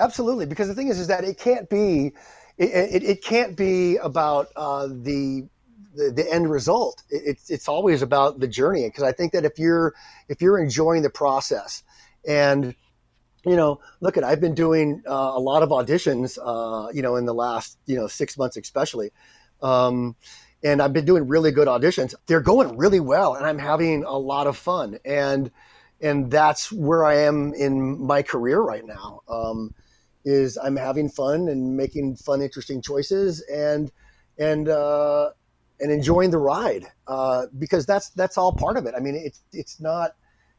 absolutely. Because the thing is, is that it can't be, it, it, it can't be about uh, the the, the end result. It's it's always about the journey because I think that if you're if you're enjoying the process and you know, look at I've been doing uh, a lot of auditions, uh, you know, in the last you know six months especially, um, and I've been doing really good auditions. They're going really well, and I'm having a lot of fun, and and that's where I am in my career right now. Um, is I'm having fun and making fun, interesting choices, and and uh, and enjoying the ride uh, because that's that's all part of it. I mean, it's it's not,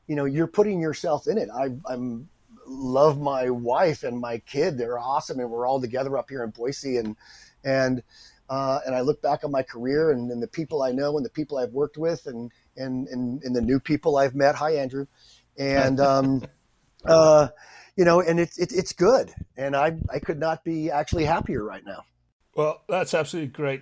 you know, you're putting yourself in it. I, I'm love my wife and my kid. They're awesome, and we're all together up here in Boise, and and uh, and I look back on my career and, and, the people I know and the people I've worked with, and and and, and the new people I've met. Hi, Andrew, and um, uh, you know, and it's it, it's good, and I I could not be actually happier right now. Well, that's absolutely great.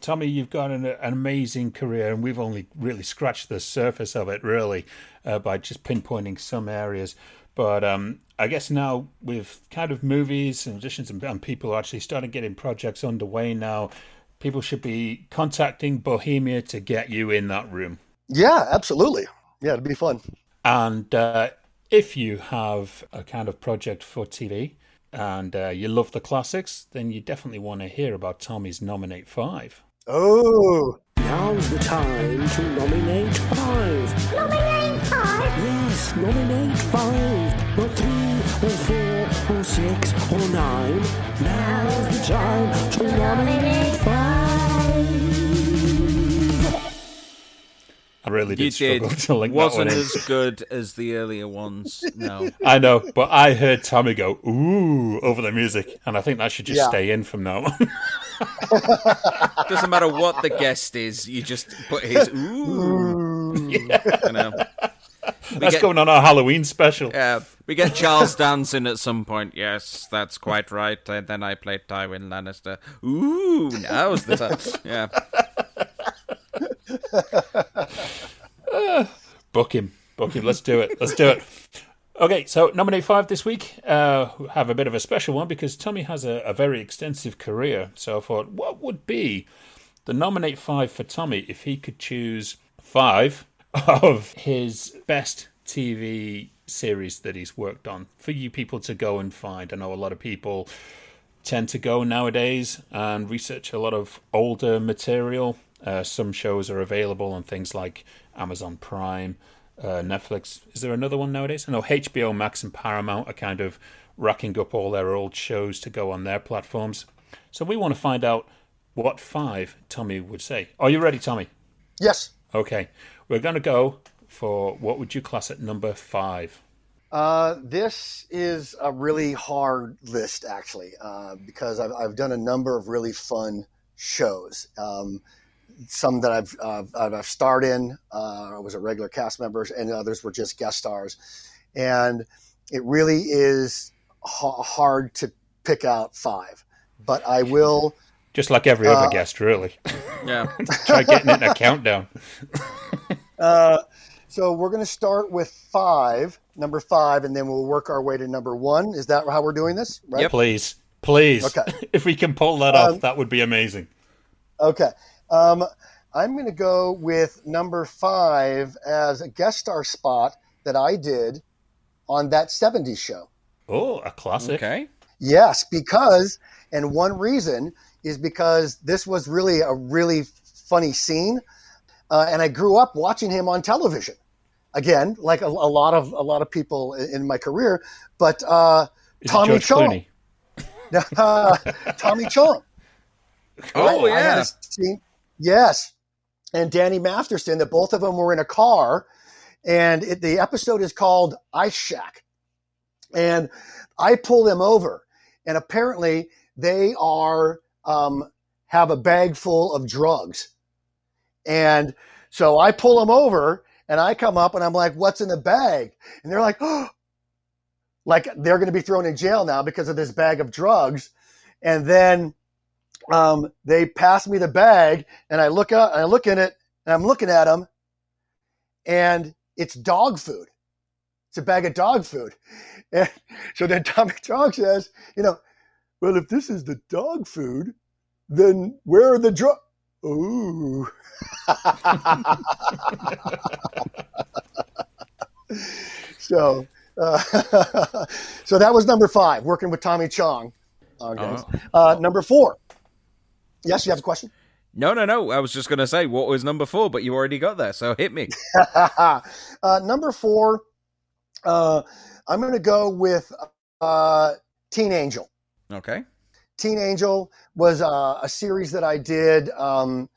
Tommy, you've got an, an, amazing career, and we've only really scratched the surface of it, really, uh, by just pinpointing some areas. But um, I guess now with kind of movies and musicians and, and people actually starting getting projects underway now, people should be contacting Bohemia to get you in that room. Yeah, absolutely. Yeah, it'd be fun. And uh, if you have a kind of project for TV and uh, you love the classics, then you definitely want to hear about Tommy's Nominate 5. Oh, Now's the time to nominate five. Nominate five. Yes, nominate five. Not three or four or six or nine. Now's the time to nominate five. I really did You struggle did. to link Wasn't that one in. as good as the earlier ones. No. I know, but I heard Tommy go ooh over the music, and I think that should just Yeah. stay in from now on. Doesn't matter what the guest is, you just put his ooh. You know. That's get, going on our Halloween special. uh, we get Charles dancing at some point. Yes, that's quite right. And then I played Tywin Lannister. Ooh, now's the time. Yeah. Book him. Book him. Let's do it. Let's do it. Okay, so nominate five this week. Uh, have a bit of a special one because Tommy has a, a very extensive career. So I thought, what would be the nominate five for Tommy if he could choose five of his best TV series that he's worked on for you people to go and find? I know a lot of people tend to go nowadays and research a lot of older material. Uh, some shows are available on things like Amazon Prime, uh, Netflix. Is there another one nowadays? I know HBO Max and Paramount are kind of racking up all their old shows to go on their platforms. So we want to find out what five Tommy would say. Are you ready, Tommy? yes. Okay, we're going to go for what would you class at number five? Uh, this is a really hard list, actually, uh, because I've, I've done a number of really fun shows. Um, some that I've, uh, I've I've starred in, uh, I was a regular cast member, and others were just guest stars. And it really is ha- hard to pick out five, but I will. Just like every other Uh, guest, really. Yeah. Try getting it in a countdown. Uh, so we're going to start with five, number five, and then we'll work our way to number one. Is that how we're doing this? Right. Yep. Please, please. Okay. If we can pull that Um, off, that would be amazing. Okay. Um, I'm going to go with number five as a guest star spot that I did on that 70s show. Oh, a classic. Okay. Yes, because, and one reason is because this was really a really funny scene. Uh, and I grew up watching him on television. Again, like a, a lot of a lot of people in, in my career, but uh, Tommy Chong, Clooney? Tommy Chong. Oh, I- I yeah. a scene- yes. And Danny Masterson, that both of them were in a car. And it, the episode is called Ice Shack. And I pull them over. And apparently they are, um, have a bag full of drugs. And so I pull them over and I come up and I'm like, what's in the bag? And they're like, oh, like they're going to be thrown in jail now because of this bag of drugs. And then um, they pass me the bag and I look up and I look in it and I'm looking at them and it's dog food. It's a bag of dog food. And so then Tommy Chong says, you know, well, if this is the dog food, then where are the drugs? Ooh. so, uh, so that was number five, working with Tommy Chong. Okay. Uh, number four. Yes, you have a question? No, no, no. I was just going to say what was number four, but you already got there, so hit me. uh, number four, uh, I'm going to go with uh, Teen Angel. Okay. Teen Angel was uh, a series that I did. Um,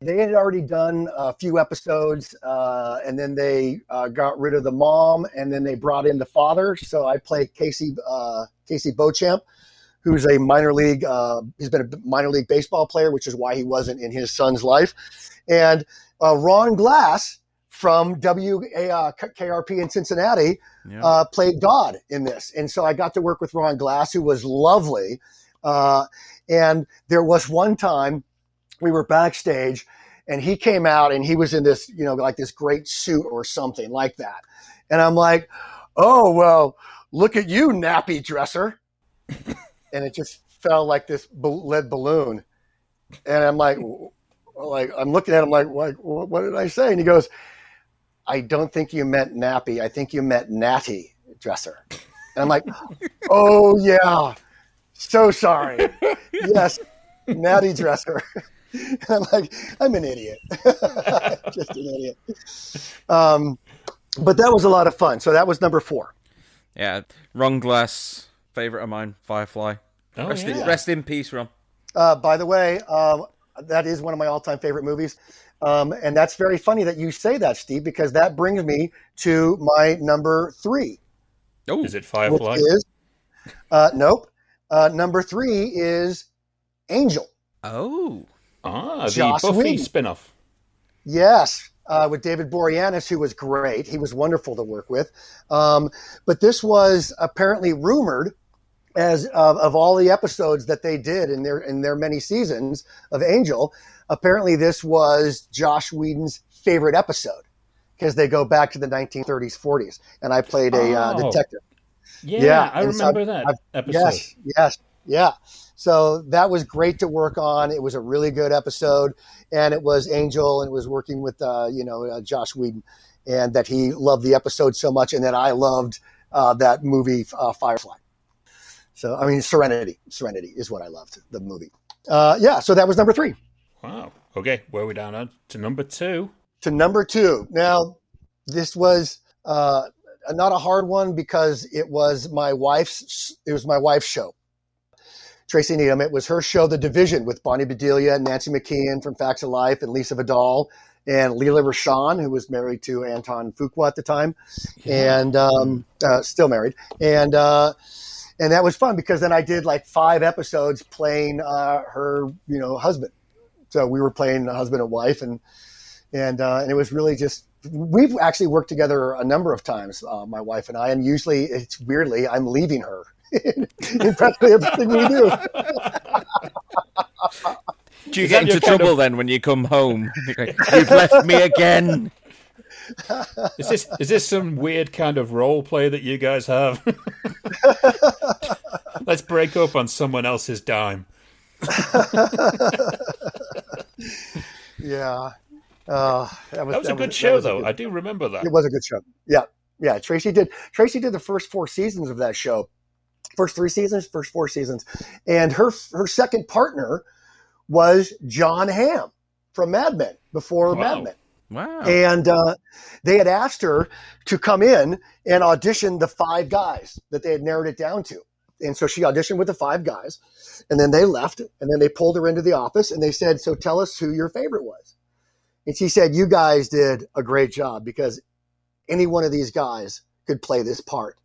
they had already done a few episodes, uh, and then they uh, got rid of the mom, and then they brought in the father. So I play Casey uh, Casey Beauchamp, who's a minor league. Uh, he's been a minor league baseball player, which is why he wasn't in his son's life. And uh, Ron Glass from WKRP in Cincinnati Yeah. uh, played God in this. And so I got to work with Ron Glass, who was lovely. Uh, and there was one time we were backstage and he came out and he was in this, you know, like this great suit or something like that. And I'm like, oh, well, look at you, nappy dresser. and it just fell like this lead balloon. and I'm like, like I'm looking at him like, like, what, what did I say? And he goes, I don't think you meant nappy. I think you meant natty dresser. And I'm like, oh yeah, so sorry. Yes, natty dresser. And I'm like, I'm an idiot. Just an idiot. Um, but that was a lot of fun. So that was number four. Yeah, Ron Glass, favorite of mine, Firefly. Oh, rest, yeah. in, rest in peace, Ron. Uh, by the way, um, that is one of my all-time favorite movies, um, and that's very funny that you say that, Steve, because that brings me to my number three. three, Oh, Is it Firefly? is uh, nope. Uh, number three is Angel. oh, Ah, the Joss Buffy Whedon. spin-off. Yes, uh, with David Boreanaz, who was great. He was wonderful to work with. Um, but this was apparently rumored as of, of all the episodes that they did in their in their many seasons of Angel. Apparently, this was Josh Whedon's favorite episode because they go back to the 1930s, 40s, and I played a uh, Oh. detective. Yeah, Yeah, I and so remember that I've- episode. Yes, yes, yeah. So that was great to work on. It was a really good episode, and it was Angel, and it was working with uh, you know uh, Josh Whedon, and that he loved the episode so much, and that I loved uh, that movie uh, Firefly. So I mean, Serenity, Serenity is what I loved the movie. Uh, yeah, so that was number three. Wow. Okay, where are we down on to number two? to number two. Now, this was uh, not a hard one because it was my wife's. It was my wife's show. Tracy Needham. It was her show, The Division, with Bonnie Bedelia, and Nancy McKeon from Facts of Life, and Lisa Vidal, and Lela Rochon, who was married to Antoine Fuqua at the time, and um, uh, still married. And uh, and that was fun because then I did like five episodes playing uh, her, you know, husband. So we were playing husband and wife, and and uh, and it was really just we've actually worked together a number of times, uh, my wife and I, and usually it's weirdly I'm leaving her in practically everything we do. do you Is get into kind trouble then when you come home? You've left me again. Is this is this some weird kind of role play that you guys have? Let's break up on someone else's dime. Yeah, uh, that was, That was a good that show, though. good- I do remember that. It was a good show. Yeah, yeah. Tracy did. Tracy did the first four seasons of that show. First three seasons, first four seasons, and her her second partner was John Hamm from Mad Men before Wow. Mad Men. Wow. and uh, they had asked her to come in and audition the five guys that they had narrowed it down to. And so she auditioned with the five guys, and then they left, and then they pulled her into the office, and they said, "So tell us who your favorite was." And she said, "You guys did a great job because any one of these guys could play this part.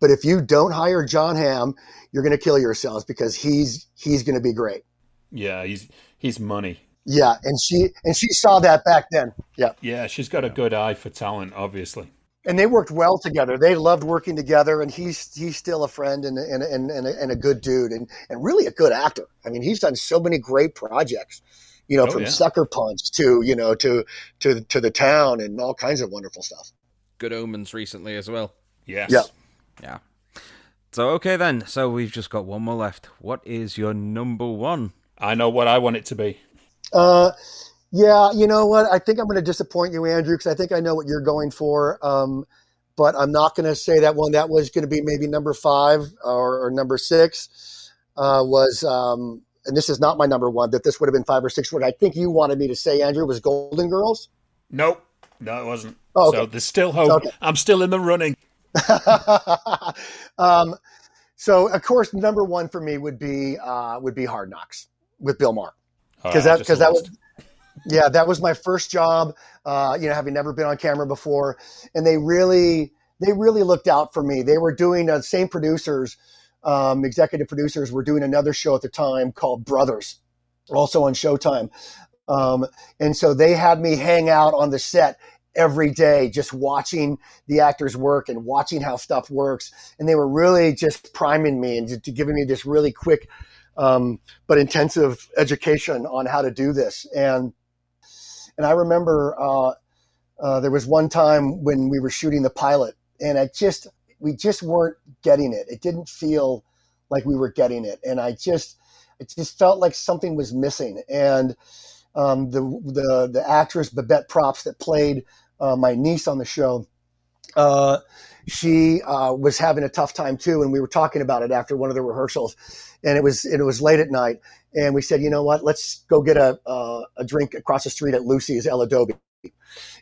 But if you don't hire John Hamm, you're going to kill yourselves because he's he's going to be great." Yeah, he's he's money. Yeah, and she and she saw that back then. Yeah. Yeah, she's got a good eye for talent, obviously. and they worked well together. They loved working together, and he's he's still a friend and and and, and, a, and a good dude, and and really a good actor. I mean, he's done so many great projects, you know, Oh, from yeah. Sucker Punch to you know to to to the town and all kinds of wonderful stuff. Good Omens recently as well. Yes. Yeah. Yeah. So okay then. So we've just got one more left. What is your number one? I know what I want it to be. Uh, yeah, you know what? I think I'm going to disappoint you, Andrew, because I think I know what you're going for. Um, but I'm not going to say that one. That was going to be maybe number five or, or number six. Uh, was um, and this is not my number one. That this would have been five or six. What I think you wanted me to say, Andrew, was Golden Girls. Nope. No, it wasn't. Oh, So there's still hope. Okay. I'm still in the running. um, so, of course, number one for me would be uh, would be Hard Knocks with Bill Maher. because Oh, that because that was yeah that was my first job uh, you know having never been on camera before and they really they really looked out for me they were doing the same producers um, executive producers were doing another show at the time called brothers also on showtime um, and so they had me hang out on the set every day just watching the actors work and watching how stuff works and they were really just priming me and just giving me this really quick um, but intensive education on how to do this. And and I remember uh, uh, there was one time when we were shooting the pilot, and I just we just weren't getting it. It didn't feel like we were getting it, and I just It just felt like something was missing. And um, the the the actress Babette Props that played uh, my niece on the show, uh, she uh, was having a tough time too, and we were talking about it after one of the rehearsals, and it was it was late at night, and we said, you know what, let's go get a uh, a drink across the street at Lucy's El Adobe.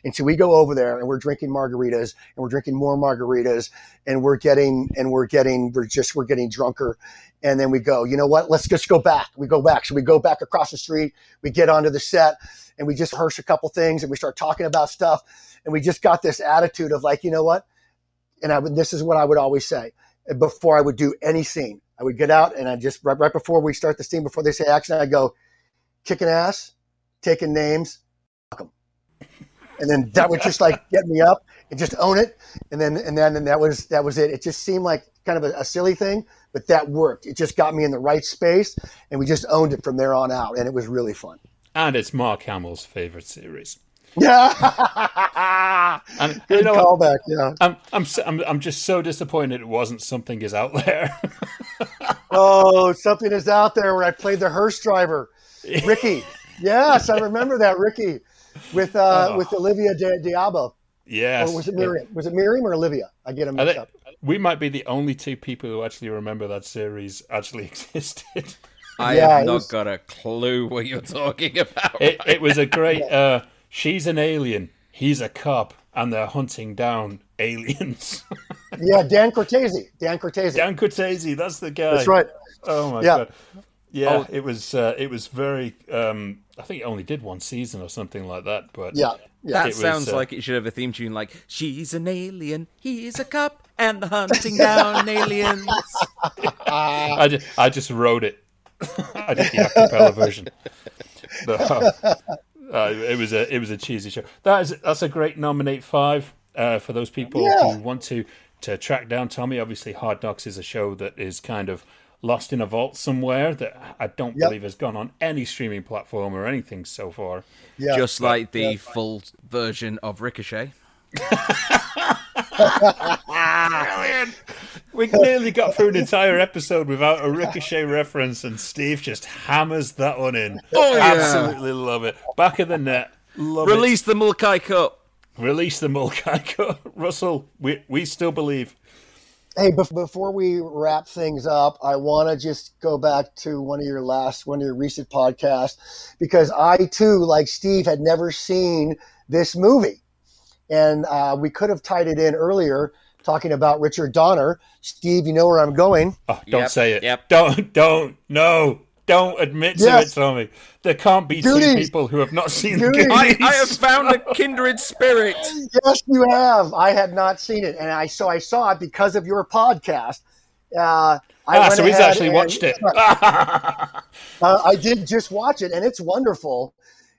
And so we go over there and we're drinking margaritas and we're drinking more margaritas and we're getting and we're getting we're just we're getting drunker. And then we go, you know what? Let's just go back. We go back. So we go back across the street. We get onto the set and we just rehearse a couple things and we start talking about stuff. And we just got this attitude of like, you know what? And I would, this is what I would always say eh, before I would do any scene. I would get out and I just right, right before we start the scene, before they say action, I go kicking ass, taking names, and then that would just like get me up and just own it. And then and then and that was that was it. It just seemed like kind of a, a, silly thing but that worked. It just got me in the right space and we just owned it from there on out and it was really fun. And it's mark hamill's favorite series. Yeah. And good you know callback yeah. I'm, I'm I'm I'm just so disappointed it wasn't something is out there. Oh something is out there where i played the hearse driver ricky. Yes i remember that ricky with uh, Oh. with Olivia Di- d'Abo. yes Or was it Miriam? Was it Miriam or Olivia? I get them mixed think up. we might be the only two people who actually remember that series actually existed I Yeah, have not was- got a clue what you're talking about. it, it was a great uh she's an alien he's a cop and they're hunting down aliens Yeah, Dan Cortese. Dan Cortese. Dan Cortese, that's the guy. That's right. Oh my Yeah. god. Yeah, Oh. it was uh, it was very um I think it only did one season or something like that, but Yeah. Yeah. that it was, sounds uh, like it should have a theme tune like She's an alien, he's a cop, and the hunting down aliens. I just, I just wrote it. I did the acapella version. But, uh, uh, it was a it was a cheesy show. That is that's a great nominate five uh, for those people Yeah. who want to to track down Tommy. Obviously, Hard Knocks is a show that is kind of lost in a vault somewhere that I don't Yep. believe has gone on any streaming platform or anything so far. Yeah. Just like the full version of Ricochet. Brilliant. We nearly got through an entire episode without a Ricochet reference, and Steve just hammers that one in. Oh, yeah. Absolutely love it. Back of the net. Love it. Release the Mulcahy Cut. Release the Mulcahy Russell, we, we still believe. Hey, bef- before we wrap things up, I want to just go back to one of your last, one of your recent podcasts, because I too, like Steve, had never seen this movie. And uh, we could have tied it in earlier talking about Richard Donner. Steve, you know where I'm going. Oh, don't Yep, say it. yep. Don't, don't, no. Don't admit to Yes. it, Tommy. There can't be two people who have not seen Goonies. the I, I have found a kindred spirit. Yes, you have. I had not seen it, and I so I saw it because of your podcast. Uh, I Ah, went so he's actually and- watched it. Uh, I did just watch it, and it's wonderful.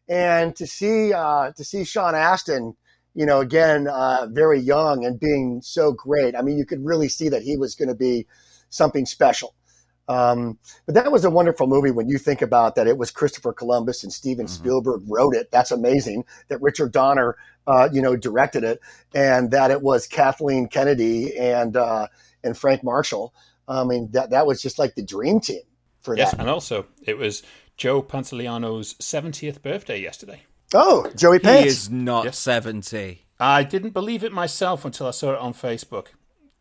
And to see uh, to see Sean Astin, you know, again, uh, very young and being so great. I mean, you could really see that he was going to be something special. Um, but that was a wonderful movie when you think about that. It was Christopher Columbus and Steven Spielberg wrote it. That's amazing. That Richard Donner, uh, you know, directed it, and that it was Kathleen Kennedy and uh, and Frank Marshall. I mean, that that was just like the dream team for yes, that. and also it was Joe Pantoliano's 70th birthday yesterday. Oh, Joey He is not Yes. 70. I didn't believe it myself until I saw it on Facebook.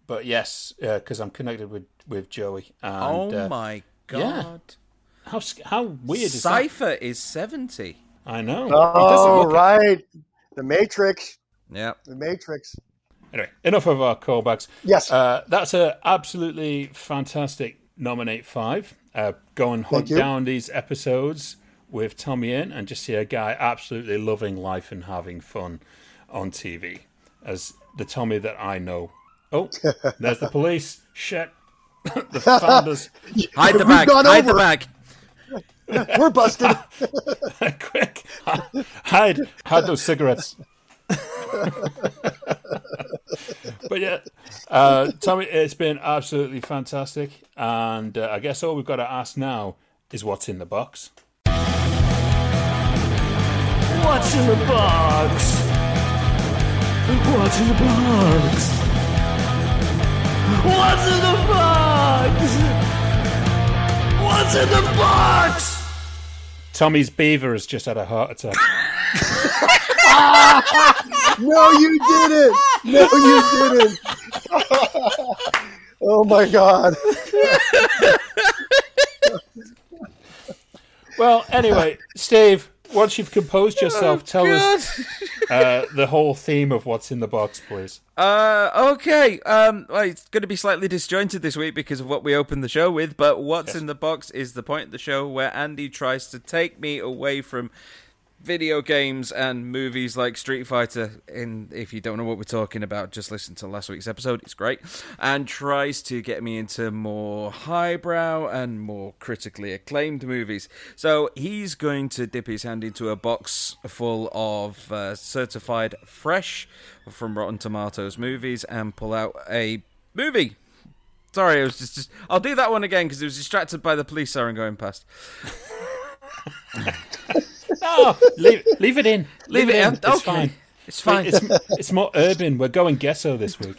But yes, because I'm connected with, with Joey. And, Oh uh, my yeah. god. How how weird is that? Cypher is 70. I know. He Oh, look it. right. The Matrix. Yep. The Matrix. Anyway, enough of our callbacks. Yes. Uh, that's a absolutely fantastic nominate five. Uh, go and hunt down these episodes with Tommy in and just see a guy absolutely loving life and having fun on TV as the Tommy that I know. Oh, there's the police. Shit. the founders. Hide the We've bag. gone Hide the over. bag. We're busted. Quick. Hide, hide those cigarettes. but yeah, uh, Tommy, it's been absolutely fantastic. And uh, I guess all we've got to ask now is what's in the box. What's in the box? What's in the box? What's in the box? What's in the box? Tommy's beaver has just had a heart attack. No, you didn't. No, you didn't. oh my God. well, anyway, Steve, once you've composed yourself, tell us uh, the whole theme of what's in the box, please. Uh, okay. Um, well, it's going to be slightly disjointed this week because of what we opened the show with. But what's Yes. in the box is the point of the show where Andy tries to take me away from video games and movies like Street Fighter. And if you don't know what we're talking about, just listen to last week's episode. It's great. And tries to get me into more highbrow and more critically acclaimed movies. So he's going to dip his hand into a box full of uh, certified fresh from Rotten Tomatoes movies and pull out a movie. Sorry, I was just, just I'll do that one again because it was distracted by the police siren going past. No, leave, leave it in. Leave it in. It's Okay. fine. It's fine. It's, it's more urban. We're going ghetto this week.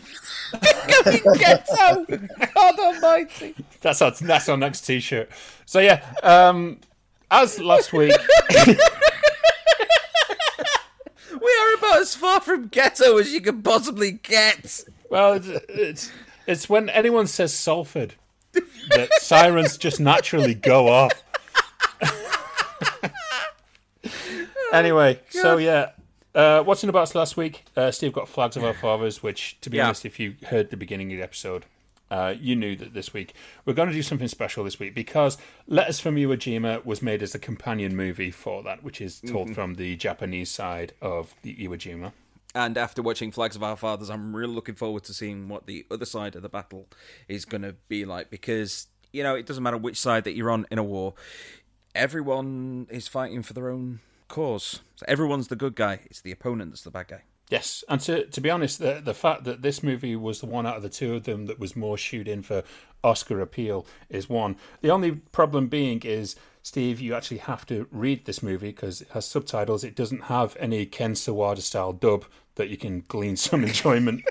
Going ghetto! God Almighty! That's our that's our next T-shirt. So yeah, um, as last week, We are about as far from ghetto as you can possibly get. well, it's it's, it's when anyone says Salford that sirens just naturally go off. Anyway, so yeah. Uh, what's in the box last week? Uh, Steve got Flags of Our Fathers, which, to be Yeah. honest, if you heard the beginning of the episode, uh, you knew that this week we're going to do something special this week because Letters from Iwo Jima was made as a companion movie for that, which is told from the Japanese side of the Iwo Jima. And after watching Flags of Our Fathers, I'm really looking forward to seeing what the other side of the battle is going to be like because, you know, it doesn't matter which side that you're on in a war, everyone is fighting for their own cause. So everyone's the good guy, it's the opponent that's the bad guy. Yes, and to to be honest, the the fact that this movie was the one out of the two of them that was more shoot in for Oscar appeal is one. The only problem being is, Steve, you actually have to read this movie because it has subtitles. It doesn't have any Ken Sawada style dub that you can glean some enjoyment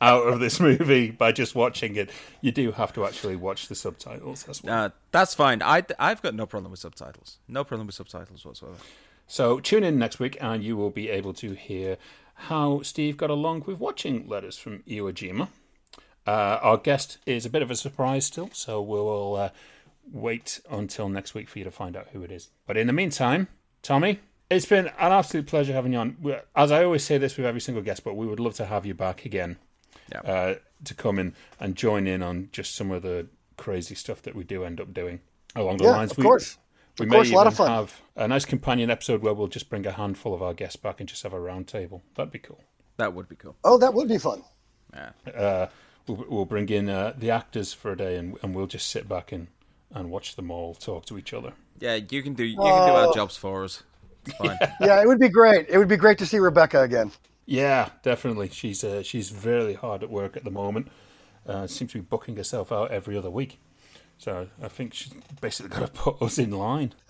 out of this movie by just watching it. You do have to actually watch the subtitles well. Uh, that's fine. I, I've got no problem with subtitles. No problem with subtitles whatsoever. So tune in next week and you will be able to hear how Steve got along with watching Letters from Iwo Jima. Uh, our guest is a bit of a surprise still, so we'll uh, wait until next week for you to find out who it is. But in the meantime, Tommy, it's been an absolute pleasure having you on. As I always say this with every single guest, but we would love to have you back again Yeah. uh, to come in and join in on just some of the crazy stuff that we do end up doing along the Yeah, lines. of we, course. We Of may course, a lot of fun. have a nice companion episode where we'll just bring a handful of our guests back and just have a round table. That'd be cool. That would be cool. Oh, that would be fun. Uh, we'll, we'll bring in uh, the actors for a day and, and we'll just sit back and, and watch them all talk to each other. Yeah, you can do you can do Oh. our jobs for us. It's fine. Yeah, it would be great. It would be great to see Rebecca again. Yeah, definitely. She's uh, she's very hard at work at the moment. Uh, seems to be booking herself out every other week. So I think she's basically got to put us in line.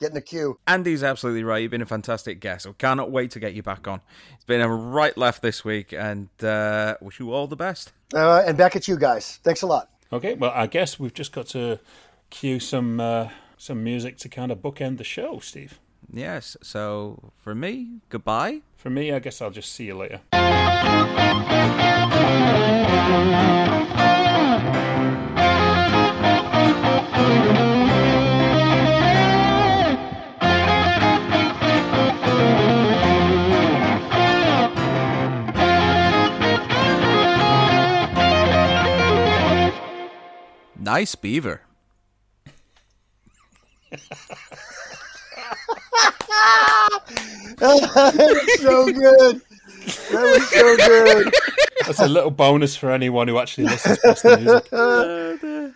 Get in the queue. Andy's absolutely right. You've been a fantastic guest. I cannot wait to get you back on. It's been a right left this week, and uh, wish you all the best. Uh, and back at you guys. Thanks a lot. Okay, well I guess we've just got to cue some uh, some music to kind of bookend the show, Steve. Yes. So for me, goodbye. For me, I guess I'll just see you later. Nice beaver. That was so good. That was so good. That's a little bonus for anyone who actually listens to the music. Oh,